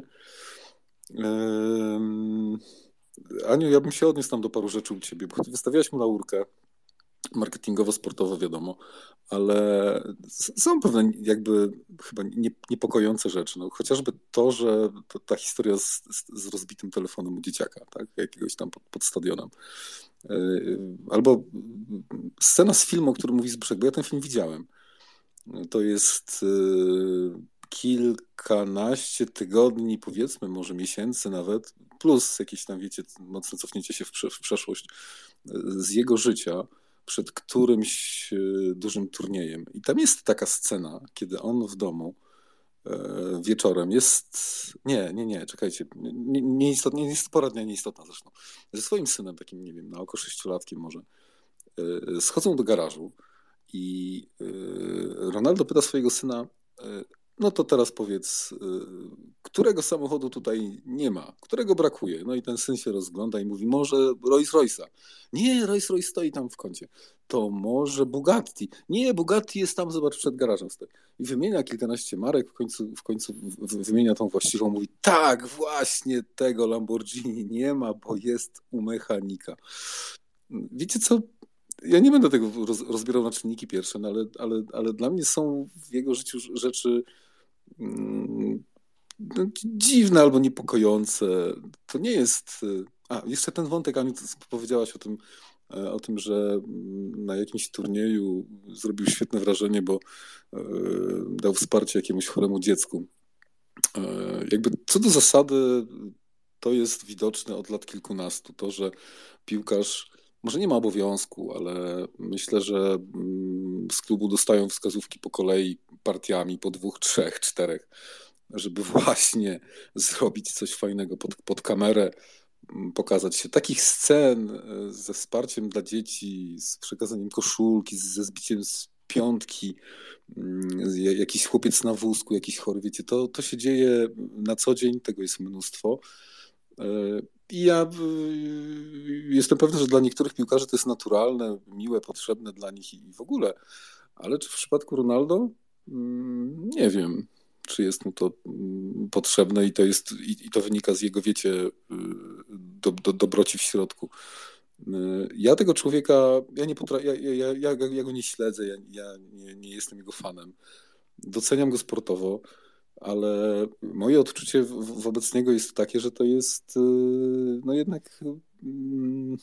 Aniu, ja bym się odniósł tam do paru rzeczy u ciebie, bo wystawiałaś mu laurkę, marketingowo-sportowo wiadomo, ale są pewne jakby chyba niepokojące rzeczy. No, chociażby to, że ta historia z, z, rozbitym telefonem u dzieciaka, tak? jakiegoś tam pod, pod stadionem. Yy, albo scena z filmu, o którym mówi Zbyszek, bo ja ten film widziałem. To jest yy, kilkanaście tygodni, powiedzmy, może miesięcy nawet, plus jakieś tam, wiecie, mocne cofnięcie się w, w przeszłość yy, z jego życia przed którymś e, dużym turniejem. I tam jest taka scena, kiedy on w domu e, wieczorem jest. Nie, nie, nie, czekajcie. Nie, nieistotna, nie jest poradnia nieistotna zresztą. Ze swoim synem, takim, nie wiem, na oko sześciolatkiem może, e, schodzą do garażu i Ronaldo pyta swojego syna, no to teraz powiedz, y, którego samochodu tutaj nie ma, którego brakuje? No i ten syn się rozgląda i mówi, może Rolls Royce'a. Nie, Rolls Royce stoi tam w kącie. To może Bugatti. Nie, Bugatti jest tam, zobacz, przed garażem stoi. I wymienia kilkanaście marek, w końcu, w końcu wymienia tą właściwą, mówi, tak, właśnie tego Lamborghini nie ma, bo jest u mechanika. Wiecie co, ja nie będę tego roz, rozbierał na czynniki pierwsze, no ale, ale, ale dla mnie są w jego życiu rzeczy no, dziwne albo niepokojące. To nie jest. Y, a, jeszcze ten wątek, Aniu, powiedziałaś o tym, e, o tym, że mm, na jakimś turnieju zrobił świetne wrażenie, bo e, dał wsparcie jakiemuś choremu dziecku. E, jakby co do zasady, to jest widoczne od lat kilkunastu. To, że piłkarz może nie ma obowiązku, ale myślę, że mm, z klubu dostają wskazówki po kolei partiami, po dwóch, trzech, czterech, żeby właśnie zrobić coś fajnego pod, pod kamerę, mm, pokazać się. Takich scen e, ze wsparciem dla dzieci, z przekazaniem koszulki, ze zbiciem z piątki, mm, jakiś chłopiec na wózku, jakiś chory, wiecie, to, to się dzieje na co dzień, tego jest mnóstwo. I ja jestem pewny, że dla niektórych piłkarzy to jest naturalne, miłe, potrzebne dla nich i w ogóle. Ale czy w przypadku Ronaldo? Mm, nie wiem, czy jest mu to mm, potrzebne i to, jest, i, to wynika z jego, wiecie, y, do, do, dobroci w środku. Y, ja tego człowieka, ja nie potrafię, ja, ja, ja, ja, go nie śledzę, ja, ja nie, nie jestem jego fanem. Doceniam go sportowo ale moje odczucie wobec niego jest takie, że to jest y, no jednak mm,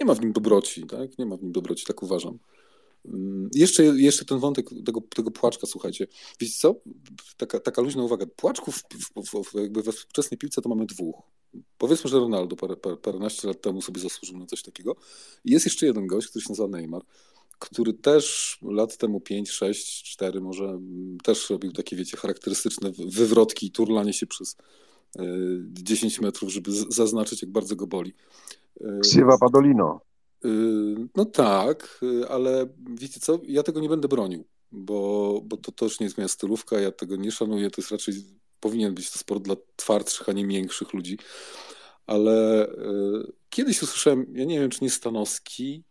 nie ma w nim dobroci, tak? Nie ma w nim dobroci, tak uważam. Mm, jeszcze, jeszcze ten wątek tego, tego płaczka, słuchajcie. Wiecie co? Taka, taka luźna uwaga. Płaczków w, w, jakby we współczesnej piłce to mamy dwóch. Powiedzmy, że Ronaldo parę, parę, paręnaście lat temu sobie zasłużył na coś takiego. I jest jeszcze jeden gość, który się nazywa Neymar który też lat temu 5, 6, 4 może mm, też robił takie, wiecie, charakterystyczne wywrotki i turlanie się przez 10 e, metrów, żeby zaznaczyć, jak bardzo go boli. Ksiewa e, Padolino. No tak, ale wiecie co, ja tego nie będę bronił, bo, bo to też nie jest moja stylówka, ja tego nie szanuję, to jest raczej, powinien być to sport dla twardszych, a nie miększych ludzi. Ale kiedyś usłyszałem, ja nie wiem, czy nie Stanowski,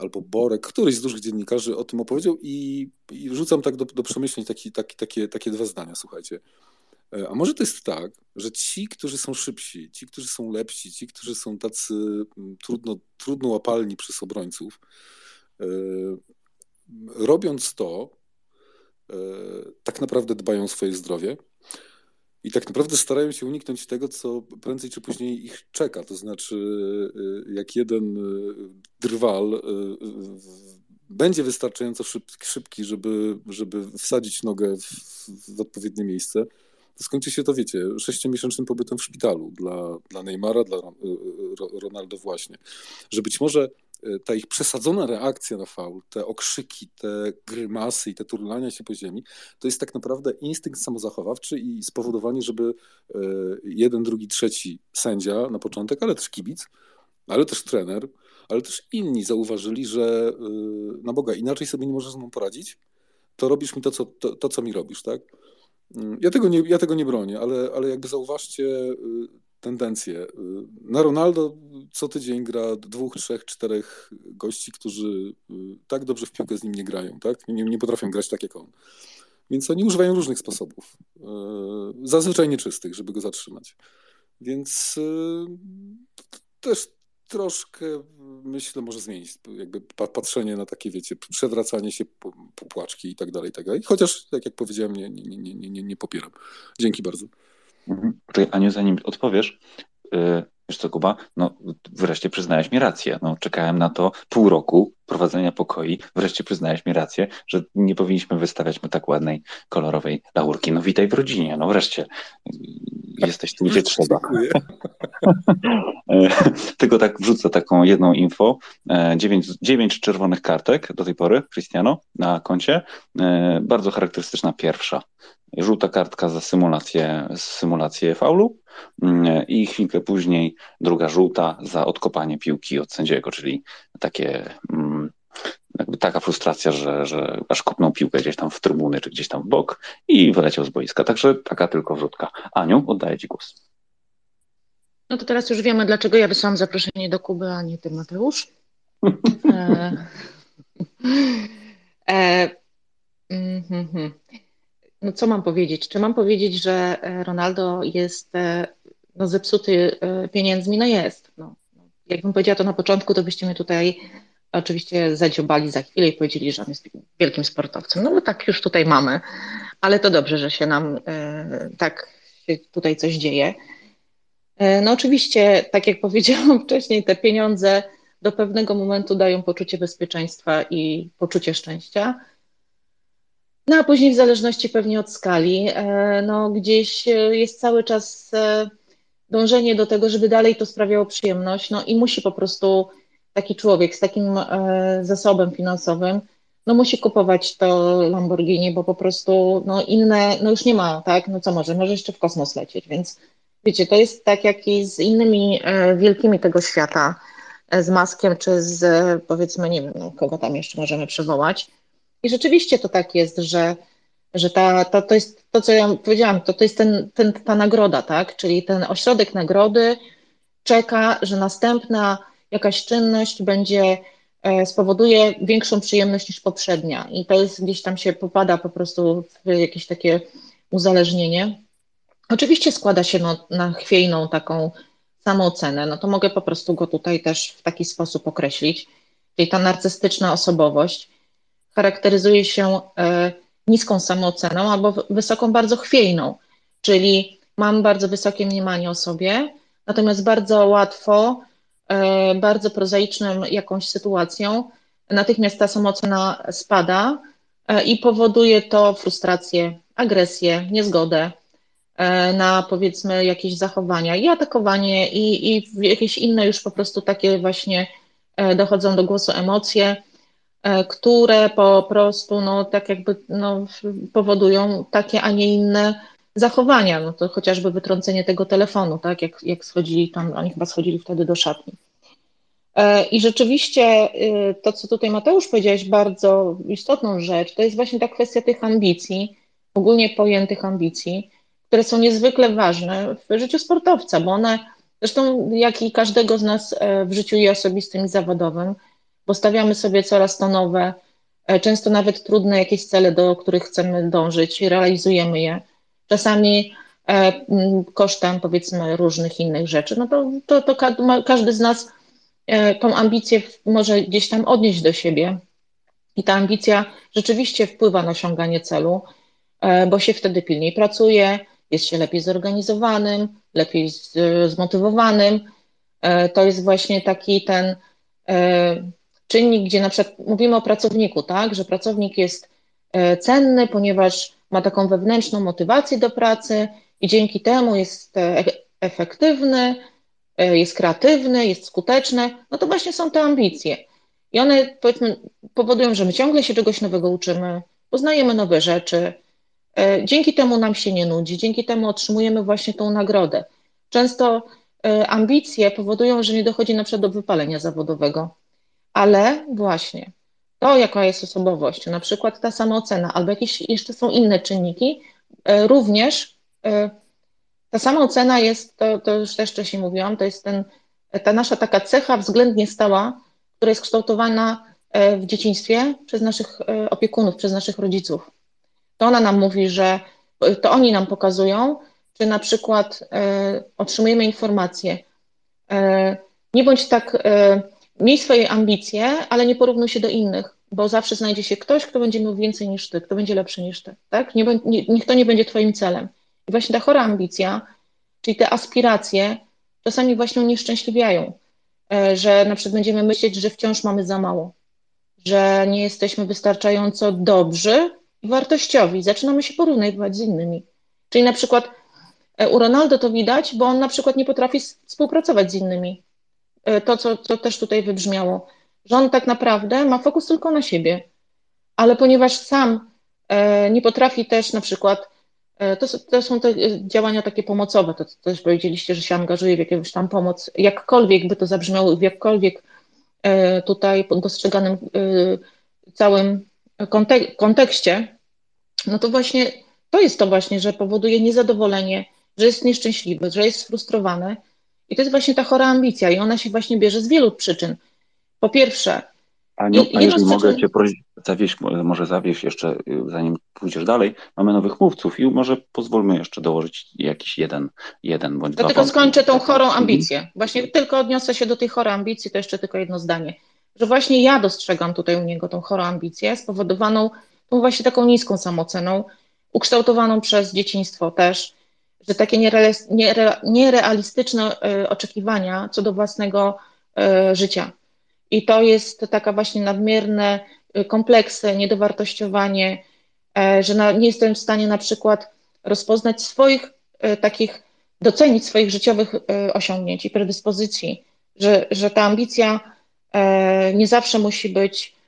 albo Borek, któryś z dużych dziennikarzy o tym opowiedział i, i rzucam tak do, do przemyśleń taki, taki, takie, takie dwa zdania, słuchajcie. E, a może to jest tak, że ci, którzy są szybsi, ci, którzy są lepsi, ci, którzy są tacy mm, trudno, trudno łapalni przez obrońców, e, robiąc to, e, tak naprawdę dbają o swoje zdrowie i tak naprawdę starają się uniknąć tego, co prędzej czy później ich czeka. To znaczy, jak jeden drwal będzie wystarczająco szybki, żeby, żeby wsadzić nogę w, w odpowiednie miejsce, skończy się to, wiecie, sześciomiesięcznym pobytem w szpitalu dla, dla Neymara, dla Ronaldo właśnie. Że być może ta ich przesadzona reakcja na faul, te okrzyki, te grymasy i te turlania się po ziemi, to jest tak naprawdę instynkt samozachowawczy i spowodowanie, żeby e, jeden, drugi, trzeci sędzia na początek, ale też kibic, ale też trener, ale też inni zauważyli, że e, na Boga, inaczej sobie nie możesz z mną poradzić, to robisz mi to, co, to, to, co mi robisz, tak? Ja tego nie, ja tego nie bronię, ale, ale jakby zauważcie y, tendencję. Y, na Ronaldo co tydzień gra dwóch, trzech, czterech gości, którzy y, tak dobrze w piłkę z nim nie grają, tak? Nie, nie potrafią grać tak jak on. Więc oni używają różnych sposobów, zazwyczaj nieczystych, żeby go zatrzymać. Więc też troszkę, myślę, może zmienić jakby patrzenie na takie, wiecie, przewracanie się po, płaczki i tak dalej, i tak dalej. Chociaż, tak jak powiedziałem, nie, nie, nie, nie, nie popieram. Dzięki bardzo. Mhm. Aniu, zanim odpowiesz, yy, wiesz co, Kuba, no wreszcie przyznałeś mi rację. No, czekałem na to pół roku prowadzenia pokoi. Wreszcie przyznałeś mi rację, że nie powinniśmy wystawiać mu tak ładnej, kolorowej laurki. No witaj w rodzinie, no wreszcie jesteś tu, gdzie trzeba. Tylko tak wrzucę taką jedną info. E, dziewięć, dziewięć czerwonych kartek do tej pory, Cristiano, na koncie. Bardzo charakterystyczna pierwsza. Żółta kartka za symulację, symulację faulu mm, i chwilkę później druga żółta za odkopanie piłki od sędziego, czyli takie mm, taka frustracja, że, że aż kopnął piłkę gdzieś tam w trybuny, czy gdzieś tam w bok i wyleciał z boiska. Także taka tylko wrzutka. Aniu, oddaję Ci głos. No to teraz już wiemy, dlaczego ja wysłałam zaproszenie do Kuby, a nie Ty, Mateusz. e, e, mm, mm, mm. No co mam powiedzieć? Czy mam powiedzieć, że Ronaldo jest e, no, zepsuty e, pieniędzmi? No jest. No. Jakbym powiedziała to na początku, to byście mnie tutaj oczywiście zadziobali za chwilę i powiedzieli, że on jest wielkim sportowcem. No bo tak już tutaj mamy, ale to dobrze, że się nam e, tak się tutaj coś dzieje. E, no oczywiście, tak jak powiedziałam wcześniej, te pieniądze do pewnego momentu dają poczucie bezpieczeństwa i poczucie szczęścia. No a później w zależności pewnie od skali, e, no gdzieś jest cały czas dążenie do tego, żeby dalej to sprawiało przyjemność, no i musi po prostu taki człowiek z takim e, zasobem finansowym, no musi kupować to Lamborghini, bo po prostu no inne, no już nie ma, tak, no co może, może jeszcze w kosmos lecieć, więc wiecie, to jest tak jak i z innymi e, wielkimi tego świata, e, z Maskiem, czy z powiedzmy, nie wiem, no, kogo tam jeszcze możemy przywołać. I rzeczywiście to tak jest, że, że ta, to, to jest to, co ja powiedziałam, to, to jest ten, ten, ta nagroda, tak, czyli ten ośrodek nagrody czeka, że następna jakaś czynność będzie e, spowoduje większą przyjemność niż poprzednia. I to jest gdzieś tam się popada po prostu w jakieś takie uzależnienie. Oczywiście składa się no, na chwiejną taką samoocenę, no to mogę po prostu go tutaj też w taki sposób określić. Czyli ta narcystyczna osobowość charakteryzuje się e, niską samooceną albo wysoką, bardzo chwiejną, czyli mam bardzo wysokie mniemanie o sobie, natomiast bardzo łatwo E, bardzo prozaiczną jakąś sytuacją, natychmiast ta samoocena spada e, i powoduje to frustrację, agresję, niezgodę na powiedzmy jakieś zachowania i atakowanie i, i jakieś inne już po prostu takie właśnie dochodzą do głosu emocje, które po prostu no, tak jakby no, powodują takie, a nie inne zachowania, no to chociażby wytrącenie tego telefonu, tak, jak, jak schodzili tam, oni chyba schodzili wtedy do szatni. I rzeczywiście to, co tutaj Mateusz powiedziałeś, bardzo istotną rzecz, to jest właśnie ta kwestia tych ambicji, ogólnie pojętych ambicji, które są niezwykle ważne w życiu sportowca, bo one, zresztą jak i każdego z nas w życiu i osobistym i zawodowym, postawiamy sobie coraz to nowe, często nawet trudne jakieś cele, do których chcemy dążyć, realizujemy je. Czasami kosztem powiedzmy różnych innych rzeczy, no to, to, to każdy z nas tą ambicję może gdzieś tam odnieść do siebie. I ta ambicja rzeczywiście wpływa na osiąganie celu, bo się wtedy pilniej pracuje, jest się lepiej zorganizowanym, lepiej zmotywowanym. To jest właśnie taki ten czynnik, gdzie na przykład mówimy o pracowniku, tak, że pracownik jest cenny, ponieważ ma taką wewnętrzną motywację do pracy i dzięki temu jest efektywny, jest kreatywny, jest skuteczny, no to właśnie są te ambicje. I one powiedzmy powodują, że my ciągle się czegoś nowego uczymy, poznajemy nowe rzeczy. Dzięki temu nam się nie nudzi, dzięki temu otrzymujemy właśnie tą nagrodę. Często ambicje powodują, że nie dochodzi na przykład do wypalenia zawodowego, ale właśnie to, jaka jest osobowość, na przykład ta samoocena, albo jakieś jeszcze są inne czynniki, również ta sama ocena jest, to, to już też wcześniej mówiłam, to jest ten, ta nasza taka cecha względnie stała, która jest kształtowana w dzieciństwie przez naszych opiekunów, przez naszych rodziców. To ona nam mówi, że to oni nam pokazują, czy na przykład otrzymujemy informacje. Nie bądź tak, miej swoje ambicje, ale nie porównuj się do innych, bo zawsze znajdzie się ktoś, kto będzie miał więcej niż ty, kto będzie lepszy niż ty. Tak? Nie, nie, niech to nie będzie twoim celem. I właśnie ta chora ambicja, czyli te aspiracje, czasami właśnie unieszczęśliwiają, że na przykład będziemy myśleć, że wciąż mamy za mało, że nie jesteśmy wystarczająco dobrzy i wartościowi. Zaczynamy się porównywać z innymi. Czyli na przykład u Ronaldo to widać, bo on na przykład nie potrafi współpracować z innymi. To, co, co też tutaj wybrzmiało, że on tak naprawdę ma fokus tylko na siebie, ale ponieważ sam nie potrafi też na przykład to, to, są te działania takie pomocowe, to, to też powiedzieliście, że się angażuje w jakąś tam pomoc, jakkolwiek by to zabrzmiało, w jakkolwiek tutaj dostrzeganym całym kontek kontekście, no to właśnie to jest to właśnie, że powoduje niezadowolenie, że jest nieszczęśliwy, że jest sfrustrowany i to jest właśnie ta chora ambicja i ona się właśnie bierze z wielu przyczyn. Po pierwsze, Aniu, a jeżeli mogę Cię prosić, zawieść, może zawieść jeszcze, zanim pójdziesz dalej, mamy nowych mówców i może pozwólmy jeszcze dołożyć jakiś jeden, jeden bądź to dwa. tylko skończę tą chorą ambicję. Właśnie tylko odniosę się do tej chorej ambicji, to jeszcze tylko jedno zdanie. Że właśnie ja dostrzegam tutaj u niego tą chorą ambicję, spowodowaną tą właśnie taką niską samoceną, ukształtowaną przez dzieciństwo też, że takie niere, niere, nierealistyczne oczekiwania co do własnego życia. I to jest taka właśnie nadmierne kompleksy, niedowartościowanie, że nie jestem w stanie na przykład rozpoznać swoich takich, docenić swoich życiowych osiągnięć i predyspozycji, że, że ta ambicja nie zawsze musi być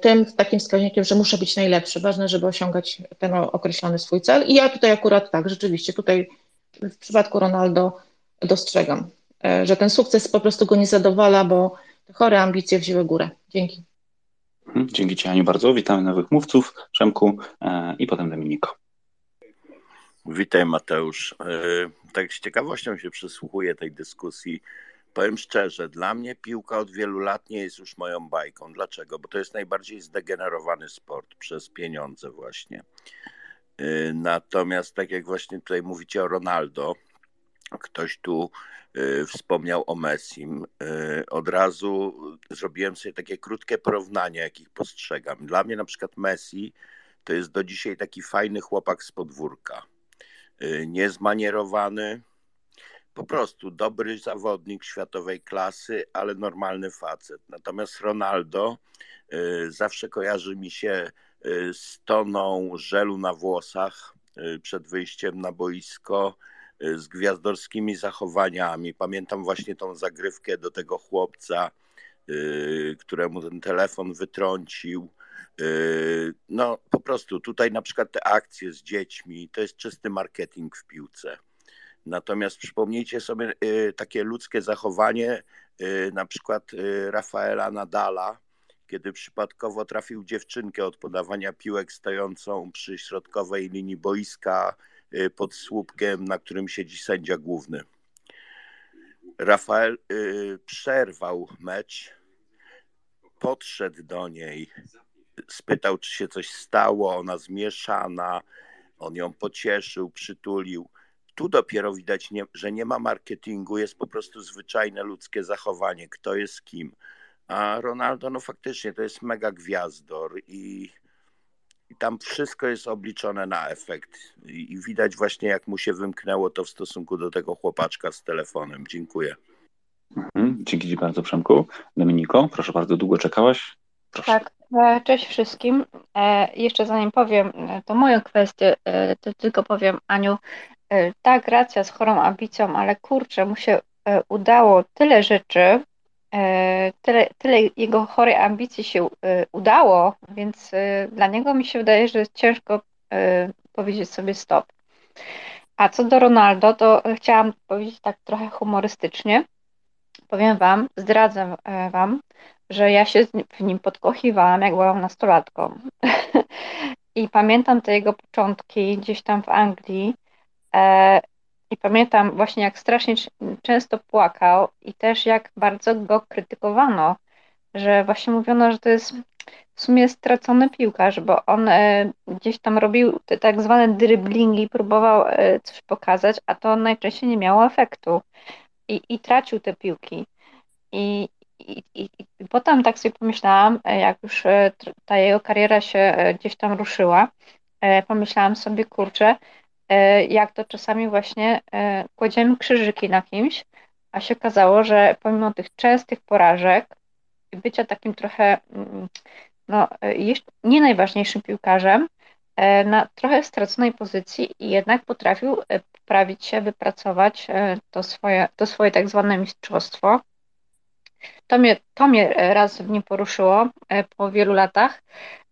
tym takim wskaźnikiem, że muszę być najlepszy. Ważne, żeby osiągać ten określony swój cel. I ja tutaj akurat tak, rzeczywiście, tutaj w przypadku Ronaldo dostrzegam, że ten sukces po prostu go nie zadowala, bo te chore ambicje wzięły górę. Dzięki. Dzięki Ci Aniu bardzo. Witamy nowych mówców, Przemku i potem Dominiko. Witaj Mateusz. Tak z ciekawością się przysłuchuję tej dyskusji. Powiem szczerze, dla mnie piłka od wielu lat nie jest już moją bajką. Dlaczego? Bo to jest najbardziej zdegenerowany sport przez pieniądze właśnie. Natomiast tak jak właśnie tutaj mówicie o Ronaldo, ktoś tu wspomniał o Messim. Od razu zrobiłem sobie takie krótkie porównanie, jakich postrzegam. Dla mnie na przykład Messi to jest do dzisiaj taki fajny chłopak z podwórka. Niezmanierowany, po prostu dobry zawodnik światowej klasy, ale normalny facet. Natomiast Ronaldo zawsze kojarzy mi się z toną żelu na włosach przed wyjściem na boisko, z gwiazdorskimi zachowaniami. Pamiętam właśnie tą zagrywkę do tego chłopca, któremu ten telefon wytrącił. No po prostu tutaj na przykład te akcje z dziećmi to jest czysty marketing w piłce. Natomiast przypomnijcie sobie takie ludzkie zachowanie y, na przykład y, Rafaela Nadala, kiedy przypadkowo trafił dziewczynkę od podawania piłek stojącą przy środkowej linii boiska y, pod słupkiem, na którym siedzi sędzia główny. Rafael przerwał mecz, podszedł do niej, spytał, czy się coś stało, ona zmieszana, on ją pocieszył, przytulił. Tu dopiero widać, nie, że nie ma marketingu, jest po prostu zwyczajne ludzkie zachowanie, kto jest kim. A Ronaldo, no faktycznie to jest mega gwiazdor i, i tam wszystko jest obliczone na efekt. I, I widać właśnie, jak mu się wymknęło to w stosunku do tego chłopaczka z telefonem. Dziękuję. Mhm, dzięki Ci bardzo, Przemku. Dominiko, proszę bardzo, długo czekałaś? Proszę. Tak, e, cześć wszystkim. E, jeszcze zanim powiem e, to moją kwestię, to tylko powiem, Aniu, tak, racja z chorą ambicją, ale kurczę, mu się udało tyle rzeczy, tyle, tyle jego chorej ambicji się udało, więc dla niego mi się wydaje, że ciężko powiedzieć sobie stop. A co do Ronaldo, to chciałam powiedzieć tak trochę humorystycznie. Powiem Wam, zdradzę Wam, że ja się w nim podkochiwałam, jak byłam nastolatką. I pamiętam te jego początki gdzieś tam w Anglii. E, I pamiętam właśnie, jak strasznie często płakał i też jak bardzo go krytykowano, że właśnie mówiono, że to jest w sumie stracony piłkarz, bo on e, gdzieś tam robił te tak zwane driblingi, próbował e, coś pokazać, a to najczęściej nie miało efektu i, i tracił te piłki. I, i, i, I potem tak sobie pomyślałam, jak już ta jego kariera się gdzieś tam ruszyła, pomyślałam sobie, kurczę, jak to czasami właśnie kładziemy krzyżyki na kimś, a się okazało, że pomimo tych częstych porażek i bycia takim trochę mm, no, nie najważniejszym piłkarzem, na trochę straconej pozycji i jednak potrafił poprawić się, wypracować to swoje, to swoje tak zwane mistrzostwo. To mnie, to mnie raz w nim poruszyło e, po wielu latach,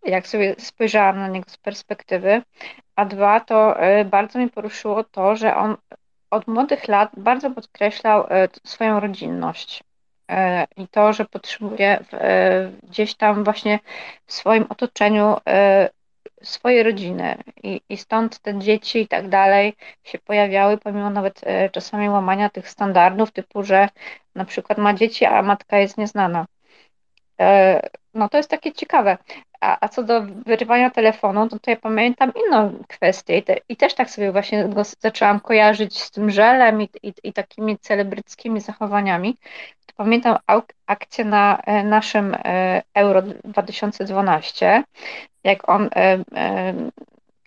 jak sobie spojrzałam na niego z perspektywy, a dwa, to e, bardzo mnie poruszyło to, że on od młodych lat bardzo podkreślał e, swoją rodzinność i to, że potrzebuje gdzieś tam właśnie w swoim otoczeniu swojej rodziny i, i stąd te dzieci i tak dalej się pojawiały, pomimo nawet czasami łamania tych standardów, typu, że na przykład ma dzieci, a matka jest nieznana. No to jest takie ciekawe. A, a co do wyrywania telefonu, to tutaj pamiętam inną kwestię i, te, i też tak sobie właśnie go zaczęłam kojarzyć z tym żelem i, i, i takimi celebryckimi zachowaniami. To pamiętam akcję na e, naszym Euro 2012, jak on e, e,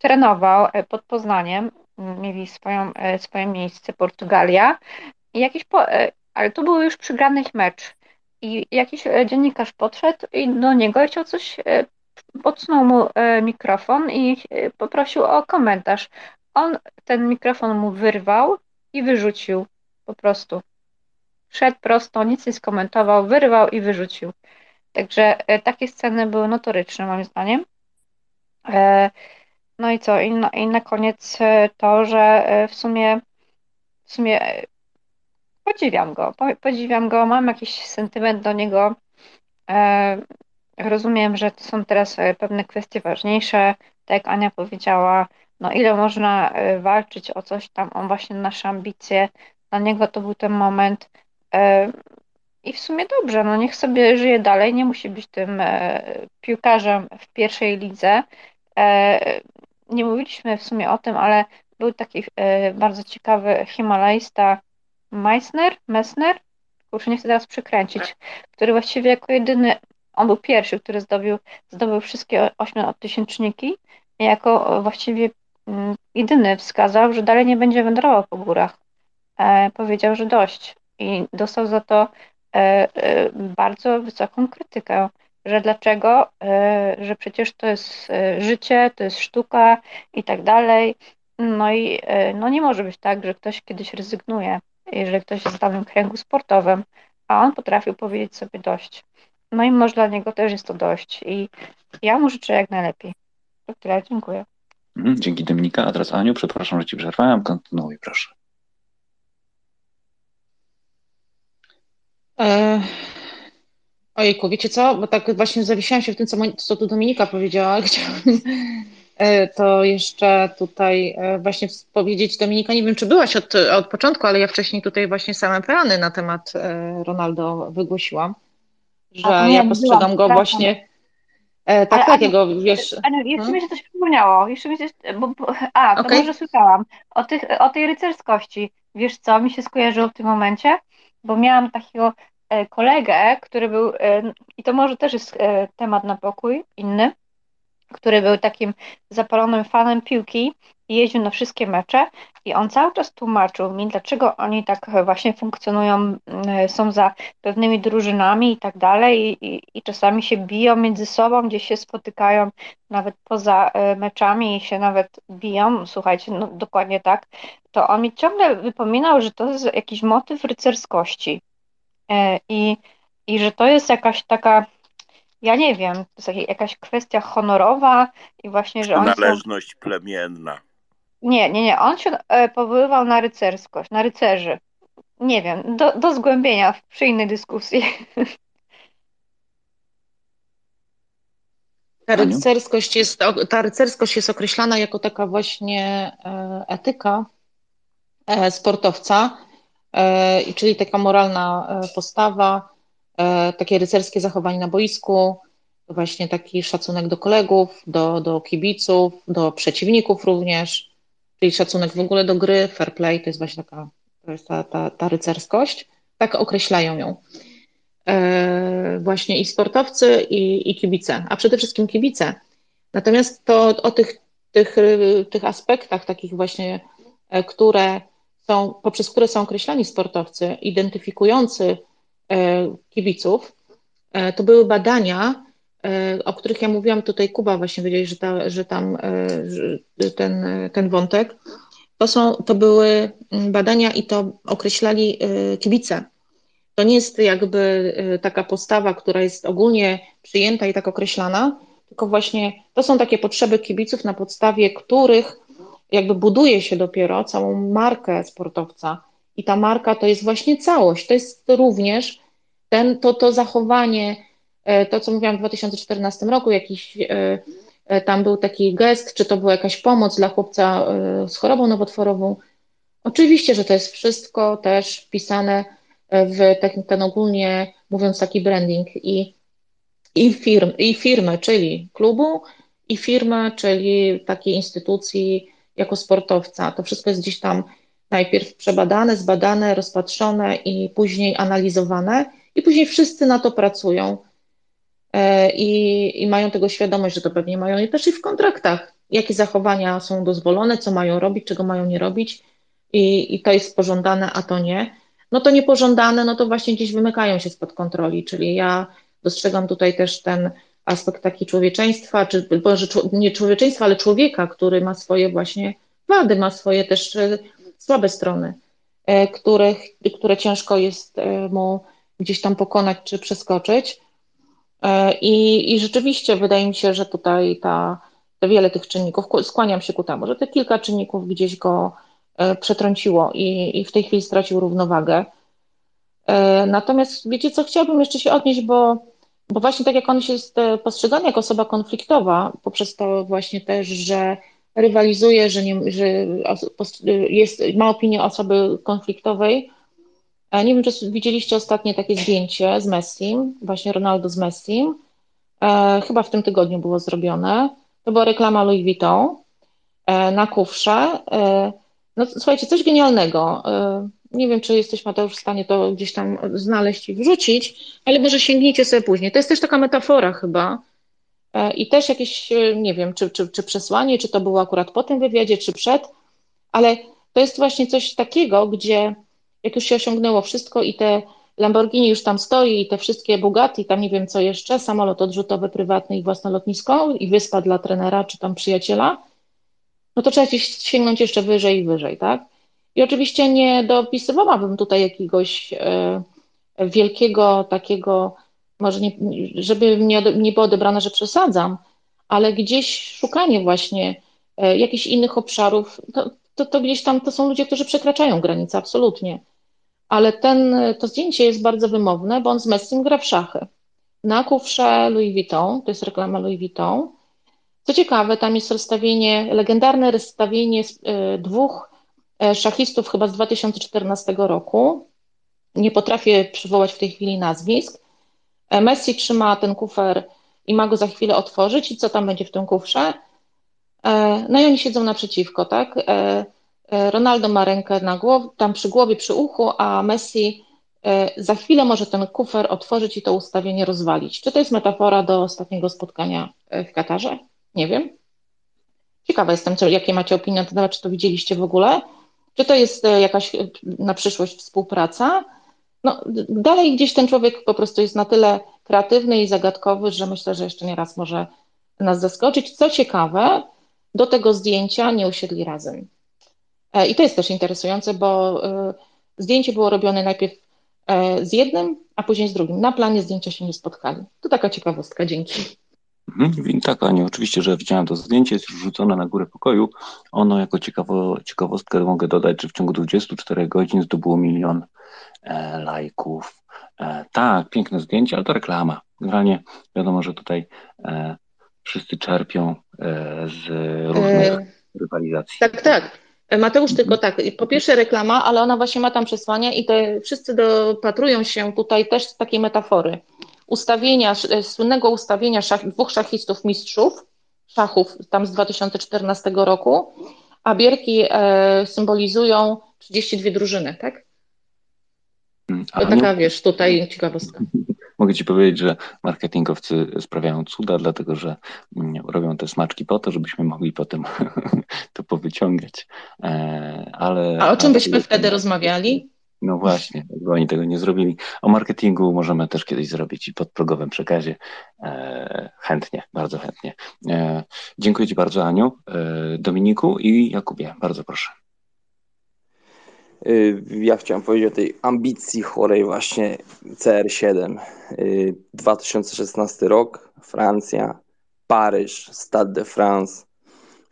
trenował e, pod Poznaniem, mieli swoją, swoje miejsce Portugalia i jakiś po, ale to był już przygrany mecz i jakiś dziennikarz podszedł i do niego chciał coś, podsunął mu mikrofon i poprosił o komentarz. On ten mikrofon mu wyrwał i wyrzucił po prostu. Szedł prosto, nic nie skomentował, wyrwał i wyrzucił. Także takie sceny były notoryczne moim zdaniem. E, no i co? I na, i na koniec e, to, że e, w sumie, w sumie podziwiam go. Podziwiam go, mam jakiś sentyment do niego. Rozumiem, że to są teraz pewne kwestie ważniejsze. Tak jak Ania powiedziała, no ile można walczyć o coś tam, on właśnie nasze ambicje. Dla niego to był ten moment. I w sumie dobrze, no niech sobie żyje dalej, nie musi być tym piłkarzem w pierwszej lidze. E, nie mówiliśmy w sumie o tym, ale był taki e, bardzo ciekawy himalajsta Meissner, Messner, kurczę, nie chcę teraz przykręcić, który właściwie jako jedyny, on był pierwszy, który zdobył, zdobył wszystkie ośmiotysięczniki jako właściwie mm, jedyny wskazał, że dalej nie będzie wędrował po górach. E, powiedział, że dość i dostał za to bardzo wysoką krytykę że dlaczego, e, że przecież to jest e, życie, to jest sztuka i tak dalej. No i e, no nie może być tak, że ktoś kiedyś rezygnuje, jeżeli ktoś jest w danym kręgu sportowym, a on potrafił powiedzieć sobie dość. No i może dla niego też jest to dość i ja mu życzę jak najlepiej. To tyle, dziękuję. Mhm, dzięki Dominika. A teraz Aniu, przepraszam, że Ci przerwałem. Kontynuuj, proszę. E, ojejku, wiecie co? Bo tak właśnie zawiesiłam się w tym, co, co tu Dominika powiedziała. Chciałabym e, to jeszcze tutaj e, właśnie powiedzieć. Dominika, nie wiem, czy byłaś od, od początku, ale ja wcześniej tutaj właśnie same peany na temat e, Ronaldo wygłosiłam, że nie, ja postrzegam byłam, go właśnie e, tak Ale takiego, wiesz... Aniu, jeszcze hmm? mi się coś przypomniało. Jeszcze mi się, bo, bo, a, to Okej. może słyszałam. O, tych, o tej rycerskości. Wiesz co, mi się skojarzyło w tym momencie? Bo miałam takiego e, kolegę, który był, e, i to może też jest e, temat na pokój, inny, który był takim zapalonym fanem piłki i jeździł na wszystkie mecze i on cały czas tłumaczył mi, dlaczego oni tak właśnie funkcjonują, mm, są za pewnymi drużynami i tak dalej i, i, i czasami się biją między sobą, gdzieś się spotykają nawet poza e, meczami i się nawet biją, słuchajcie, no dokładnie tak, to on mi ciągle wypominał, że to jest jakiś motyw rycerskości. E, i, i że to jest jakaś taka ja nie wiem, to jest jaka- jakaś kwestia honorowa i właśnie, że oni są... Przynależność plemienna. Nie, nie, nie, on się e, powoływał na rycerskość, na rycerzy. Nie wiem, do, do zgłębienia w- przy innej dyskusji. Ta rycerskość jest, ta rycerskość jest określana jako taka właśnie e, etyka e, sportowca, i czyli taka moralna postawa, takie rycerskie zachowanie na boisku, właśnie taki szacunek do kolegów, do, do kibiców, do przeciwników również, czyli szacunek w ogóle do gry, fair play, to jest właśnie taka, to jest ta, ta, ta rycerskość. Tak określają ją. E, właśnie i sportowcy, i, i kibice, a przede wszystkim kibice. Natomiast to o tych, tych, tych aspektach takich właśnie, e, które są, poprzez które są określani sportowcy, identyfikujący e, kibiców, e, to były badania, e, o których ja mówiłam tutaj, Kuba właśnie powiedzieli, że, ta, że tam e, że ten, ten wątek, to, są, to były mm, badania i to określali e, kibice. To nie jest jakby taka postawa, która jest ogólnie przyjęta i tak określana, tylko właśnie to są takie potrzeby kibiców, na podstawie których jakby buduje się dopiero całą markę sportowca. I ta marka to jest właśnie całość. To jest również ten, to, to zachowanie, e, to co mówiłam w 2014 roku, jakiś e, e, tam był taki gest, czy to była jakaś pomoc dla chłopca z chorobą nowotworową. Oczywiście, że to jest wszystko też wpisane w ten, ten ogólnie mówiąc taki branding i, i, firm, i firmy, czyli klubu, i firmy, czyli takiej instytucji jako sportowca. To wszystko jest gdzieś tam najpierw przebadane, zbadane, rozpatrzone i później analizowane, i później wszyscy na to pracują e, i, i mają tego świadomość, że to pewnie mają i też i w kontraktach, jakie zachowania są dozwolone, co mają robić, czego mają nie robić, i, i to jest pożądane, a to nie. No to niepożądane, no to właśnie gdzieś wymykają się spod kontroli, czyli ja dostrzegam tutaj też ten aspekt taki człowieczeństwa, czy może nie człowieczeństwa, ale człowieka, który ma swoje właśnie wady, ma swoje też e, słabe strony, e, których, które ciężko jest e, mu gdzieś tam pokonać czy przeskoczyć. I, i rzeczywiście wydaje mi się, że tutaj ta, wiele tych czynników, skłaniam się ku temu, że te kilka czynników gdzieś go E, przetrąciło i, i w tej chwili stracił równowagę. E, natomiast wiecie co, chciałabym jeszcze się odnieść, bo, bo właśnie tak jak on jest e, postrzegany jako osoba konfliktowa, poprzez to właśnie też, że rywalizuje, że, nie, że jest, ma opinię osoby konfliktowej. Nie wiem, czy widzieliście ostatnie takie zdjęcie z Messim, właśnie Ronaldo z Messim. Chyba w tym tygodniu było zrobione. To była reklama Louis Vuitton na kufrze. No słuchajcie, coś genialnego. E, nie wiem, czy jesteś Mateusz w stanie to gdzieś tam znaleźć i wrzucić, ale może sięgnijcie sobie później. To jest też taka metafora chyba. E, I też jakieś, e, nie wiem, czy, czy, czy przesłanie, czy to było akurat po tym wywiadzie, czy przed, ale to jest właśnie coś takiego, gdzie jak już się osiągnęło wszystko i te Lamborghini już tam stoi i te wszystkie Bugatti, tam nie wiem co jeszcze, samolot odrzutowy prywatny i własne lotnisko i wyspa dla trenera czy tam przyjaciela, no to trzeba gdzieś sięgnąć jeszcze wyżej i wyżej, tak? I oczywiście nie dopisywałabym tutaj jakiegoś e, wielkiego takiego, może nie, żeby nie, nie było odebrane, że przesadzam, ale gdzieś szukanie właśnie e, jakichś innych obszarów, to, to, to gdzieś tam to są ludzie, którzy przekraczają granice, absolutnie. ale ten, to zdjęcie jest bardzo wymowne, bo on z Messim gra w szachy. Na kufrze Louis Vuitton, to jest reklama Louis Vuitton. Co ciekawe, tam jest rozstawienie, legendarne rozstawienie e, dwóch e, szachistów chyba z 2014 roku. Nie potrafię przywołać w tej chwili nazwisk. E, Messi trzyma ten kufer i ma go za chwilę otworzyć i co tam będzie w tym kufrze? No i oni siedzą naprzeciwko, tak? Ronaldo ma rękę na głowie, tam przy głowie, przy uchu, a Messi za chwilę może ten kufer otworzyć i to ustawienie rozwalić. Czy to jest metafora do ostatniego spotkania w Katarze? Nie wiem. Ciekawa jestem, co, jakie macie opinie na temat, czy to widzieliście w ogóle? Czy to jest e, jakaś e, na przyszłość współpraca? No, dalej gdzieś ten człowiek po prostu jest na tyle kreatywny i zagadkowy, że myślę, że jeszcze nie raz może nas zaskoczyć. Co ciekawe, do tego zdjęcia nie usiedli razem. E, I to jest też interesujące, bo zdjęcie było robione najpierw z jednym, a później z drugim. Na planie zdjęcia się nie spotkali. To taka ciekawostka, dzięki. Mhm, tak, Aniu, oczywiście, że widziałem to zdjęcie, jest już rzucone na górę pokoju. Ono jako ciekawo, ciekawostkę mogę dodać, że w ciągu 24 godzin zdobyło milion e, lajków. E, tak, piękne zdjęcie, ale to reklama. Generalnie wiadomo, że tutaj e, wszyscy czerpią e, z różnych e, rywalizacji. Tak, tak. Mateusz, tylko tak, po pierwsze reklama, ale ona właśnie ma tam przesłania i te wszyscy dopatrują się tutaj też z takiej metafory ustawienia, e, słynnego ustawienia szach, dwóch szachistów mistrzów, szachów tam z 2014 roku, a bierki e, symbolizują 32 drużyny, tak? Mm, to taka, nie... wiesz, tutaj ciekawostka. Mogę Ci powiedzieć, że marketingowcy sprawiają cuda, dlatego że mm, robią te smaczki po to, żebyśmy mogli potem to powyciągać. E, ale, A o czym byśmy wtedy rozmawiali? No właśnie, bo oni tego nie zrobili. O marketingu możemy też kiedyś zrobić i podprogowym przekazie. E, chętnie, bardzo chętnie. E, dziękuję Ci bardzo, Aniu, e, Dominiku i Jakubie. Bardzo proszę. Y, ja chciałem powiedzieć o tej ambicji chorej właśnie CR7. 2016 y, rok, Francja, Paryż, Stade de France,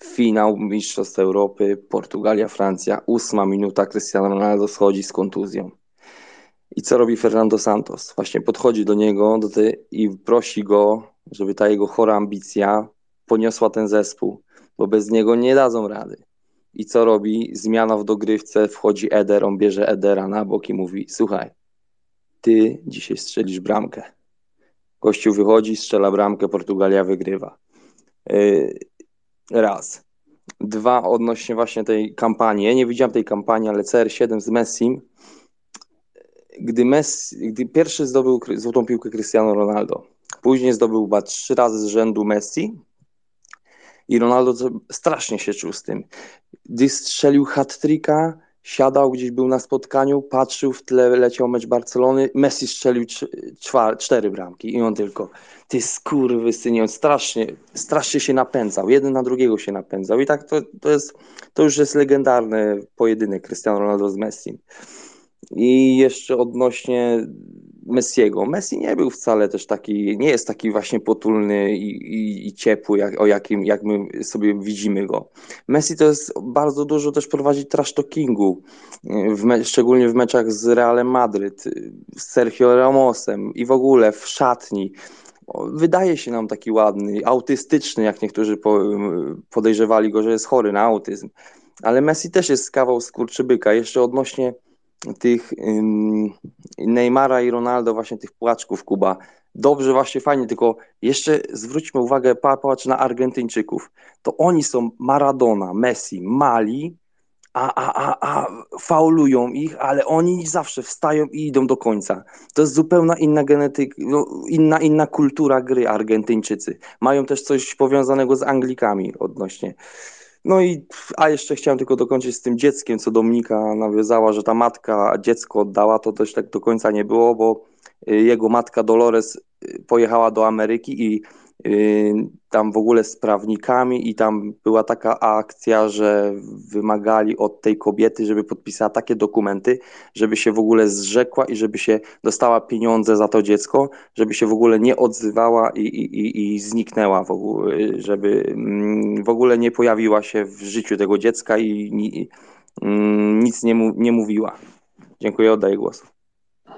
Finał Mistrzostw Europy, Portugalia, Francja, ósma minuta, Cristiano Ronaldo schodzi z kontuzją. I co robi Fernando Santos? Właśnie podchodzi do niego do tej, i prosi go, żeby ta jego chora ambicja poniosła ten zespół, bo bez niego nie dadzą rady. I co robi? Zmiana w dogrywce, wchodzi Eder, on bierze Edera na bok i mówi: Słuchaj, ty dzisiaj strzelisz bramkę. Gościu wychodzi, strzela bramkę, Portugalia wygrywa. Raz. Dwa, odnośnie właśnie tej kampanii. Ja nie widziałem tej kampanii, ale CR7 z Messim. Gdy, Messi, gdy pierwszy zdobył złotą piłkę Cristiano Ronaldo, później zdobył chyba trzy razy z rzędu Messi i Ronaldo strasznie się czuł z tym. Gdy strzelił hat-tricka, siadał gdzieś, był na spotkaniu, patrzył, w tle leciał mecz Barcelony, Messi strzelił cztery bramki i on tylko ty skurwysynie, on strasznie, strasznie się napędzał, jeden na drugiego się napędzał i tak to, to jest, to już jest legendarny pojedynek Cristiano Ronaldo z Messi. I jeszcze odnośnie Messiego. Messi nie był wcale też taki, nie jest taki właśnie potulny i, i, i ciepły, jak, o jakim, jak my sobie widzimy go. Messi to jest bardzo dużo też prowadzi trash talkingu, w me, szczególnie w meczach z Realem Madryt, z Sergio Ramosem i w ogóle w szatni. Wydaje się nam taki ładny, autystyczny, jak niektórzy podejrzewali go, że jest chory na autyzm. Ale Messi też jest kawał skurczybyka. Jeszcze odnośnie tych Neymara i Ronaldo, właśnie tych płaczków Kuba. Dobrze, właśnie fajnie, tylko jeszcze zwróćmy uwagę, patrz na Argentyńczyków. To oni są Maradona, Messi, Mali, a, a, a, a faulują ich, ale oni zawsze wstają i idą do końca. To jest zupełnie inna genetyka, no, inna, inna kultura gry Argentyńczycy. Mają też coś powiązanego z Anglikami odnośnie no i, a jeszcze chciałem tylko dokończyć z tym dzieckiem, co Dominika nawiązała, że ta matka dziecko oddała, to też tak do końca nie było, bo y, jego matka Dolores y, pojechała do Ameryki i tam w ogóle z prawnikami i tam była taka akcja, że wymagali od tej kobiety, żeby podpisała takie dokumenty, żeby się w ogóle zrzekła i żeby się dostała pieniądze za to dziecko, żeby się w ogóle nie odzywała i, i, i zniknęła w ogóle, żeby mm, w ogóle nie pojawiła się w życiu tego dziecka i, i mm, nic nie, mu, nie mówiła Dziękuję, oddaję głos.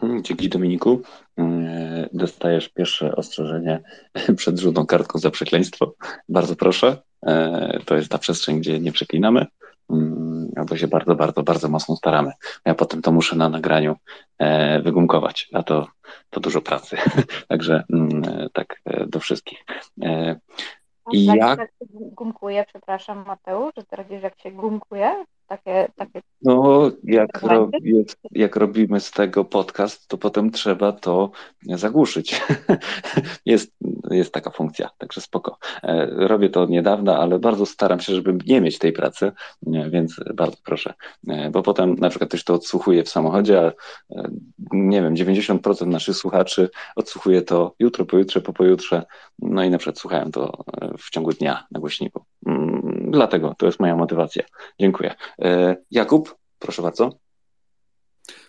Mhm, dzięki Dominiku. E, dostajesz pierwsze ostrzeżenie przed żółtą kartką za przekleństwo. Bardzo proszę. E, to jest ta przestrzeń, gdzie nie przeklinamy, mm, albo się bardzo, bardzo, bardzo mocno staramy. Ja potem to muszę na nagraniu e, wygumkować, a to, to dużo pracy. Także mm, tak do wszystkich. I jak... jak się gumkuje, przepraszam Mateusz, że zdradzisz jak się gumkuje? Takie, takie... No, jak, robię, jak robimy z tego podcast, to potem trzeba to zagłuszyć. jest, jest taka funkcja, także spoko. E, robię to od niedawna, ale bardzo staram się, żeby nie mieć tej pracy, więc bardzo proszę. E, bo potem na przykład ktoś to odsłuchuje w samochodzie, a e, nie wiem, 90% naszych słuchaczy odsłuchuje to jutro, pojutrze, po pojutrze, no i na przykład słuchają to w ciągu dnia na głośniku. Dlatego to jest moja motywacja. Dziękuję. Jakub, proszę bardzo.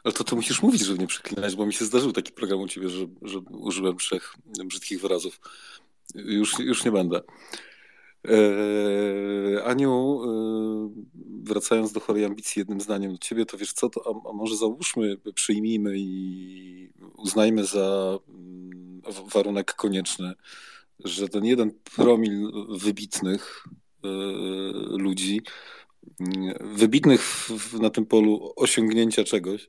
Ale to ty musisz mówić, żeby nie przeklinać, bo mi się zdarzył taki program u ciebie, że, że użyłem trzech brzydkich wyrazów. Już, już nie będę. Eee, Aniu, eee, wracając do chorej ambicji jednym zdaniem do ciebie, to wiesz co, to, a, a może załóżmy, przyjmijmy i uznajmy za mm, warunek konieczny, że ten jeden promil wybitnych ludzi, mm, wybitnych na tym polu osiągnięcia czegoś,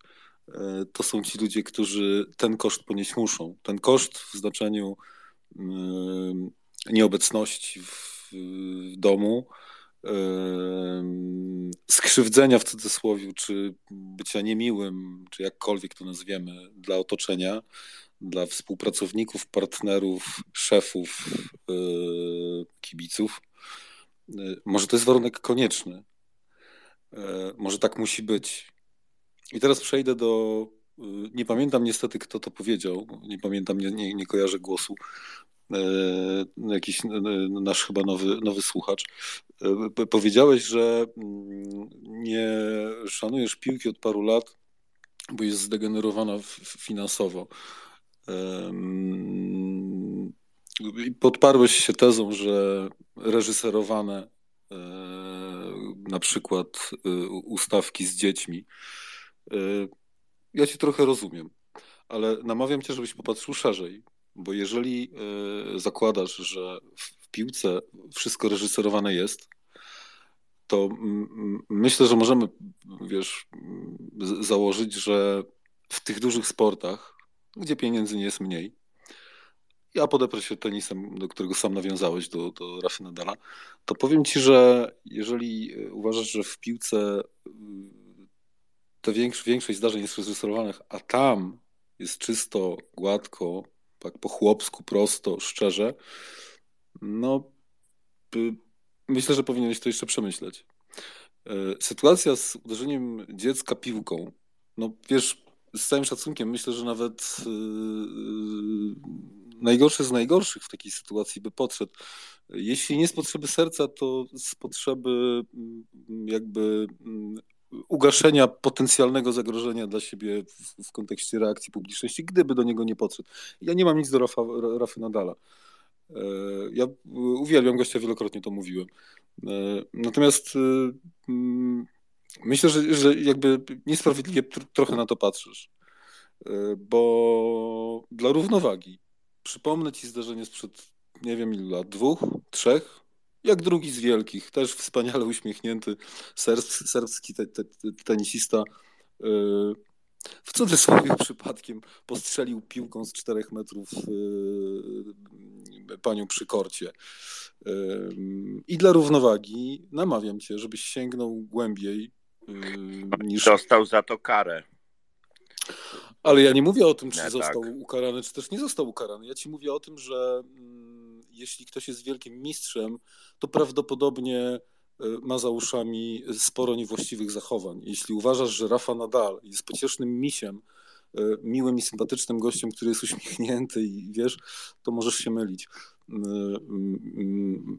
E, to są ci ludzie, którzy ten koszt ponieść muszą. Ten koszt w znaczeniu nieobecności w domu, skrzywdzenia w cudzysłowie, czy bycia niemiłym, czy jakkolwiek to nazwiemy, dla otoczenia, dla współpracowników, partnerów, szefów, e, kibiców. E, może to jest warunek konieczny. Może tak musi być. I teraz przejdę do. Y, nie pamiętam niestety, kto to powiedział. Nie pamiętam, nie, nie, nie kojarzę głosu. E, jakiś nasz chyba nowy, nowy słuchacz. E, powiedziałeś, że mm, nie szanujesz piłki od paru lat, bo jest zdegenerowana finansowo. Podparłeś się tezą, że reżyserowane e, na przykład ustawki z dziećmi. Y, ja cię trochę rozumiem, ale namawiam cię, żebyś popatrzył szerzej, bo jeżeli zakładasz, że w piłce wszystko reżyserowane jest, to myślę, że możemy, wiesz, założyć, że w tych dużych sportach, gdzie pieniędzy nie jest mniej, ja podeprę się tenisem, do którego sam nawiązałeś, do, do Rafy Nadala, to powiem ci, że jeżeli uważasz, że w piłce to większość, większość zdarzeń jest reżyserowanych, a tam jest czysto, gładko, tak po chłopsku, prosto, szczerze, no myślę, że powinieneś to jeszcze przemyśleć. E, sytuacja z uderzeniem dziecka piłką, no wiesz, z całym szacunkiem myślę, że nawet yy, najgorszy z najgorszych w takiej sytuacji by podszedł. Jeśli nie z potrzeby serca, to z potrzeby jakby ugaszenia potencjalnego zagrożenia dla siebie w, w, kontekście reakcji publiczności, gdyby do niego nie podszedł. Ja nie mam nic do Rafa, Rafy Nadala. E, ja uwielbiam gościa, wielokrotnie to mówiłem. E, natomiast e, mm, myślę, że, że jakby niesprawiedliwie trochę na to patrzysz. Bo dla równowagi, przypomnę ci zdarzenie sprzed nie wiem ilu lat, dwóch, trzech, jak drugi z wielkich, też wspaniale uśmiechnięty serbski, serbski te, te, tenisista. Y, w cudzysłowie przypadkiem postrzelił piłką z czterech metrów y, panią przy korcie. Y, I dla równowagi namawiam cię, żebyś sięgnął głębiej niż. Dostał za to karę. Ale ja nie mówię o tym, czy nie, został tak. ukarany, czy też nie został ukarany. Ja ci mówię o tym, że mm, jeśli ktoś jest wielkim mistrzem, to prawdopodobnie e, ma za uszami sporo niewłaściwych zachowań. Jeśli uważasz, że Rafa Nadal jest pociesznym misiem, e, miłym i sympatycznym gościem, który jest uśmiechnięty i wiesz, to możesz się mylić.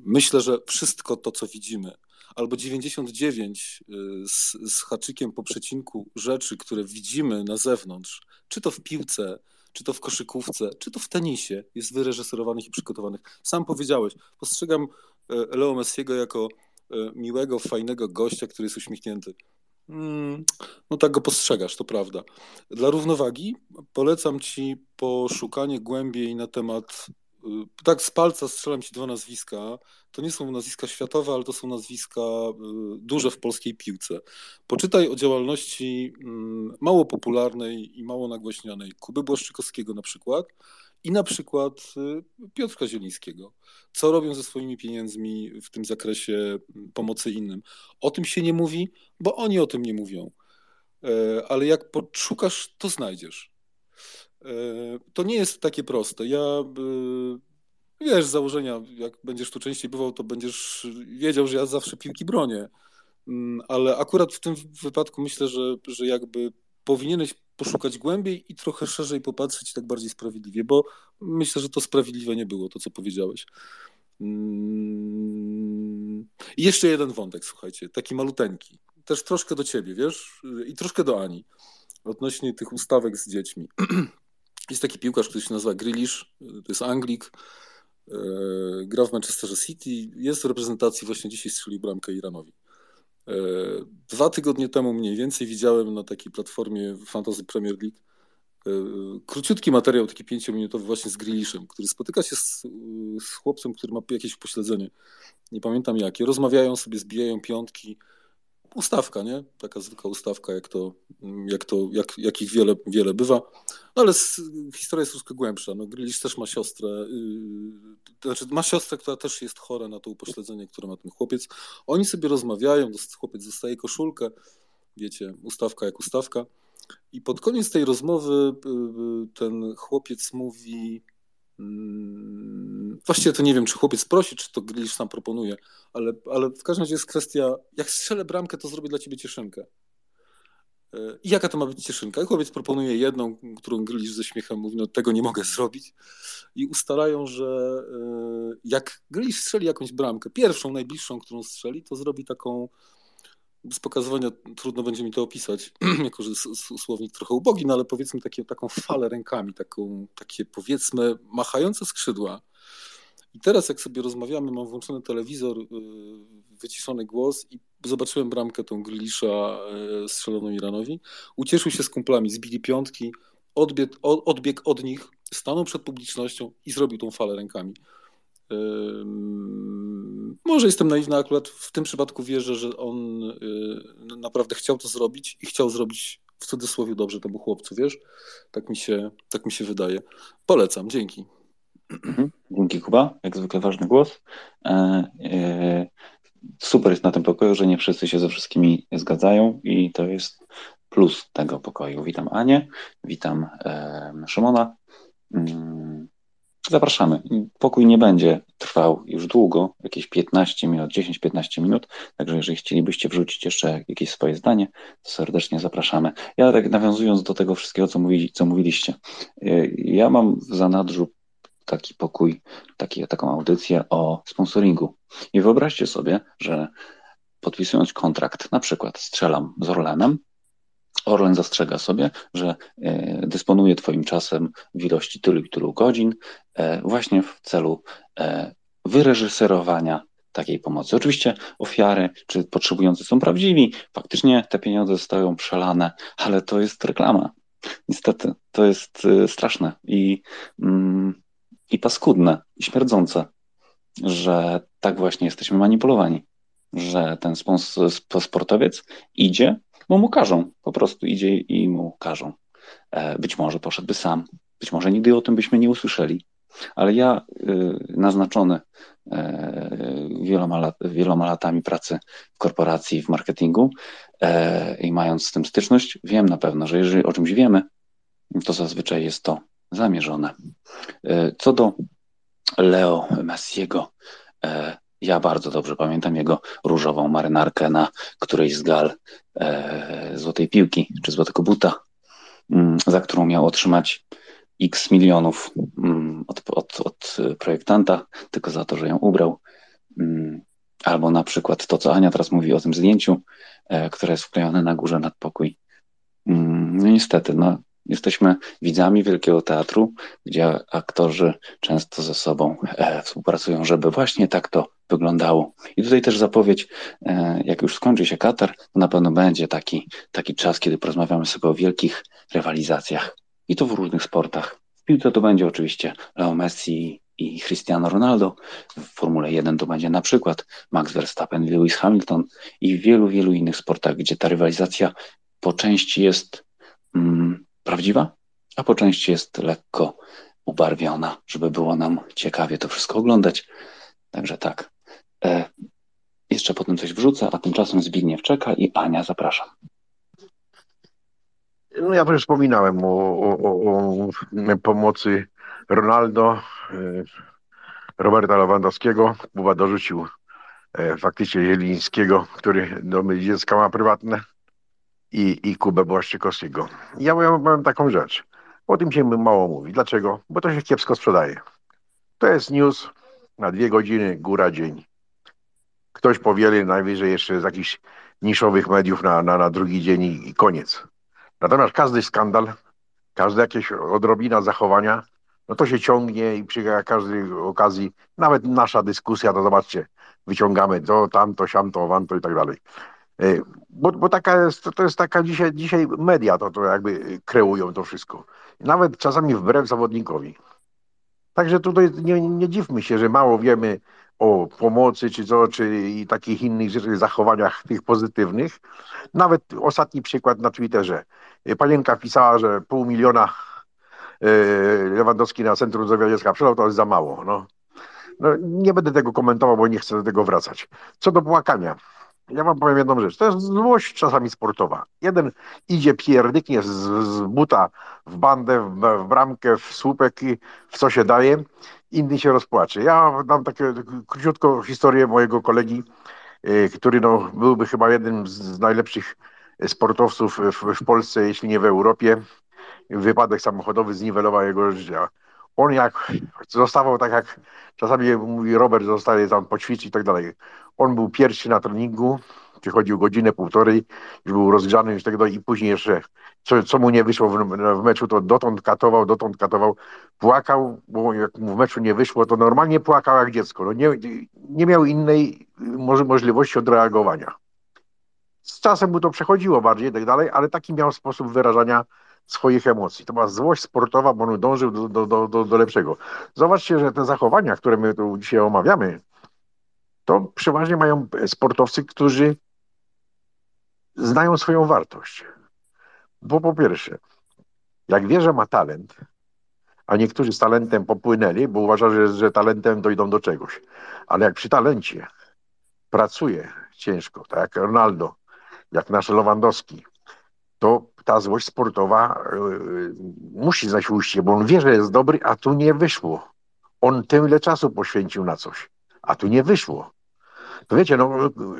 Myślę, że wszystko to, co widzimy, albo 99 z, z haczykiem po przecinku rzeczy, które widzimy na zewnątrz, czy to w piłce, czy to w koszykówce, czy to w tenisie, jest wyreżyserowanych i przygotowanych. Sam powiedziałeś, postrzegam E, Leo Messiego jako e, miłego, fajnego gościa, który jest uśmiechnięty. Mm, no tak go postrzegasz, to prawda. Dla równowagi polecam ci poszukanie głębiej na temat. Y, Tak z palca strzelam ci dwa nazwiska. To nie są nazwiska światowe, ale to są nazwiska y, duże w polskiej piłce. Poczytaj o działalności mm, mało popularnej i mało nagłaśnianej Kuby Błaszczykowskiego na przykład i na przykład y, Piotrka Zielińskiego. Co robią ze swoimi pieniędzmi w tym zakresie mm, pomocy innym? O tym się nie mówi, bo oni o tym nie mówią. E, Ale jak poszukasz, to znajdziesz. E, To nie jest takie proste. Ja, y, wiesz, z założenia, jak będziesz tu częściej bywał, to będziesz wiedział, że ja zawsze piłki bronię. Mm, Ale akurat w tym wypadku myślę, że, że jakby powinieneś poszukać głębiej i trochę szerzej popatrzeć tak bardziej sprawiedliwie, bo myślę, że to sprawiedliwe nie było, to co powiedziałeś. Mm, I jeszcze jeden wątek, słuchajcie, taki maluteńki. Też troszkę do ciebie, wiesz, i troszkę do Ani, odnośnie tych ustawek z dziećmi. Jest taki piłkarz, który się nazywa Grealish, to jest Anglik, e, gra w Manchesterze City, jest w reprezentacji, właśnie dzisiaj strzelił bramkę Iranowi. E, Dwa tygodnie temu mniej więcej widziałem na takiej platformie Fantasy Premier League e, króciutki materiał, taki pięciominutowy właśnie z Grealishem, który spotyka się z, z chłopcem, który ma jakieś upośledzenie. Nie pamiętam jakie. Rozmawiają sobie, zbijają piątki. Ustawka, nie? Taka zwykła ustawka, jak to, jak to, jak, jakich wiele, wiele bywa. No ale z, historia jest troszkę głębsza. No, Grealish też ma siostrę, yy, znaczy ma siostrę, która też jest chora na to upośledzenie, które ma ten chłopiec. Oni sobie rozmawiają, chłopiec dostaje koszulkę, wiecie, ustawka jak ustawka. I pod koniec tej rozmowy yy, ten chłopiec mówi, właściwie to nie wiem, czy chłopiec prosi, czy to Grealish sam proponuje, ale, ale w każdym razie jest kwestia, jak strzelę bramkę, to zrobię dla ciebie cieszynkę. Yy, I jaka to ma być cieszynka? Chłopiec proponuje jedną, którą Grealish ze śmiechem mówi, no tego nie mogę zrobić. I ustalają, że yy, jak Grealish strzeli jakąś bramkę, pierwszą, najbliższą, którą strzeli, to zrobi taką, z pokazywania trudno będzie mi to opisać, jako że słownik trochę ubogi, no ale powiedzmy takie, taką falę rękami, taką, takie powiedzmy machające skrzydła. I teraz jak sobie rozmawiamy, mam włączony telewizor, yy, wyciszony głos i zobaczyłem bramkę tą Grealisha yy, strzeloną Iranowi. Ucieszył się z kumplami, zbili piątki, odbiegł, o- odbiegł od nich, stanął przed publicznością i zrobił tą falę rękami. Może jestem naiwny, akurat w tym przypadku wierzę, że on y, naprawdę chciał to zrobić i chciał zrobić w cudzysłowie dobrze temu chłopcu, wiesz? Tak mi się, tak mi się wydaje. Polecam, dzięki. Mhm. Dzięki Kuba, jak zwykle ważny głos. E, e, super jest na tym pokoju, że nie wszyscy się ze wszystkimi zgadzają i to jest plus tego pokoju. Witam Anię, witam e, Szymona. Zapraszamy. Pokój nie będzie trwał już długo, jakieś 15 minut, 10-15 minut, także jeżeli chcielibyście wrzucić jeszcze jakieś swoje zdanie, to serdecznie zapraszamy. Ja tak nawiązując do tego wszystkiego, co, mówili, co mówiliście, y, ja mam w zanadrzu taki pokój, taki, taką audycję o sponsoringu. I wyobraźcie sobie, że podpisując kontrakt, na przykład strzelam z Orlenem, Orlen zastrzega sobie, że e, dysponuje Twoim czasem w ilości tylu i tylu godzin, e, właśnie w celu e, wyreżyserowania takiej pomocy. Oczywiście ofiary czy potrzebujący są prawdziwi, faktycznie te pieniądze zostają przelane, ale to jest reklama. Niestety, to jest straszne i, mm, i paskudne, i śmierdzące, że tak właśnie jesteśmy manipulowani, że ten sportowiec idzie, bo mu każą, po prostu idzie i mu każą. E, Być może poszedłby sam, być może nigdy o tym byśmy nie usłyszeli, ale ja y, naznaczony e, wieloma, lat, wieloma latami pracy w korporacji, w marketingu e, i mając z tym styczność, wiem na pewno, że jeżeli o czymś wiemy, to zazwyczaj jest to zamierzone. Co do Leo Messiego, ja bardzo dobrze pamiętam jego różową marynarkę na którejś z gal e, złotej piłki czy złotego buta, mm, za którą miał otrzymać x milionów mm, od, od, od projektanta, tylko za to, że ją ubrał. Mm, Albo na przykład to, co Ania teraz mówi o tym zdjęciu, e, które jest wklejone na górze nad pokój. No niestety, no, jesteśmy widzami Wielkiego Teatru, gdzie aktorzy często ze sobą e, współpracują, żeby właśnie tak to wyglądało. I tutaj też zapowiedź, e, jak już skończy się Katar, to na pewno będzie taki, taki czas, kiedy porozmawiamy sobie o wielkich rywalizacjach i to w różnych sportach. W piłce to będzie oczywiście Leo Messi i Cristiano Ronaldo. W Formule 1 to będzie na przykład Max Verstappen Lewis Hamilton i w wielu, wielu innych sportach, gdzie ta rywalizacja po części jest mm, prawdziwa, a po części jest lekko ubarwiona, żeby było nam ciekawie to wszystko oglądać. Także tak. E, jeszcze potem coś wrzucę, a tymczasem Zbigniew czeka i Ania zapraszam. No ja też wspominałem o, o, o, o pomocy Ronaldo, e, Roberta Lewandowskiego. Kuba dorzucił e, faktycznie Jelińskiego, który domy dziecka ma prywatne i, i Kubę Błaszczykowskiego. Ja powiem taką rzecz. O tym się mało mówi. Dlaczego? Bo to się kiepsko sprzedaje. To jest news na dwie godziny, góra dzień. Ktoś powieli najwyżej jeszcze z jakichś niszowych mediów na, na, na drugi dzień i, i koniec. Natomiast każdy skandal, każda jakieś odrobina zachowania, no to się ciągnie i przy każdej okazji, nawet nasza dyskusja, to zobaczcie, wyciągamy to, tamto, siamto, wanto i tak dalej. E, bo, bo taka jest, to jest taka dzisiaj, dzisiaj media to, to jakby kreują to wszystko. Nawet czasami wbrew zawodnikowi. Także tutaj nie, nie dziwmy się, że mało wiemy o pomocy, czy co, czy i takich innych zachowaniach tych pozytywnych. Nawet ostatni przykład na Twitterze. Panienka pisała, że pół miliona e, Lewandowski na Centrum Zdrowia Dziecka przelał, to jest za mało. No. No, nie będę tego komentował, bo nie chcę do tego wracać. Co do płakania. Ja wam powiem jedną rzecz. To jest złość czasami sportowa. Jeden idzie pierdyknie z, z buta w bandę, w, w, bramkę, w słupek i w co się daje. Inny się rozpłacze. Ja dam takie króciutką historię mojego kolegi, yy, który no, byłby chyba jednym z najlepszych sportowców w, w Polsce, jeśli nie w Europie. Wypadek samochodowy zniwelował jego życie. On jak zostawał tak jak czasami mówi Robert, zostaje tam poćwiczyć i tak dalej. On był pierwszy na treningu, przychodził godzinę, półtorej, już był rozgrzany już tego i później jeszcze, co, co mu nie wyszło w, w, meczu, to dotąd katował, dotąd katował, płakał, bo jak mu w meczu nie wyszło, to normalnie płakał jak dziecko. No nie, nie miał innej może, możliwości odreagowania. Z czasem mu to przechodziło bardziej i tak dalej, ale taki miał sposób wyrażania swoich emocji. To była złość sportowa, bo on dążył do, do, do, do lepszego. Zobaczcie, że te zachowania, które my tu dzisiaj omawiamy, to przeważnie mają sportowcy, którzy znają swoją wartość. Bo po pierwsze, jak wie, że ma talent, a niektórzy z talentem popłynęli, bo uważają, że, że talentem dojdą do czegoś. Ale jak przy talencie pracuje ciężko, tak jak Ronaldo, jak nasz Lewandowski, to ta złość sportowa yy, musi znać ujście, bo on wie, że jest dobry, a tu nie wyszło. On tyle czasu poświęcił na coś, a tu nie wyszło. To wiecie, no,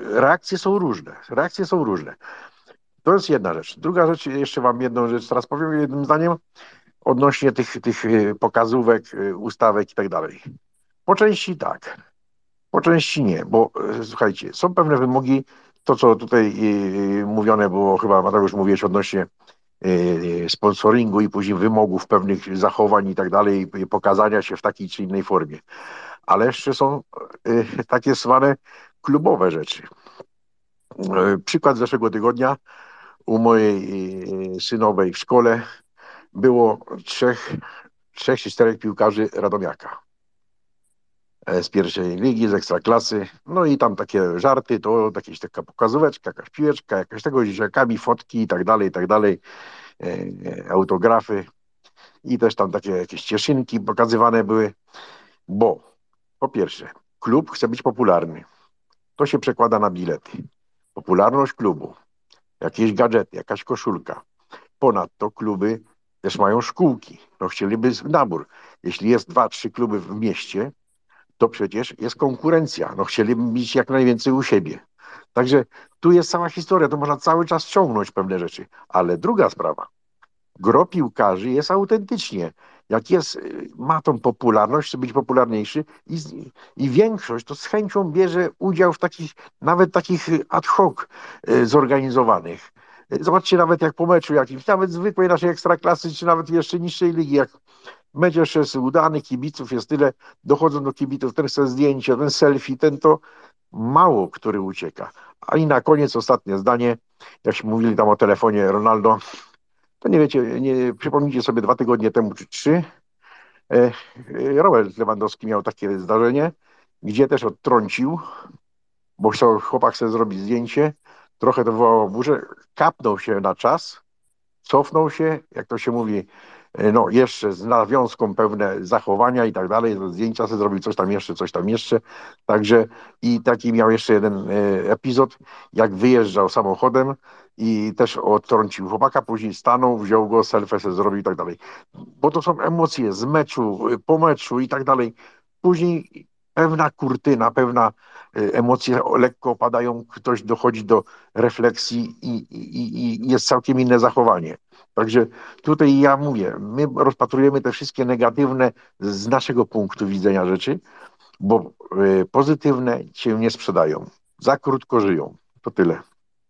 reakcje są różne. Reakcje są różne. To jest jedna rzecz. Druga rzecz, jeszcze wam jedną rzecz teraz powiem jednym zdaniem odnośnie tych, tych y, pokazówek, y, ustawek i tak dalej. Po części tak, po części nie, bo y, słuchajcie, są pewne wymogi, to co tutaj mówione było, chyba Mateusz mówiłeś odnośnie sponsoringu i później wymogów pewnych zachowań i tak dalej, pokazania się w takiej czy innej formie. Ale jeszcze są takie zwane klubowe rzeczy. Przykład z zeszłego tygodnia u mojej synowej w szkole było trzech, trzech czy czterech piłkarzy Radomiaka z pierwszej ligi, z ekstraklasy. No i tam takie żarty, to jakieś taka pokazóweczka, jakaś piłeczka, jakaś tego dzieciakami, fotki i tak dalej, i tak dalej, e, autografy i też tam takie jakieś cieszynki pokazywane były, bo po pierwsze, klub chce być popularny. To się przekłada na bilety. Popularność klubu, jakieś gadżety, jakaś koszulka. Ponadto kluby też mają szkółki. No chcieliby nabór. Jeśli jest dwa, trzy kluby w mieście, to przecież jest konkurencja. No chcieliby mieć jak najwięcej u siebie. Także tu jest cała historia, to można cały czas ciągnąć pewne rzeczy. Ale druga sprawa, gro piłkarzy jest autentycznie. Jak jest, ma tą popularność, chce być popularniejszy i, i większość to z chęcią bierze udział w takich, nawet takich ad hoc e, zorganizowanych. Zobaczcie nawet jak po meczu jakimś, nawet zwykłej naszej ekstraklasy, czy nawet jeszcze niższej ligi, jak mecz jeszcze jest udany, kibiców jest tyle, dochodzą do kibiców, ten chce zdjęcie, ten selfie, ten to, mało który ucieka. A i na koniec ostatnie zdanie, jakśmy mówili tam o telefonie Ronaldo, to nie wiecie, nie, przypomnijcie sobie dwa tygodnie temu czy trzy, e, e, Robert Lewandowski miał takie zdarzenie, gdzie też odtrącił, bo chciał, chłopak chce zrobić zdjęcie, trochę to wywołało burzę, kapnął się na czas, cofnął się, jak to się mówi, e, no jeszcze z nawiązką pewne zachowania i tak dalej, zdjęcia sobie zrobił coś tam jeszcze, coś tam jeszcze, także i taki miał jeszcze jeden epizod, jak wyjeżdżał samochodem i też odtrącił chłopaka, później stanął, wziął go, selfie sobie zrobił i tak dalej, bo to są emocje z meczu, po meczu i tak dalej, później pewna kurtyna, pewna y, emocje lekko opadają, ktoś dochodzi do refleksji i, i, i, jest całkiem inne zachowanie. Także tutaj ja mówię, my rozpatrujemy te wszystkie negatywne z naszego punktu widzenia rzeczy, bo y, pozytywne się nie sprzedają. Za krótko żyją. To tyle.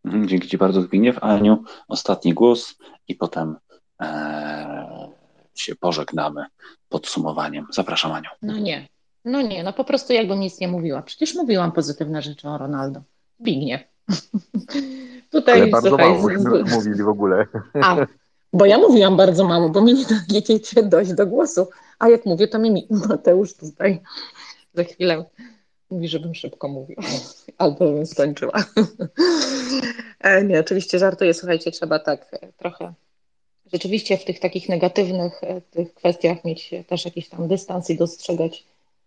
Mhm, dzięki Ci bardzo, Zbigniew. Aniu, ostatni głos i potem e, się pożegnamy podsumowaniem. Zapraszam, Aniu. No nie, no nie, no po prostu jakbym nic nie mówiła. Przecież mówiłam pozytywne rzeczy o Ronaldo. Bignie. Tutaj, Ale bardzo słuchaj, mało z... mówili w ogóle. A, bo ja mówiłam bardzo mało, bo mi nie dajecie dojść do głosu. A jak mówię, to mi Mateusz tutaj za chwilę mówi, żebym szybko mówiła. Albo bym skończyła. E, nie, oczywiście żartuję. Słuchajcie, trzeba tak trochę rzeczywiście w tych takich negatywnych e, tych kwestiach mieć też jakiś tam dystans i dostrzegać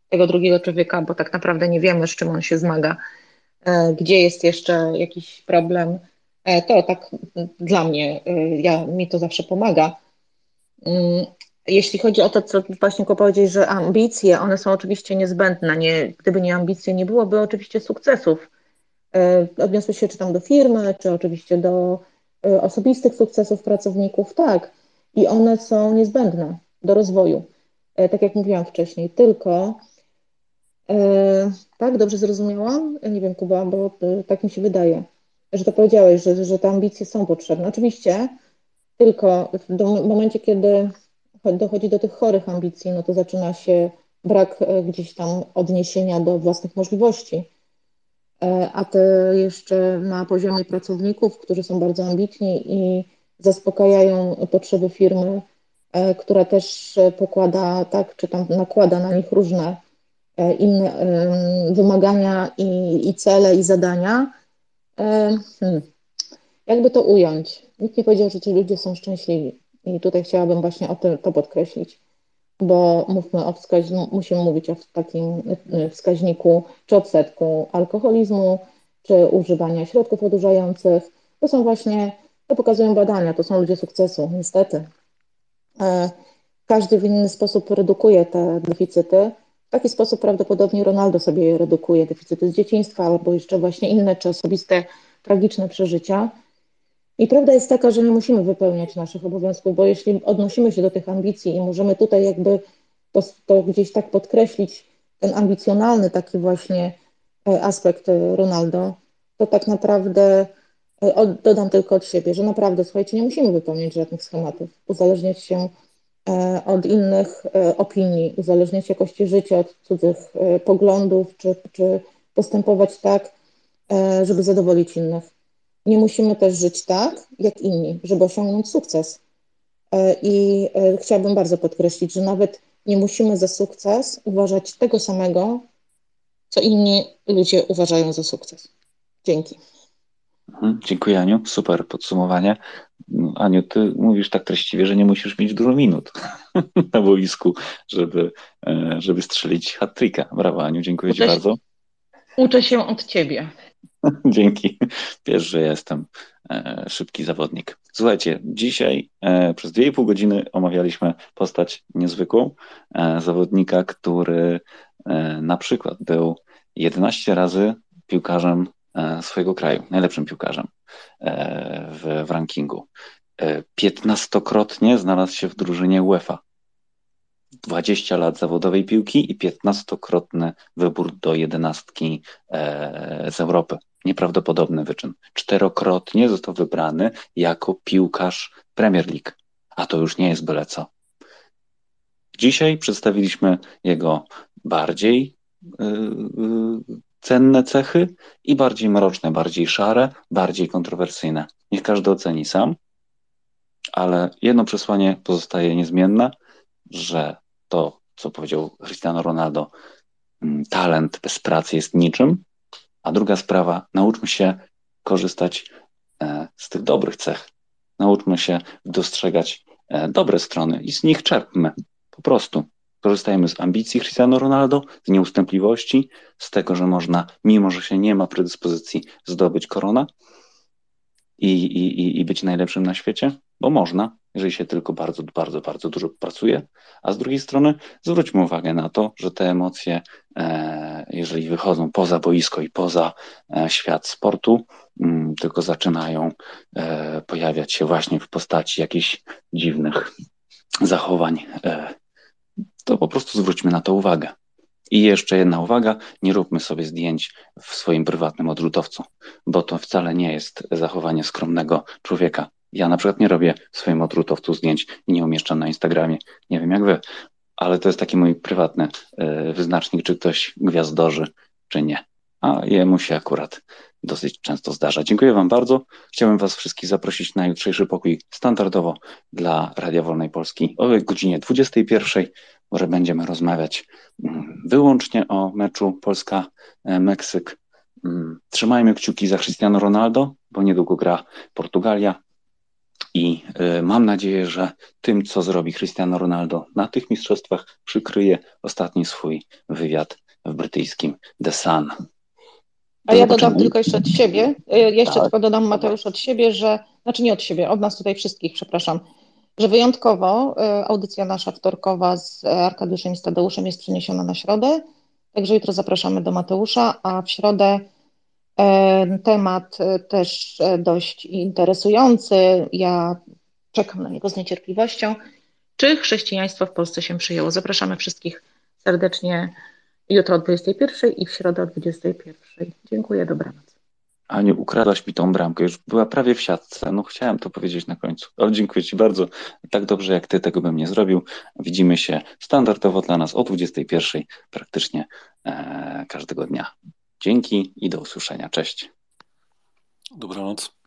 tego drugiego człowieka, bo tak naprawdę nie wiemy, z czym on się zmaga, e, gdzie jest jeszcze jakiś problem. E, to tak dla mnie, e, ja, mi to zawsze pomaga. Jeśli chodzi o to, co właśnie powiedzieć, że ambicje, one są oczywiście niezbędne. Nie, gdyby nie ambicje, nie byłoby oczywiście sukcesów. Odniosły się czy tam do firmy, czy oczywiście do osobistych sukcesów pracowników, tak. I one są niezbędne do rozwoju. Tak jak mówiłam wcześniej, tylko E, tak, dobrze zrozumiałam? Nie wiem, Kuba, bo e, tak mi się wydaje, że to powiedziałeś, że, że te ambicje są potrzebne. Oczywiście, tylko w momencie, kiedy dochodzi do tych chorych ambicji, no to zaczyna się brak e, gdzieś tam odniesienia do własnych możliwości. A te jeszcze na poziomie pracowników, którzy są bardzo ambitni i zaspokajają potrzeby firmy, która też pokłada, tak, czy tam nakłada na nich różne E, inne wymagania i, i cele i zadania. E, hmm. Jakby to ująć? Nikt nie powiedział, że ci ludzie są szczęśliwi. I tutaj chciałabym właśnie o tym, to podkreślić, bo mówmy o wskaźniku, musimy mówić o takim e, wskaźniku, czy odsetku alkoholizmu, czy używania środków odurzających. To są właśnie, to pokazują badania, to są ludzie sukcesu, niestety. Każdy w inny sposób redukuje te deficyty, w taki sposób prawdopodobnie Ronaldo sobie redukuje deficyty z dzieciństwa albo jeszcze właśnie inne czy osobiste tragiczne przeżycia. I prawda jest taka, że nie musimy wypełniać naszych obowiązków, bo jeśli odnosimy się do tych ambicji i możemy tutaj jakby to, to gdzieś tak podkreślić, ten ambicjonalny taki właśnie e, aspekt Ronaldo, to tak naprawdę e, dodam tylko od siebie, że naprawdę, słuchajcie, nie musimy wypełniać żadnych schematów, uzależniać się E, od innych e, opinii, uzależniać jakości życia od cudzych e, poglądów, czy, czy postępować tak, żeby zadowolić innych. Nie musimy też żyć tak, jak inni, żeby osiągnąć sukces. I chciałabym bardzo podkreślić, że nawet nie musimy za sukces uważać tego samego, co inni ludzie uważają za sukces. Dzięki. Mhm, dziękuję Aniu, super podsumowanie. Aniu, ty mówisz tak treściwie, że nie musisz mieć dużo minut na boisku, żeby, e, żeby strzelić hat-tricka. Brawo Aniu, dziękuję Uczę Ci bardzo. Uczę się od Ciebie. Dzięki. Wiesz, że jestem e, szybki zawodnik. Słuchajcie, dzisiaj e, przez 2,5 godziny omawialiśmy postać niezwykłą, zawodnika, który na przykład był 11 razy piłkarzem E, swojego kraju, najlepszym piłkarzem e, w, w rankingu. E, piętnastokrotnie znalazł się w drużynie UEFA. 20 lat zawodowej piłki i piętnastokrotny wybór do jedenastki z Europy. Nieprawdopodobny wyczyn. Czterokrotnie został wybrany jako piłkarz Premier League. A to już nie jest byle co. Dzisiaj przedstawiliśmy jego bardziej y, y, cenne cechy i bardziej mroczne, bardziej szare, bardziej kontrowersyjne. Niech każdy oceni sam, ale jedno przesłanie pozostaje niezmienne, że to, co powiedział Cristiano Ronaldo, mm, talent bez pracy jest niczym, a druga sprawa, nauczmy się korzystać e, z tych dobrych cech. Nauczmy się dostrzegać e, dobre strony i z nich czerpmy. Po prostu korzystajmy z ambicji Cristiano Ronaldo, z nieustępliwości, z tego, że można, mimo że się nie ma predyspozycji, zdobyć korona i, i, i być najlepszym na świecie, bo można, jeżeli się tylko bardzo, bardzo, bardzo dużo pracuje. A z drugiej strony zwróćmy uwagę na to, że te emocje, e, jeżeli wychodzą poza boisko i poza e, świat sportu, mm, tylko zaczynają e, pojawiać się właśnie w postaci jakichś dziwnych zachowań, to po prostu zwróćmy na to uwagę. I jeszcze jedna uwaga, nie róbmy sobie zdjęć w swoim prywatnym odrzutowcu, bo to wcale nie jest zachowanie skromnego człowieka. Ja na przykład nie robię w swoim odrzutowcu zdjęć i nie umieszczam na Instagramie. Nie wiem jak wy, ale to jest taki mój prywatny e, wyznacznik, czy ktoś gwiazdorzy, czy nie. A jemu się akurat dosyć często zdarza. Dziękuję Wam bardzo. Chciałbym Was wszystkich zaprosić na jutrzejszy pokój standardowo dla Radia Wolnej Polski o godzinie 21, może będziemy rozmawiać mm, wyłącznie o meczu Polska-Meksyk. Mm, trzymajmy kciuki za Cristiano Ronaldo, bo niedługo gra Portugalia. I y, mam nadzieję, że tym, co zrobi Cristiano Ronaldo na tych mistrzostwach, przykryje ostatni swój wywiad w brytyjskim The Sun. A ja dodam tylko jeszcze od siebie, y, jeszcze tak. tylko dodam Mateusz od siebie, że, znaczy nie od siebie, od nas tutaj wszystkich, przepraszam, że wyjątkowo y, audycja nasza wtorkowa z Arkadiuszem i z Tadeuszem jest przeniesiona na środę, także jutro zapraszamy do Mateusza, a w środę temat też dość interesujący, ja czekam na niego z niecierpliwością, czy chrześcijaństwo w Polsce się przyjęło. Zapraszamy wszystkich serdecznie jutro o 21 i w środę o 21. Dziękuję, dobranoc. Aniu, ukradłaś mi tą bramkę, już była prawie w siatce. No chciałem to powiedzieć na końcu. Ale dziękuję Ci bardzo. Tak dobrze jak Ty tego bym nie zrobił. Widzimy się standardowo dla nas o 21 praktycznie e, każdego dnia. Dzięki i do usłyszenia. Cześć. Dobranoc.